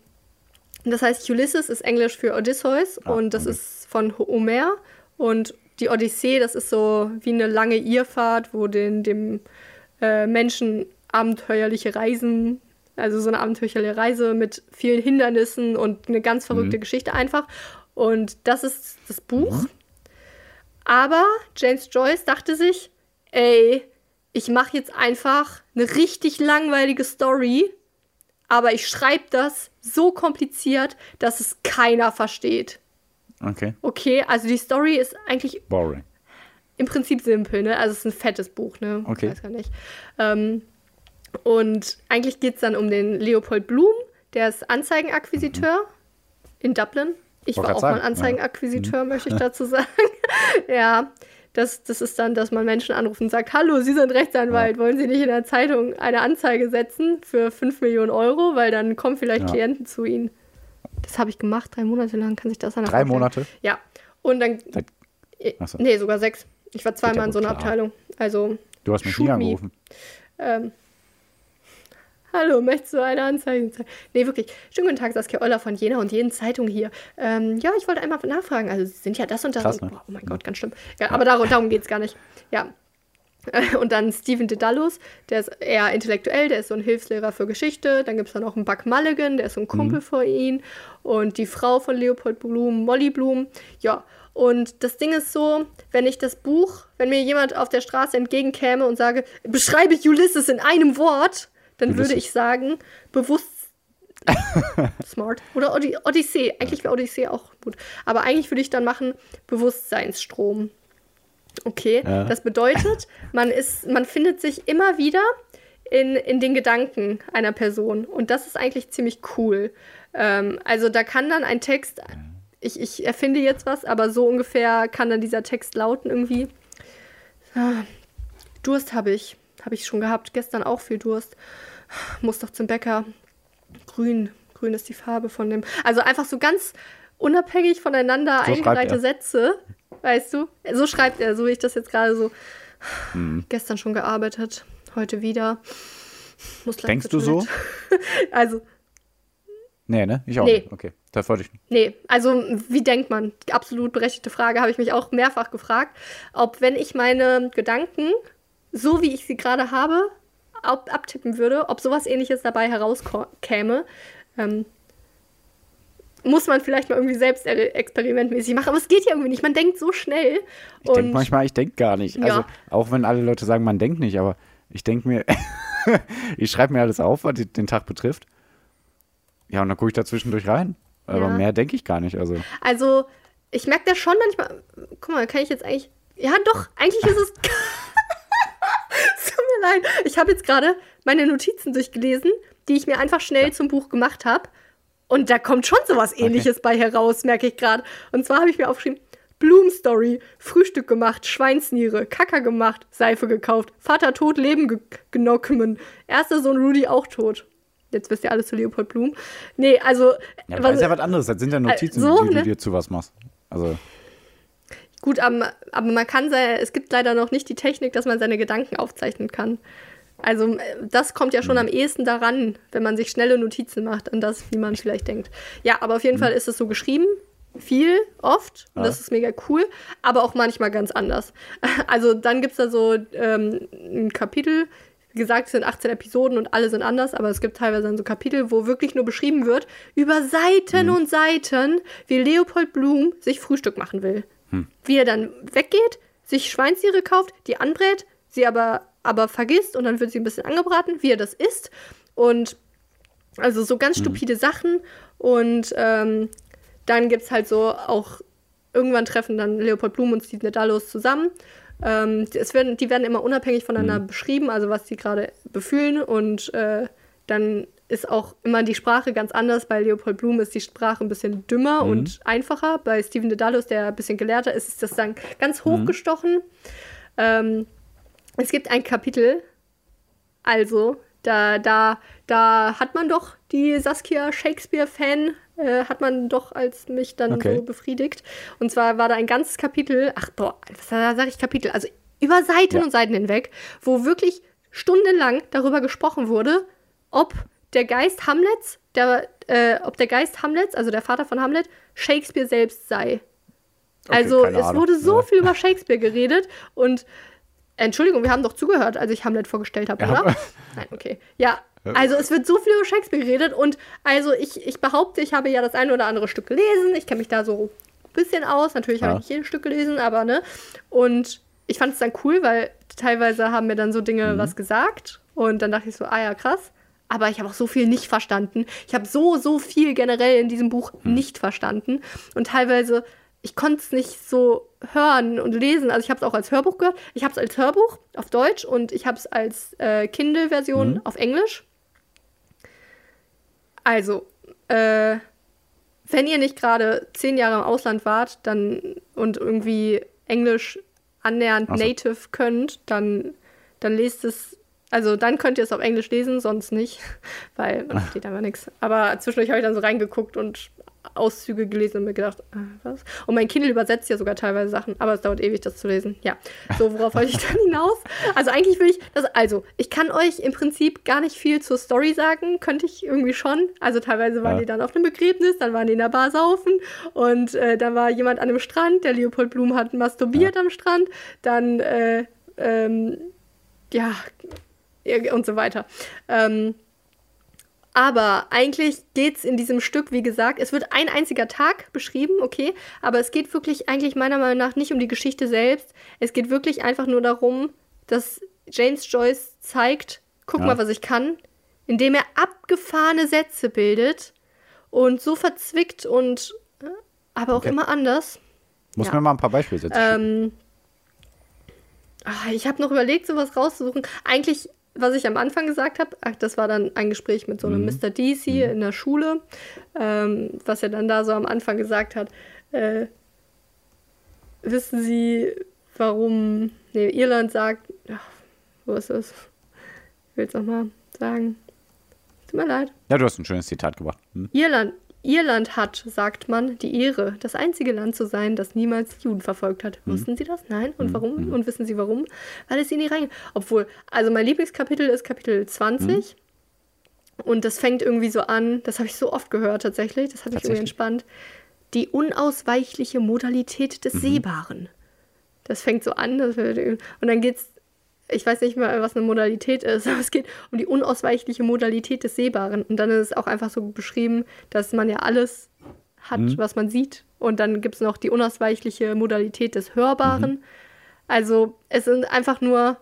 Speaker 1: das heißt, Ulysses ist Englisch für Odysseus
Speaker 2: Ah,
Speaker 1: und das
Speaker 2: okay.
Speaker 1: ist von Homer und die Odyssee, das ist so wie eine lange Irrfahrt, wo den, dem äh, Menschen abenteuerliche Reisen, also so eine abenteuerliche Reise mit vielen Hindernissen und eine ganz verrückte
Speaker 2: Mhm.
Speaker 1: Geschichte einfach. Und das ist das Buch. Aber James Joyce dachte sich, ey, ich mache jetzt einfach eine richtig langweilige Story, aber ich schreibe das so kompliziert, dass es keiner versteht.
Speaker 2: Okay.
Speaker 1: Okay, also die Story ist eigentlich
Speaker 2: Boring.
Speaker 1: im Prinzip simpel, ne? Also es ist ein fettes Buch, ne?
Speaker 2: Okay.
Speaker 1: Ich weiß gar nicht. Ähm, und eigentlich geht es dann um den Leopold Blum, der ist Anzeigenakquisiteur in Dublin. Ich
Speaker 2: Wollte
Speaker 1: war auch mal
Speaker 2: sagen, ja.
Speaker 1: Anzeigenakquisiteur, möchte ich dazu sagen. ja, das, das ist dann, dass man Menschen anruft und sagt, hallo, Sie sind Rechtsanwalt, wollen Sie nicht in der Zeitung eine Anzeige setzen für 5 Millionen Euro, weil dann kommen vielleicht
Speaker 2: Ja.
Speaker 1: Klienten zu Ihnen. Das habe ich gemacht, drei Monate lang, kann sich das einer
Speaker 2: Drei
Speaker 1: vorstellen?
Speaker 2: Monate?
Speaker 1: Ja, und dann
Speaker 2: Seit- so.
Speaker 1: Nee, sogar sechs. Ich war zweimal in so einer
Speaker 2: klar.
Speaker 1: Abteilung. Also,
Speaker 2: Du hast mich nie angerufen.
Speaker 1: ähm, hallo, möchtest du eine Anzeige zeigen? Nee, wirklich. Schönen guten Tag, Saskia Euler von jener und jenen Zeitung hier. Ähm, ja, ich wollte einmal nachfragen. Also, Sie sind ja das und das.
Speaker 2: Krass, ne?
Speaker 1: oh mein Gott, ganz schlimm. Ja, aber darum, darum geht es gar nicht. Ja. Und dann Stephen Dedalus, der ist eher intellektuell, der ist so ein Hilfslehrer für Geschichte. Dann gibt es da noch einen Buck Mulligan, der ist so ein Kumpel von ihm. Und die Frau von Leopold Blum, Molly Blum. Ja, und das Ding ist so, wenn ich das Buch, wenn mir jemand auf der Straße entgegenkäme und sage, beschreibe Ulysses in einem Wort, dann würde ich sagen, bewusst smart. Oder Ody Odyssee. Eigentlich wäre Odyssee auch gut. Aber eigentlich würde ich dann machen, Bewusstseinsstrom. Okay,
Speaker 2: Ja.
Speaker 1: das bedeutet, man ist, man findet sich immer wieder in, in den Gedanken einer Person. Und das ist eigentlich ziemlich cool. Ähm, also da kann dann ein Text, ich, ich erfinde jetzt was, aber so ungefähr kann dann dieser Text lauten irgendwie. Ah, Durst habe ich. Habe ich schon gehabt. Gestern auch viel Durst. Muss doch zum Bäcker. Grün. Grün ist die Farbe von dem. Also einfach so ganz unabhängig voneinander
Speaker 2: So
Speaker 1: eingereihte
Speaker 2: er.
Speaker 1: Sätze. Weißt du? So schreibt er, so wie ich das jetzt gerade so.
Speaker 2: Mhm.
Speaker 1: Gestern schon gearbeitet. Heute wieder. Muss
Speaker 2: Denkst du so?
Speaker 1: Also,
Speaker 2: Nee, ne? Ich auch
Speaker 1: Nee.
Speaker 2: nicht. Okay, das wollte ich nicht.
Speaker 1: Nee, also wie denkt man? Absolut berechtigte Frage, habe ich mich auch mehrfach gefragt, ob wenn ich meine Gedanken, so wie ich sie gerade habe, ab abtippen würde, ob sowas ähnliches dabei herauskäme. Ähm, muss man vielleicht mal irgendwie selbst experimentmäßig machen. Aber es geht ja irgendwie nicht. Man denkt so schnell.
Speaker 2: Ich denke manchmal, ich denke gar nicht. Also,
Speaker 1: Ja.
Speaker 2: auch wenn alle Leute sagen, man denkt nicht, aber ich denke mir, ich schreibe mir alles auf, was den Tag betrifft. Ja, und dann gucke ich da zwischendurch rein. Aber
Speaker 1: Ja.
Speaker 2: mehr denke ich gar nicht. Also,
Speaker 1: Also, ich merke das schon manchmal. Guck mal, kann ich jetzt eigentlich. Ja, doch, eigentlich ist es. leid. Ich habe jetzt gerade meine Notizen durchgelesen, die ich mir einfach schnell zum Buch gemacht habe. Und da kommt schon sowas ähnliches bei heraus, merke ich gerade. Und zwar habe ich mir aufgeschrieben: Bloom Story, Frühstück gemacht, Schweinsniere, Kacker gemacht, Seife gekauft, Vater tot, Leben ge genockt, erster Sohn Rudy auch tot. Jetzt wisst ihr alles zu Leopold Blum. Nee, also.
Speaker 2: ja, das ist ja was anderes. Das sind ja Notizen,
Speaker 1: so,
Speaker 2: die du
Speaker 1: ne?
Speaker 2: dir zu was machst. Also,
Speaker 1: Gut, aber, aber man kann es gibt leider noch nicht die Technik, dass man seine Gedanken aufzeichnen kann. Also äh, das kommt ja schon
Speaker 2: Mhm.
Speaker 1: am ehesten daran, wenn man sich schnelle Notizen macht an das, wie man vielleicht denkt. Ja, aber auf jeden Fall ist es so geschrieben. Viel, oft. Und
Speaker 2: Mhm. Ja.
Speaker 1: das ist mega cool. Aber auch manchmal ganz anders. Also dann gibt es da so ähm, ein Kapitel. Wie gesagt, es sind 18 Episoden und alle sind anders, aber es gibt teilweise dann so Kapitel, wo wirklich nur beschrieben wird, über Seiten
Speaker 2: Mhm.
Speaker 1: und Seiten, wie Leopold Blum sich Frühstück machen will. Wie er dann weggeht, sich Schweinstiere kauft, die anbrät, sie aber, aber vergisst und dann wird sie ein bisschen angebraten, wie er das isst. Und also so ganz stupide Sachen. Und ähm, dann gibt es halt so auch, irgendwann treffen dann Leopold Blum und Steve Nedalus zusammen. Ähm, es werden, die werden immer unabhängig voneinander beschrieben, also was sie gerade befühlen. Und äh, dann ist auch immer die Sprache ganz anders. Bei Leopold Blum ist die Sprache ein bisschen dümmer und einfacher. Bei Steven Dedalus, der ein bisschen gelehrter ist, ist das dann ganz hochgestochen. Ähm, es gibt ein Kapitel, also, da, da, da hat man doch die Saskia Shakespeare-Fan, äh, hat man doch als mich dann
Speaker 2: Okay.
Speaker 1: so befriedigt. Und zwar war da ein ganzes Kapitel, ach boah, was sage ich Kapitel? Also über Seiten
Speaker 2: Ja.
Speaker 1: und Seiten hinweg, wo wirklich stundenlang darüber gesprochen wurde, ob der Geist Hamlets, der, äh, ob der Geist Hamlets, also der Vater von Hamlet, Shakespeare selbst sei. also
Speaker 2: keine
Speaker 1: es wurde so
Speaker 2: Ja.
Speaker 1: viel über Shakespeare geredet und Entschuldigung, wir haben doch zugehört, als ich Hamlet vorgestellt habe,
Speaker 2: Ja.
Speaker 1: oder? Nein, okay. Ja, also es wird so viel über Shakespeare geredet und also ich, ich behaupte, ich habe ja das eine oder andere Stück gelesen. Ich kenne mich da so ein bisschen aus. Natürlich habe
Speaker 2: Ja.
Speaker 1: ich nicht jedes Stück gelesen, aber ne. Und ich fand es dann cool, weil teilweise haben mir dann so Dinge
Speaker 2: Mhm.
Speaker 1: was gesagt und dann dachte ich so, ah ja, krass. Aber ich habe auch so viel nicht verstanden. Ich habe so, so viel generell in diesem Buch
Speaker 2: Mhm.
Speaker 1: nicht verstanden. Und teilweise, ich konnte es nicht so hören und lesen. Also ich habe es auch als Hörbuch gehört. Ich habe es als Hörbuch auf Deutsch und ich habe es als äh, Kindle-Version
Speaker 2: Mhm.
Speaker 1: auf Englisch. Also, äh, wenn ihr nicht gerade zehn Jahre im Ausland wart dann und irgendwie Englisch annähernd
Speaker 2: so.
Speaker 1: native könnt, dann, dann lest es, also dann könnt ihr es auf Englisch lesen, sonst nicht, weil man versteht einfach nichts. Aber zwischendurch habe ich dann so reingeguckt und Auszüge gelesen und mir gedacht, ah, was? Und mein Kindle übersetzt ja sogar teilweise Sachen, aber es dauert ewig, das zu lesen. Ja, so, worauf wollte ich dann hinaus? Also eigentlich will ich, das, also, ich kann euch im Prinzip gar nicht viel zur Story sagen, könnte ich irgendwie schon. Also teilweise waren
Speaker 2: Ja.
Speaker 1: die dann auf einem Begräbnis, dann waren die in der Bar saufen und äh, da war jemand an einem Strand, der Leopold Blum hat masturbiert am Strand, dann, äh, ähm, ja, ja, und so weiter. Ähm, aber eigentlich geht es in diesem Stück, wie gesagt, es wird ein einziger Tag beschrieben, okay, aber es geht wirklich eigentlich meiner Meinung nach nicht um die Geschichte selbst. Es geht wirklich einfach nur darum, dass James Joyce zeigt, guck
Speaker 2: Ja.
Speaker 1: mal, was ich kann, indem er abgefahrene Sätze bildet und so verzwickt und äh, aber auch
Speaker 2: Okay.
Speaker 1: immer anders.
Speaker 2: Muss
Speaker 1: Ja.
Speaker 2: mir mal ein paar Beispiele setzen.
Speaker 1: Ähm, ah, ich habe noch überlegt, sowas rauszusuchen. Eigentlich, was ich am Anfang gesagt habe, ach, das war dann ein Gespräch mit so einem Mr. DC in der Schule, ähm, was er dann da so am Anfang gesagt hat. Äh, wissen Sie, warum nee, Irland sagt, ach, wo ist es? Ich will es nochmal sagen. Tut mir leid.
Speaker 2: ja, du hast ein schönes Zitat gebracht. Hm?
Speaker 1: Irland, Irland hat, sagt man, die Ehre, das einzige Land zu sein, das niemals Juden verfolgt hat. Wussten Sie das? Nein. Und warum? Und wissen Sie warum? Weil es ihnen nie rein. Obwohl, also mein Lieblingskapitel ist Kapitel 20. Und das fängt irgendwie so an, das habe ich so oft gehört tatsächlich, das hat mich irgendwie entspannt. Die unausweichliche Modalität des Sehbaren. Das fängt so an, und dann geht's, ich weiß nicht mal, was eine Modalität ist, aber es geht um die unausweichliche Modalität des Sehbaren. Und dann ist es auch einfach so beschrieben, dass man ja alles hat, was man sieht. Und dann gibt es noch die unausweichliche Modalität des Hörbaren. Also es sind einfach nur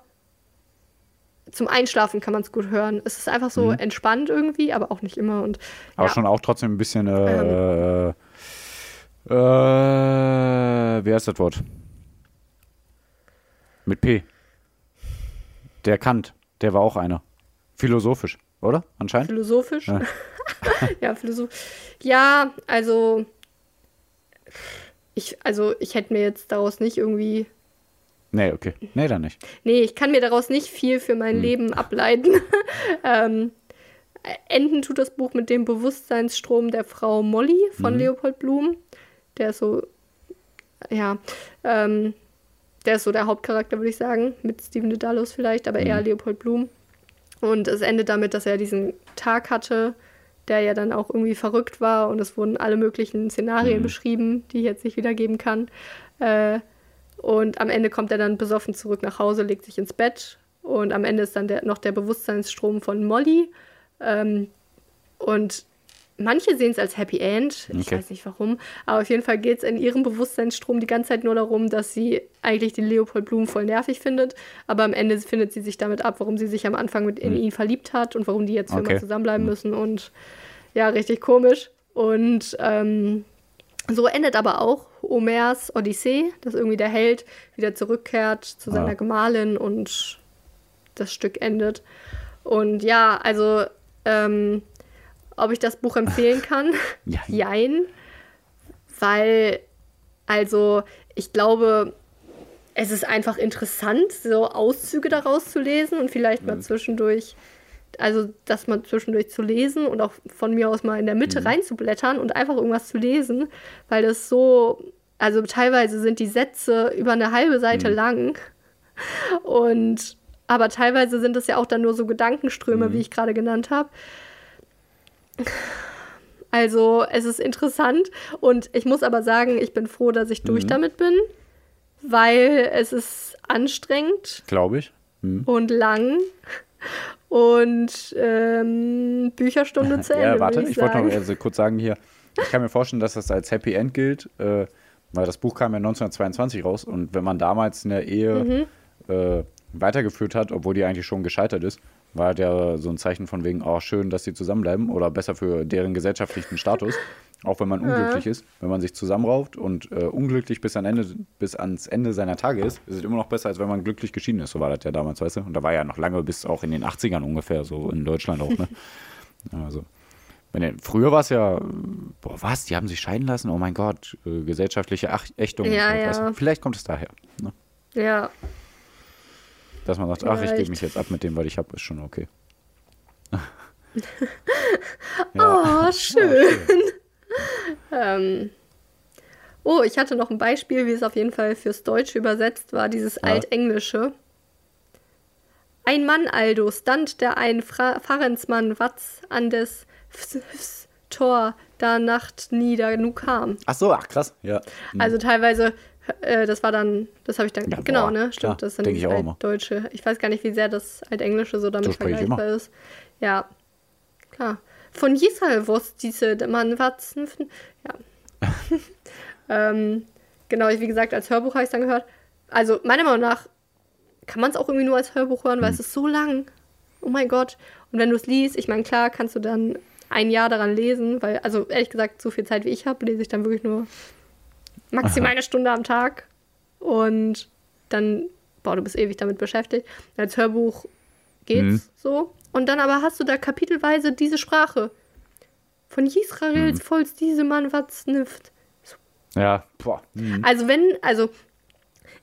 Speaker 1: zum Einschlafen kann man es gut hören. Es ist einfach so entspannt irgendwie, aber auch nicht immer. Und
Speaker 2: Aber
Speaker 1: ja,
Speaker 2: schon auch trotzdem ein bisschen, äh, äh, wie heißt das Wort? Mit P. Der Kant, der war auch einer. Philosophisch, oder? Anscheinend?
Speaker 1: philosophisch.
Speaker 2: Ja.
Speaker 1: Ja, philosoph. Ja, also ich, also ich hätte mir jetzt daraus nicht irgendwie.
Speaker 2: Nee, okay. Nee, dann nicht.
Speaker 1: Nee, ich kann mir daraus nicht viel für
Speaker 2: Hm.
Speaker 1: mein Leben ableiten. ähm, enden tut das Buch mit dem Bewusstseinsstrom der Frau Molly von
Speaker 2: Mhm.
Speaker 1: Leopold Blum. Der ist so, ja, ähm, der ist so der Hauptcharakter, würde ich sagen, mit Steven Dedalus vielleicht, aber
Speaker 2: Mhm.
Speaker 1: eher Leopold Blum. Und es endet damit, dass er diesen Tag hatte, der ja dann auch irgendwie verrückt war und es wurden alle möglichen Szenarien
Speaker 2: Mhm.
Speaker 1: beschrieben, die ich jetzt nicht wiedergeben kann. Äh, und am Ende kommt er dann besoffen zurück nach Hause, legt sich ins Bett und am Ende ist dann der, noch der Bewusstseinsstrom von Molly. Ähm, und manche sehen es als Happy End, ich
Speaker 2: Okay.
Speaker 1: weiß nicht warum, aber auf jeden Fall geht es in ihrem Bewusstseinsstrom die ganze Zeit nur darum, dass sie eigentlich den Leopold Blum voll nervig findet, aber am Ende findet sie sich damit ab, warum sie sich am Anfang mit in ihn verliebt hat und warum die jetzt für
Speaker 2: Okay.
Speaker 1: immer zusammenbleiben müssen und ja, richtig komisch. Und ähm, so endet aber auch Homers Odyssee, dass irgendwie der Held wieder zurückkehrt zu seiner
Speaker 2: Ah.
Speaker 1: Gemahlin und das Stück endet. Und ja, also ähm, ob ich das Buch empfehlen kann?
Speaker 2: Ja.
Speaker 1: Jein. Weil, also, ich glaube, es ist einfach interessant, so Auszüge daraus zu lesen und vielleicht mal zwischendurch, also das mal zwischendurch zu lesen und auch von mir aus mal in der Mitte reinzublättern und einfach irgendwas zu lesen, weil das so, also teilweise sind die Sätze über eine halbe Seite lang und aber teilweise sind es ja auch dann nur so Gedankenströme, wie ich gerade genannt habe. Also es ist interessant und ich muss aber sagen, ich bin froh, dass ich durch damit bin, weil es ist anstrengend
Speaker 2: Glaube ich. Hm.
Speaker 1: und lang und ähm, Bücherstunde zu Ende.
Speaker 2: Ja, warte,
Speaker 1: würd
Speaker 2: ich wollte noch also kurz sagen hier, ich kann mir vorstellen, dass das als Happy End gilt, äh, weil das Buch kam ja 1922 raus und wenn man damals eine Ehe
Speaker 1: Mhm.
Speaker 2: äh, weitergeführt hat, obwohl die eigentlich schon gescheitert ist, war halt ja so ein Zeichen von wegen, oh, schön, dass sie zusammenbleiben oder besser für deren gesellschaftlichen Status, auch wenn man unglücklich ist. Wenn man sich zusammenrauft und äh, unglücklich bis, an Ende, bis ans Ende seiner Tage ist, ist es immer noch besser, als wenn man glücklich geschieden ist. So war das ja damals, weißt du? Und da war ja noch lange bis auch in den 80ern ungefähr, so in Deutschland auch, ne? Also. Wenn ihr, früher war es ja, boah, was, die haben sich scheiden lassen? Oh mein Gott, äh, gesellschaftliche Ach Ächtung.
Speaker 1: Ja, ja.
Speaker 2: Vielleicht kommt es daher. Ne?
Speaker 1: Ja,
Speaker 2: Dass man sagt, ach, ich gebe mich jetzt ab mit dem, was ich habe, ist schon okay.
Speaker 1: oh, schön. ähm, oh, ich hatte noch ein Beispiel, wie es auf jeden Fall fürs Deutsche übersetzt war, dieses Altenglische. Ein Mann also stand der ein Fra Fahrensmann Watz an des Fs- Fs- Tor, da Nacht nieder nu kam.
Speaker 2: Ach so, ach krass, ja.
Speaker 1: Also teilweise, äh, das war dann, das habe ich dann,
Speaker 2: Ja,
Speaker 1: genau,
Speaker 2: boah,
Speaker 1: ne? Stimmt, das ist dann
Speaker 2: denk ich.
Speaker 1: Altdeutsche. Ich weiß gar nicht, wie sehr das Altenglische so damit
Speaker 2: So
Speaker 1: vergleichbar ist. Ja, klar. Von Jesal wusste diese man watzen. Ja. ähm, genau, wie gesagt, als Hörbuch habe ich es dann gehört. Also, meiner Meinung nach kann man es auch irgendwie nur als Hörbuch hören, weil es ist so lang. Oh mein Gott. Und wenn du es liest, ich meine, klar, kannst du dann ein Jahr daran lesen, weil, also ehrlich gesagt, so viel Zeit wie ich habe, lese ich dann wirklich nur maximal eine Stunde am Tag. Und dann, boah, du bist ewig damit beschäftigt. Als Hörbuch geht's
Speaker 2: Mhm.
Speaker 1: so. Und dann aber hast du da kapitelweise diese Sprache. Von Israels Volks diese Mann was snifft.
Speaker 2: Ja, boah. hm.
Speaker 1: Also wenn, also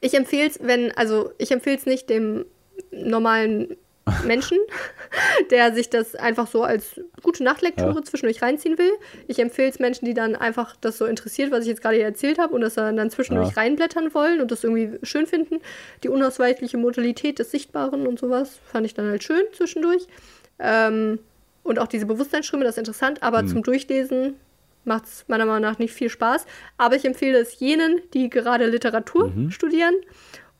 Speaker 1: ich empfehle es, wenn, also ich empfehle es nicht dem normalen Menschen, der sich das einfach so als gute Nachtlektüre
Speaker 2: Ja.
Speaker 1: zwischendurch reinziehen will. Ich empfehle es Menschen, die dann einfach das so interessiert, was ich jetzt gerade hier erzählt habe und das dann dann zwischendurch
Speaker 2: Ja.
Speaker 1: reinblättern wollen und das irgendwie schön finden. Die unausweichliche Modalität des Sichtbaren und sowas fand ich dann halt schön zwischendurch. Ähm, Und auch diese Bewusstseinsströme, das ist interessant, aber
Speaker 2: Hm.
Speaker 1: zum Durchlesen macht es meiner Meinung nach nicht viel Spaß. Aber ich empfehle es jenen, die gerade Literatur
Speaker 2: Mhm.
Speaker 1: studieren.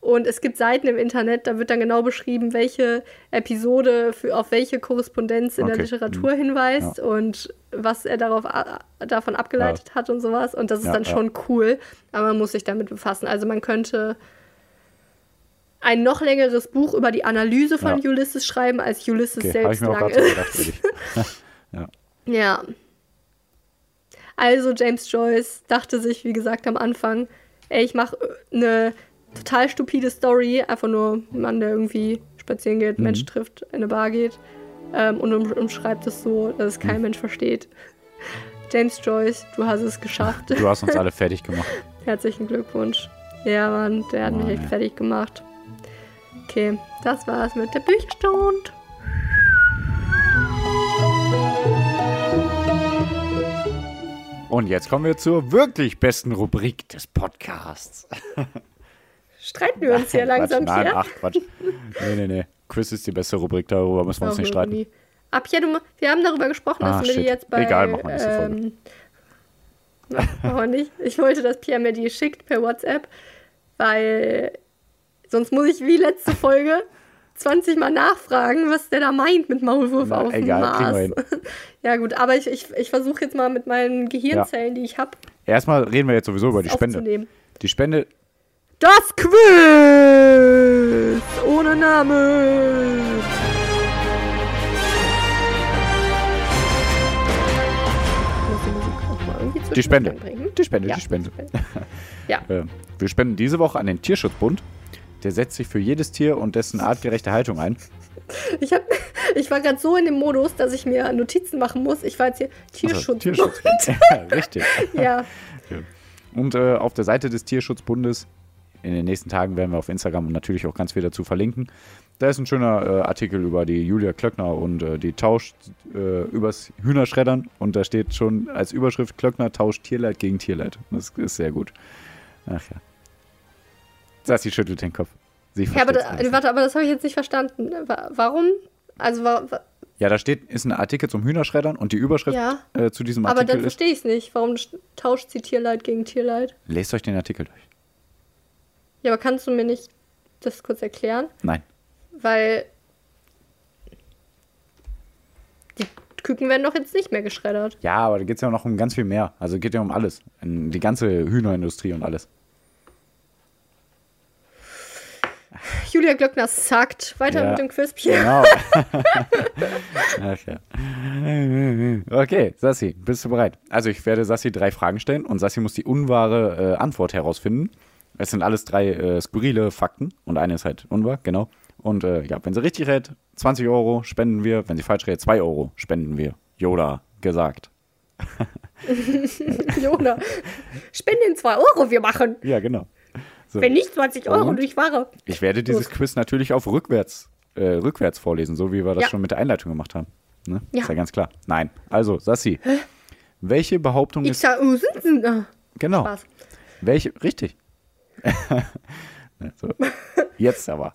Speaker 1: Und es gibt Seiten im Internet, da wird dann genau beschrieben, welche Episode für, auf welche Korrespondenz in der
Speaker 2: Okay.
Speaker 1: Literatur hinweist und was er darauf, davon abgeleitet hat und sowas. Und das ist
Speaker 2: Ja,
Speaker 1: dann
Speaker 2: ja.
Speaker 1: schon cool, aber man muss sich damit befassen. Also man könnte ein noch längeres Buch über die Analyse von
Speaker 2: Ja.
Speaker 1: Ulysses schreiben, als Ulysses
Speaker 2: Okay,
Speaker 1: selbst lang
Speaker 2: so
Speaker 1: ist.
Speaker 2: wirklich.
Speaker 1: Ja. Also James Joyce dachte sich, wie gesagt, am Anfang, ey, ich mache eine total stupide Story, einfach nur ein Mann, der irgendwie spazieren geht,
Speaker 2: Mhm.
Speaker 1: Mensch trifft, in eine Bar geht ähm, und um, umschreibt es so, dass es kein
Speaker 2: Mhm.
Speaker 1: Mensch versteht. James Joyce, du hast es geschafft.
Speaker 2: Du hast uns alle fertig gemacht.
Speaker 1: Herzlichen Glückwunsch. Ja, Mann, der hat mich
Speaker 2: Mann,
Speaker 1: echt
Speaker 2: ey.
Speaker 1: fertig gemacht. Okay, das war's mit der Bücherstunde.
Speaker 2: Und jetzt kommen wir zur wirklich besten Rubrik des Podcasts.
Speaker 1: Streiten wir uns hier langsam
Speaker 2: nein,
Speaker 1: hier?
Speaker 2: ach Quatsch. Nee, nee, nee. Quiz ist die beste Rubrik, darüber müssen wir uns nicht streiten.
Speaker 1: nie. Ab ja, du, wir haben darüber gesprochen,
Speaker 2: Ah,
Speaker 1: dass du mir die jetzt bei.
Speaker 2: Egal, machen wir nächste Folge.
Speaker 1: ähm, wir nicht. Ich wollte, dass Pierre mir die schickt per WhatsApp, weil sonst muss ich wie letzte Folge 20 Mal nachfragen, was der da meint mit Maulwurf
Speaker 2: Na,
Speaker 1: auf dem Mars.
Speaker 2: wir hin.
Speaker 1: ja, gut, aber ich, ich, ich versuche jetzt mal mit meinen Gehirnzellen, die ich habe,
Speaker 2: Erstmal reden wir jetzt sowieso über die Spende. Die Spende,
Speaker 1: Das Quiz ohne Name. Die irgendwie
Speaker 2: die Spende. Die Spende,
Speaker 1: Ja,
Speaker 2: die Spende.
Speaker 1: Ja,
Speaker 2: Äh, wir spenden diese Woche an den Tierschutzbund. Der setzt sich für jedes Tier und dessen artgerechte Haltung ein.
Speaker 1: ich, hab, ich war gerade so in dem Modus, dass ich mir Notizen machen muss. Ich war jetzt hier
Speaker 2: Also,
Speaker 1: Tierschutz.
Speaker 2: Tierschutzbund. ja, richtig.
Speaker 1: ja,
Speaker 2: Und äh, auf der Seite des Tierschutzbundes, in den nächsten Tagen werden wir auf Instagram natürlich auch ganz viel dazu verlinken. Da ist ein schöner äh, Artikel über die Julia Klöckner und äh, die tauscht äh, übers Hühnerschreddern. Und da steht schon als Überschrift Klöckner tauscht Tierleid gegen Tierleid. Das ist sehr gut. Ach ja. Sassi schüttelt den Kopf. Sie
Speaker 1: ja aber, da,
Speaker 2: alles.
Speaker 1: warte, aber das habe ich jetzt nicht verstanden. Wa- Warum? Also, wa,
Speaker 2: Ja, da steht, ist ein Artikel zum Hühnerschreddern und die Überschrift
Speaker 1: Ja.
Speaker 2: äh, zu diesem
Speaker 1: aber
Speaker 2: Artikel
Speaker 1: dann
Speaker 2: ist.
Speaker 1: verstehe ich es nicht. Warum sch- tauscht sie Tierleid gegen Tierleid?
Speaker 2: Lest euch den Artikel durch.
Speaker 1: Ja, aber kannst du mir nicht das kurz erklären?
Speaker 2: Nein.
Speaker 1: Weil die Küken werden doch jetzt nicht mehr geschreddert.
Speaker 2: Ja, aber da geht es ja noch um ganz viel mehr. Also geht ja um alles. Die ganze Hühnerindustrie und alles.
Speaker 1: Julia Glöckner sagt. Weiter
Speaker 2: Ja.
Speaker 1: mit dem Quizpier.
Speaker 2: Genau. Ja. Okay, Sassi, bist du bereit? Also ich werde Sassi drei Fragen stellen und Sassi muss die unwahre äh, Antwort herausfinden. Es sind alles drei äh, skurrile Fakten und eine ist halt unwahr, genau. Und äh, ja, wenn sie richtig rät, 20 Euro spenden wir. Wenn sie falsch rät, 2 Euro spenden wir. Yoda gesagt.
Speaker 1: Jona. Spenden 2 Euro, wir machen.
Speaker 2: Ja, genau. So.
Speaker 1: Wenn nicht 20 Euro
Speaker 2: Und?
Speaker 1: durch Ware.
Speaker 2: Ich werde dieses
Speaker 1: Los.
Speaker 2: Quiz natürlich auf rückwärts, äh, rückwärts vorlesen, so wie wir das
Speaker 1: Ja.
Speaker 2: schon mit der Einleitung gemacht haben. Ne?
Speaker 1: Ja.
Speaker 2: Ist ja ganz klar. Nein. Also, Sassi. Welche Behauptung
Speaker 1: Ich
Speaker 2: ist.
Speaker 1: sag, oh, sind sie. Ah,
Speaker 2: Genau.
Speaker 1: Spaß.
Speaker 2: Welche. Richtig. so. Jetzt aber.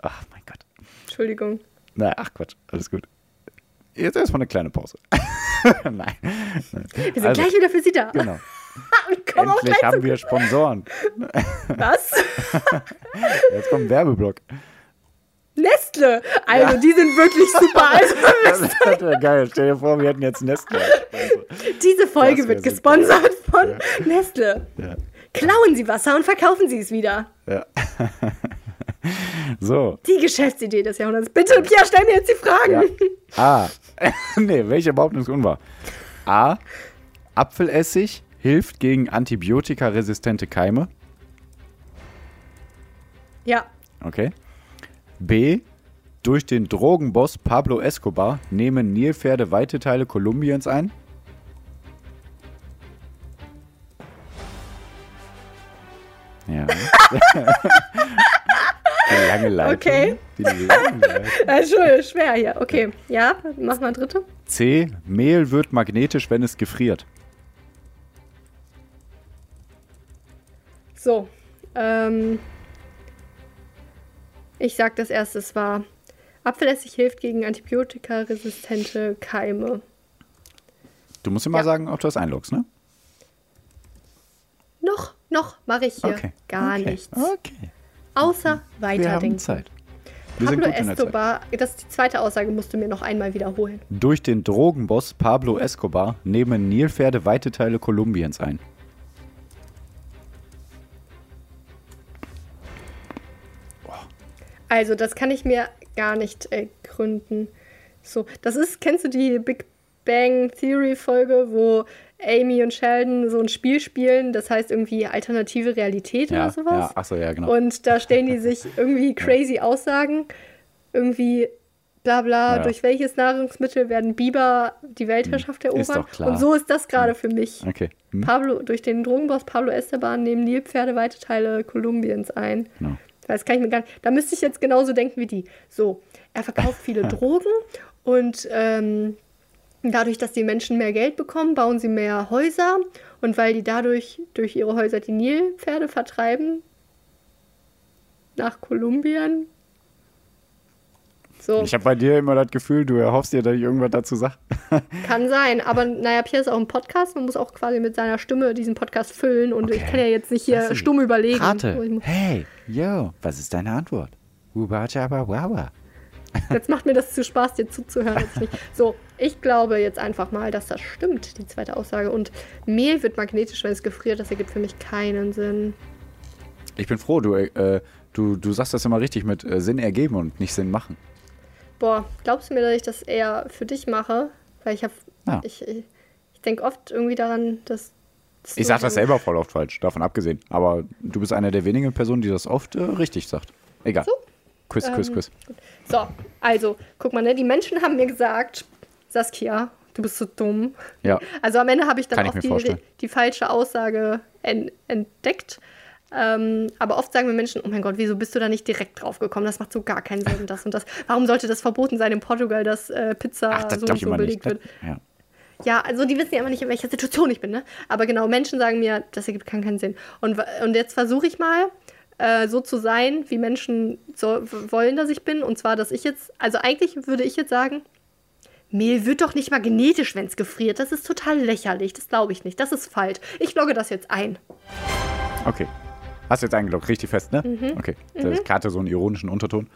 Speaker 2: Ach, mein Gott.
Speaker 1: Entschuldigung.
Speaker 2: Na, ach Quatsch. Alles gut. Jetzt erstmal eine kleine Pause. Nein.
Speaker 1: Wir sind
Speaker 2: Also,
Speaker 1: gleich wieder für Sie da.
Speaker 2: Genau.
Speaker 1: Und
Speaker 2: Endlich haben wir Sponsoren.
Speaker 1: Was?
Speaker 2: Jetzt kommt ein Werbeblock.
Speaker 1: Nestle. Also, die sind wirklich super. Also,
Speaker 2: Das wäre geil. Stell dir vor, wir hätten jetzt Nestle.
Speaker 1: diese Folge wird gesponsert von Nestle.
Speaker 2: Ja.
Speaker 1: Klauen Sie Wasser und verkaufen Sie es wieder.
Speaker 2: Ja. so.
Speaker 1: Die Geschäftsidee des Jahrhunderts. Bitte, Pia, stell mir jetzt die Fragen.
Speaker 2: Ja. A. nee, welche Behauptung ist unwahr? A. Apfelessig hilft gegen antibiotikaresistente Keime.
Speaker 1: Ja.
Speaker 2: Okay. B. Durch den Drogenboss Pablo Escobar nehmen Nilpferde weite Teile Kolumbiens ein. Ja. Die lange Leitung.
Speaker 1: Okay.
Speaker 2: Die lange Leitung.
Speaker 1: Entschuldigung, schwer hier. Okay. Ja, mach mal dritte.
Speaker 2: C. Mehl wird magnetisch, wenn es gefriert.
Speaker 1: So. Ähm, ich sag, das erste war Apfelessig hilft gegen antibiotikaresistente Keime.
Speaker 2: Du musst mal
Speaker 1: Ja.
Speaker 2: sagen, ob du das einloggst, ne?
Speaker 1: Noch, noch mache ich hier
Speaker 2: Okay.
Speaker 1: gar
Speaker 2: okay.
Speaker 1: nichts.
Speaker 2: Okay.
Speaker 1: Außer
Speaker 2: Wir haben
Speaker 1: weiterdenken.
Speaker 2: Zeit. Wir
Speaker 1: Pablo. Escobar, das ist die zweite Aussage, musst du mir noch einmal wiederholen.
Speaker 2: Durch den Drogenboss Pablo Escobar nehmen Nilpferde weite Teile Kolumbiens ein.
Speaker 1: Also, das kann ich mir gar nicht äh, gründen. So, das ist, kennst du die Big Bang Theory Folge, wo Amy und Sheldon so ein Spiel spielen, das heißt irgendwie alternative Realität
Speaker 2: Ja,
Speaker 1: oder sowas?
Speaker 2: ja, ach so, ja, genau.
Speaker 1: Und da stellen die sich irgendwie crazy Aussagen, irgendwie bla bla,
Speaker 2: Ja.
Speaker 1: durch welches Nahrungsmittel werden Biber die Weltherrschaft erobern?
Speaker 2: doch klar.
Speaker 1: Und so ist das gerade für mich.
Speaker 2: Okay. Hm?
Speaker 1: Pablo, durch den Drogenboss Pablo Esteban nehmen Nilpferde weite Teile Kolumbiens ein.
Speaker 2: Genau.
Speaker 1: Das kann ich mir gar nicht. Da müsste ich jetzt genauso denken wie die. So, er verkauft viele Drogen und ähm, dadurch, dass die Menschen mehr Geld bekommen, bauen sie mehr Häuser und weil die dadurch durch ihre Häuser die Nilpferde vertreiben nach Kolumbien. So,
Speaker 2: Ich habe bei dir immer das Gefühl, du erhoffst dir, dass ich irgendwas dazu sage.
Speaker 1: kann sein. Aber naja, Pierre ist auch ein Podcast. Man muss auch quasi mit seiner Stimme diesen Podcast füllen und ich
Speaker 2: Okay.
Speaker 1: kann ja jetzt nicht hier stumm überlegen.
Speaker 2: Rate.
Speaker 1: Ich muss-
Speaker 2: Hey, yo, was ist deine Antwort? Ubachabawawa.
Speaker 1: Jetzt macht mir das zu Spaß, dir zuzuhören. So, ich glaube jetzt einfach mal, dass das stimmt, die zweite Aussage. Und Mehl wird magnetisch, wenn es gefriert. Das ergibt für mich keinen Sinn.
Speaker 2: Ich bin froh, du, äh, du, du sagst das immer richtig mit äh, Sinn ergeben und nicht Sinn machen.
Speaker 1: Boah, glaubst du mir, dass ich das eher für dich mache? Weil ich habe,
Speaker 2: Ja.
Speaker 1: ich, ich, ich denke oft irgendwie daran, dass.
Speaker 2: Ich
Speaker 1: du
Speaker 2: sag das
Speaker 1: so-
Speaker 2: selber voll oft falsch, davon abgesehen. Aber du bist eine der wenigen Personen, die das oft äh, richtig sagt. Egal. Quiz, Quiz,
Speaker 1: Ähm,
Speaker 2: Quiz.
Speaker 1: So, also, guck mal, ne? Die Menschen haben mir gesagt, Saskia, du bist so dumm.
Speaker 2: Ja.
Speaker 1: Also am Ende habe ich dann
Speaker 2: Kann
Speaker 1: auch die,
Speaker 2: vorstellen.
Speaker 1: die falsche Aussage en entdeckt. Ähm, aber oft sagen mir Menschen, oh mein Gott, wieso bist du da nicht direkt drauf gekommen? Das macht so gar keinen Sinn, das und das. Warum sollte das verboten sein in Portugal, dass äh, Pizza
Speaker 2: Ach, das
Speaker 1: so und so
Speaker 2: nicht.
Speaker 1: belegt
Speaker 2: Das,
Speaker 1: wird?
Speaker 2: ja.
Speaker 1: Ja, also die wissen ja immer nicht, in welcher Situation ich bin, ne? Aber genau, Menschen sagen mir, das ergibt keinen, keinen Sinn. Und, und jetzt versuche ich mal, äh, so zu sein, wie Menschen so, wollen, dass ich bin. Und zwar, dass ich jetzt, also eigentlich würde ich jetzt sagen, Mehl wird doch nicht mal genetisch, wenn es gefriert. Das ist total lächerlich. Das glaube ich nicht. Das ist falsch. Ich logge das jetzt ein.
Speaker 2: Okay. Hast jetzt eingeloggt, richtig fest, ne? Okay. Das hatte so einen ironischen Unterton. Ähm,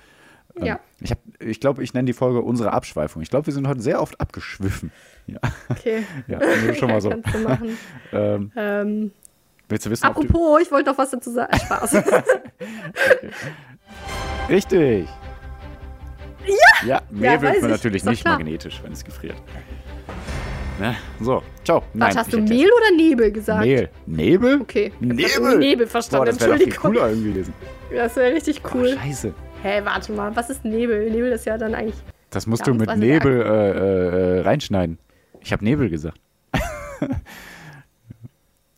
Speaker 1: Mhm. Ja.
Speaker 2: Ich, hab- ich glaube, ich nenne die Folge unsere Abschweifung. Ich glaube, wir sind heute sehr oft abgeschwiffen. Ja,
Speaker 1: Okay.
Speaker 2: ja schon mal so.
Speaker 1: Du.
Speaker 2: Ähm,
Speaker 1: ähm,
Speaker 2: willst du wissen,
Speaker 1: apropos, ich wollte noch was dazu sagen. Spaß.
Speaker 2: Richtig. Ja. Ja, mehr
Speaker 1: Ja,
Speaker 2: wird man
Speaker 1: ich.
Speaker 2: natürlich nicht
Speaker 1: klar.
Speaker 2: magnetisch, wenn es gefriert. Ne? So, ciao.
Speaker 1: Was, hast du. Mehl oder Nebel gesagt?
Speaker 2: Mehl. Nebel?
Speaker 1: Okay.
Speaker 2: Nebel?
Speaker 1: Nebel
Speaker 2: Boah,
Speaker 1: verstanden.
Speaker 2: das wäre doch viel
Speaker 1: Entschuldigung.
Speaker 2: cooler irgendwie gewesen.
Speaker 1: Das wäre richtig
Speaker 2: Oh,
Speaker 1: cool.
Speaker 2: scheiße.
Speaker 1: Hä, warte mal, was ist Nebel? Nebel ist ja dann eigentlich.
Speaker 2: Das musst
Speaker 1: Ja,
Speaker 2: du mit Nebel äh, äh, äh, reinschneiden. Ich habe Nebel gesagt.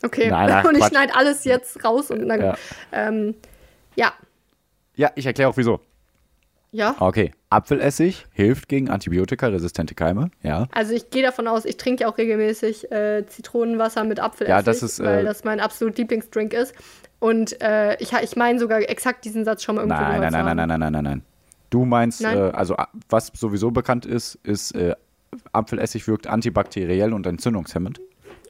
Speaker 1: Okay.
Speaker 2: Nein, ach,
Speaker 1: und ich schneide alles jetzt raus und dann.
Speaker 2: Ja.
Speaker 1: Ja. Ähm, ja.
Speaker 2: Ja, ich erkläre auch wieso.
Speaker 1: ja.
Speaker 2: Okay. Apfelessig hilft gegen antibiotikaresistente Keime. Ja.
Speaker 1: Also ich gehe davon aus, ich trinke ja auch regelmäßig äh, Zitronenwasser mit Apfelessig,
Speaker 2: Ja, das ist, äh,
Speaker 1: weil das mein absolut Lieblingsdrink ist. Und äh, ich, ich meine sogar exakt diesen Satz schon mal irgendwo
Speaker 2: Nein,
Speaker 1: gehört
Speaker 2: nein, nein, nein, nein, nein, nein, nein. Du meinst,
Speaker 1: Nein?
Speaker 2: äh, also was sowieso bekannt ist, ist äh, Apfelessig wirkt antibakteriell und entzündungshemmend.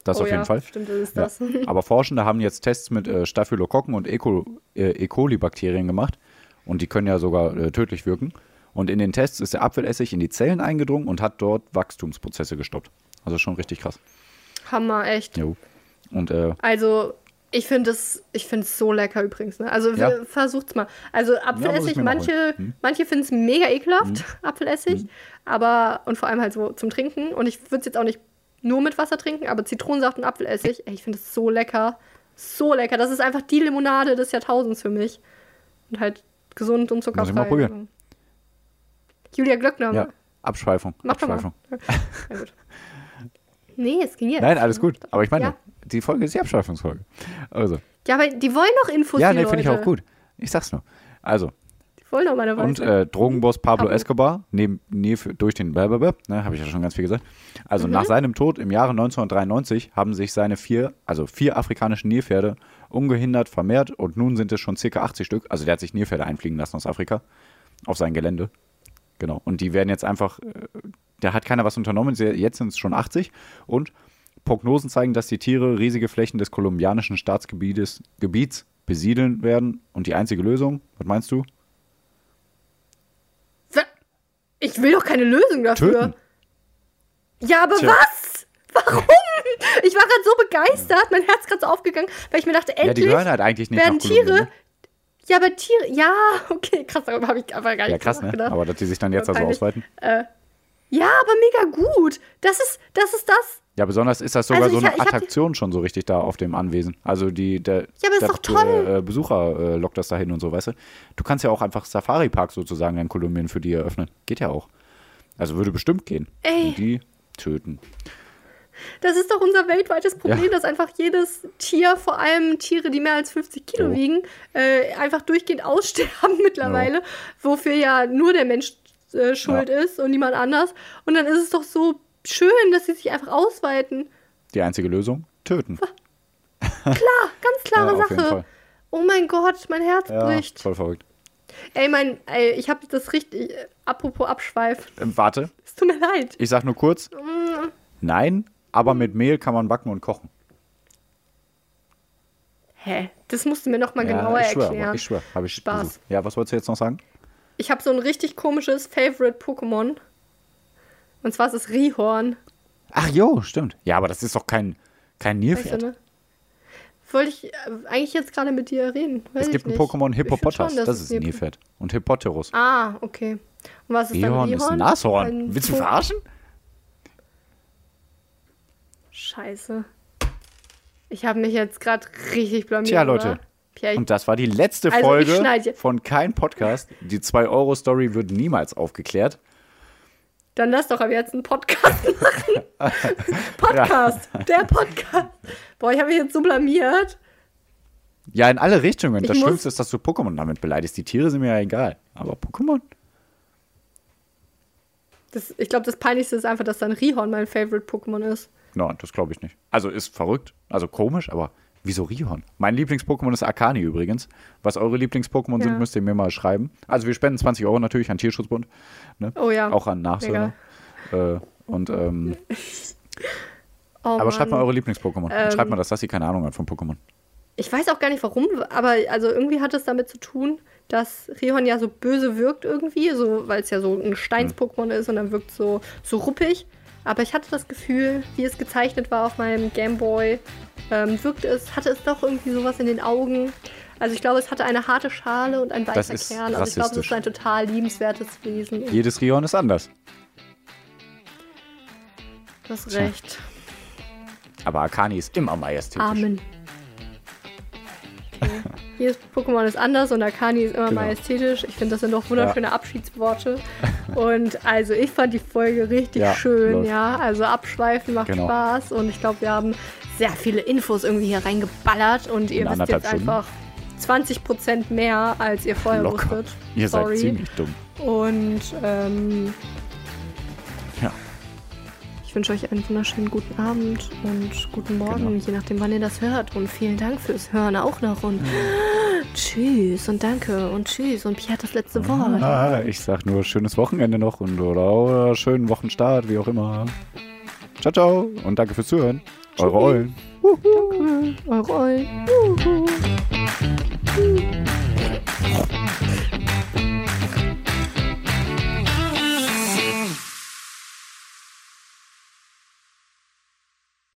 Speaker 2: Das
Speaker 1: oh
Speaker 2: auf jeden
Speaker 1: ja,
Speaker 2: Fall.
Speaker 1: Stimmt, das ist
Speaker 2: Ja.
Speaker 1: das.
Speaker 2: Aber Forschende haben jetzt Tests mit äh, Staphylokokken und Eco, äh, E. coli-Bakterien gemacht. Und die können ja sogar äh, tödlich wirken. Und in den Tests ist der Apfelessig in die Zellen eingedrungen und hat dort Wachstumsprozesse gestoppt. Also schon richtig krass.
Speaker 1: Hammer, echt.
Speaker 2: Jo. Und äh,
Speaker 1: Also, ich finde es ich find's so lecker übrigens. Ne? Also,
Speaker 2: Ja.
Speaker 1: versucht's mal. Also, Apfelessig,
Speaker 2: mal
Speaker 1: manche.
Speaker 2: Hm?
Speaker 1: manche finden es mega ekelhaft, Apfelessig. Aber, und vor allem halt so zum Trinken. Und ich würde es jetzt auch nicht nur mit Wasser trinken, aber Zitronensaft und Apfelessig, ey, ich finde es so lecker. So lecker. Das ist einfach die Limonade des Jahrtausends für mich. Und halt gesund und zuckerfrei.
Speaker 2: Muss ich mal probieren.
Speaker 1: Julia Glöckner.
Speaker 2: ja, Abschweifung.
Speaker 1: Mach doch mal.
Speaker 2: Abschweifung.
Speaker 1: Ja, gut. Nee, es ging jetzt.
Speaker 2: Nein, alles gut. Aber ich meine,
Speaker 1: Ja.
Speaker 2: die Folge ist die Abschweifungsfolge. Also.
Speaker 1: Ja, aber die wollen doch Infos,
Speaker 2: Ja, nee, finde ich auch gut. Ich sag's nur. Also,
Speaker 1: Doch meine
Speaker 2: und äh, Drogenboss Pablo
Speaker 1: Pablo.
Speaker 2: Escobar, neben, nee, für- durch den Blablabla, ne, habe ich ja schon ganz viel gesagt. Also
Speaker 1: Mhm.
Speaker 2: nach seinem Tod im Jahre 1993 haben sich seine vier, also vier afrikanischen Nilpferde ungehindert vermehrt und nun sind es schon circa 80 Stück. Also der hat sich Nilpferde einfliegen lassen aus Afrika auf sein Gelände. genau. Und die werden jetzt einfach, äh, da hat keiner was unternommen, jetzt sind es schon 80 und Prognosen zeigen, dass die Tiere riesige Flächen des kolumbianischen Staatsgebietes Gebiets besiedeln werden. Und die einzige Lösung, was meinst du?
Speaker 1: Wa- Ich will doch keine Lösung dafür.
Speaker 2: Töten.
Speaker 1: Ja, aber
Speaker 2: Tja.
Speaker 1: was? Warum? Ich war gerade so begeistert, mein Herz gerade so aufgegangen, weil ich mir dachte,
Speaker 2: Ja, die
Speaker 1: endlich
Speaker 2: gehören halt eigentlich nicht
Speaker 1: werden
Speaker 2: nach Kolumbien.
Speaker 1: Tiere.
Speaker 2: Ne?
Speaker 1: Ja, aber Tiere. Ja, okay, krass, darüber habe ich einfach gar nicht
Speaker 2: Ja, krass, ne?
Speaker 1: nachgedacht.
Speaker 2: Aber dass die sich dann jetzt also ausweiten.
Speaker 1: Ja, aber mega gut. Das ist, das ist das.
Speaker 2: Ja, besonders ist das sogar
Speaker 1: Also
Speaker 2: so eine
Speaker 1: hab-
Speaker 2: Attraktion schon so richtig da auf dem Anwesen. Also die, der,
Speaker 1: Ja, aber ist
Speaker 2: der
Speaker 1: doch toll.
Speaker 2: äh, Besucher äh, lockt das dahin und so, weißt du. Du kannst ja auch einfach Safari-Park sozusagen in Kolumbien für die eröffnen. Geht ja auch. Also würde bestimmt gehen.
Speaker 1: Ey.
Speaker 2: Und die töten.
Speaker 1: Das ist doch unser weltweites Problem,
Speaker 2: Ja.
Speaker 1: dass einfach jedes Tier, vor allem Tiere, die mehr als 50 Kilo
Speaker 2: Jo.
Speaker 1: wiegen, äh, einfach durchgehend aussterben mittlerweile, wofür ja nur der Mensch äh, schuld
Speaker 2: Ja.
Speaker 1: ist und niemand anders. Und dann ist es doch so schön, dass sie sich einfach ausweiten.
Speaker 2: Die einzige Lösung? Töten.
Speaker 1: Klar, ganz klare
Speaker 2: Ja,
Speaker 1: Sache. Oh mein Gott, mein Herz
Speaker 2: Ja,
Speaker 1: bricht.
Speaker 2: voll verrückt.
Speaker 1: Ey, mein, ey, ich habe das richtig. Äh, apropos Abschweif.
Speaker 2: Ähm, warte,
Speaker 1: Es tut mir leid.
Speaker 2: ich sag nur kurz.
Speaker 1: Mm.
Speaker 2: Nein, aber mit Mehl kann man backen und kochen.
Speaker 1: Hä? Das musst du mir noch mal
Speaker 2: ja,
Speaker 1: genauer
Speaker 2: ich schwör,
Speaker 1: erklären.
Speaker 2: aber ich schwör. Hab ich
Speaker 1: Spaß.
Speaker 2: versucht. Ja, was wolltest du jetzt noch sagen?
Speaker 1: Ich habe so ein richtig komisches Favorite-Pokémon. Und zwar ist es Rihorn.
Speaker 2: Ach jo, stimmt. Ja, aber das ist doch kein, kein
Speaker 1: Weißt
Speaker 2: Nilpferd.
Speaker 1: du, ne? Wollte ich äh, eigentlich jetzt gerade mit dir reden. Weiß
Speaker 2: Es gibt ein. Pokémon Hippopotas.
Speaker 1: schon,
Speaker 2: Das ist ein
Speaker 1: Nilpferd-.
Speaker 2: Und Hippoterus.
Speaker 1: Ah, okay. Und was ist dann
Speaker 2: Rihorn
Speaker 1: Rihorn?
Speaker 2: ist ein Nashorn.
Speaker 1: Ein
Speaker 2: Willst du verarschen?
Speaker 1: Scheiße. Ich habe mich jetzt gerade richtig blamiert.
Speaker 2: Tja, Leute.
Speaker 1: Oder?
Speaker 2: Und das war die letzte
Speaker 1: Also,
Speaker 2: Folge von kein Podcast. Die 2-Euro-Story wird niemals aufgeklärt.
Speaker 1: Dann lass doch aber jetzt einen Podcast machen. Podcast. Der Podcast. Boah, ich habe mich jetzt so blamiert.
Speaker 2: Ja, in alle Richtungen.
Speaker 1: Ich
Speaker 2: das Schlimmste ist, dass du Pokémon damit beleidigst. Die Tiere sind mir ja egal. Aber Pokémon?
Speaker 1: Das, ich glaube, das Peinlichste ist einfach, dass dann Rihorn mein Favorite-Pokémon ist.
Speaker 2: Nein, das glaube ich nicht. Also ist verrückt, also komisch, aber wieso Rihorn? Mein Lieblings-Pokémon ist Arcani übrigens. Was eure Lieblings-Pokémon
Speaker 1: Ja.
Speaker 2: sind, müsst ihr mir mal schreiben. Also wir spenden 20 Euro natürlich an Tierschutzbund. Ne?
Speaker 1: Oh ja.
Speaker 2: Auch an Nachsöhne. Äh, und, ähm,
Speaker 1: Oh,
Speaker 2: aber schreibt mal eure Lieblings-Pokémon.
Speaker 1: Ähm.
Speaker 2: schreibt mal, dass Sassi keine Ahnung hat von Pokémon.
Speaker 1: Ich weiß auch gar nicht warum, aber also irgendwie hat es damit zu tun, dass Rihorn ja so böse wirkt irgendwie, so weil es ja so ein Steins-Pokémon ist und dann wirkt so so ruppig. Aber ich hatte das Gefühl, wie es gezeichnet war auf meinem Gameboy, ähm, wirkte es, hatte es doch irgendwie sowas in den Augen. Also ich glaube, es hatte eine harte Schale und ein weicher Kern. Also ich glaube, es ist ein total liebenswertes Wesen.
Speaker 2: Jedes Rihorn ist anders.
Speaker 1: Du hast recht.
Speaker 2: Aber Arcani ist immer majestätisch.
Speaker 1: Amen. Okay. Jedes Pokémon ist anders und Akani ist immer
Speaker 2: Genau.
Speaker 1: majestätisch. Ich finde, das sind doch wunderschöne Abschiedsworte. Und also ich fand die Folge richtig
Speaker 2: Ja,
Speaker 1: schön,
Speaker 2: läuft.
Speaker 1: ja. Also abschweifen macht
Speaker 2: Genau.
Speaker 1: Spaß und ich glaube, wir haben sehr viele Infos irgendwie hier reingeballert und ihr
Speaker 2: In
Speaker 1: wisst jetzt
Speaker 2: Stunden.
Speaker 1: einfach 20% mehr, als ihr vorher
Speaker 2: Locker.
Speaker 1: wusstet.
Speaker 2: Ihr
Speaker 1: Sorry.
Speaker 2: seid ziemlich dumm.
Speaker 1: Und ähm,
Speaker 2: Ja.
Speaker 1: Ich wünsche euch einen wunderschönen guten Abend und guten Morgen,
Speaker 2: genau.
Speaker 1: je nachdem, wann ihr das hört. Und vielen Dank fürs Hören auch noch. Und ja. tschüss und danke und tschüss. Und Pierre hat das letzte Wort.
Speaker 2: Ah, ich sag nur schönes Wochenende noch und oder, oder schönen Wochenstart, wie auch immer. Ciao, ciao und danke fürs Zuhören. Tschüss. Eure Eulen.
Speaker 1: Eure Eulen.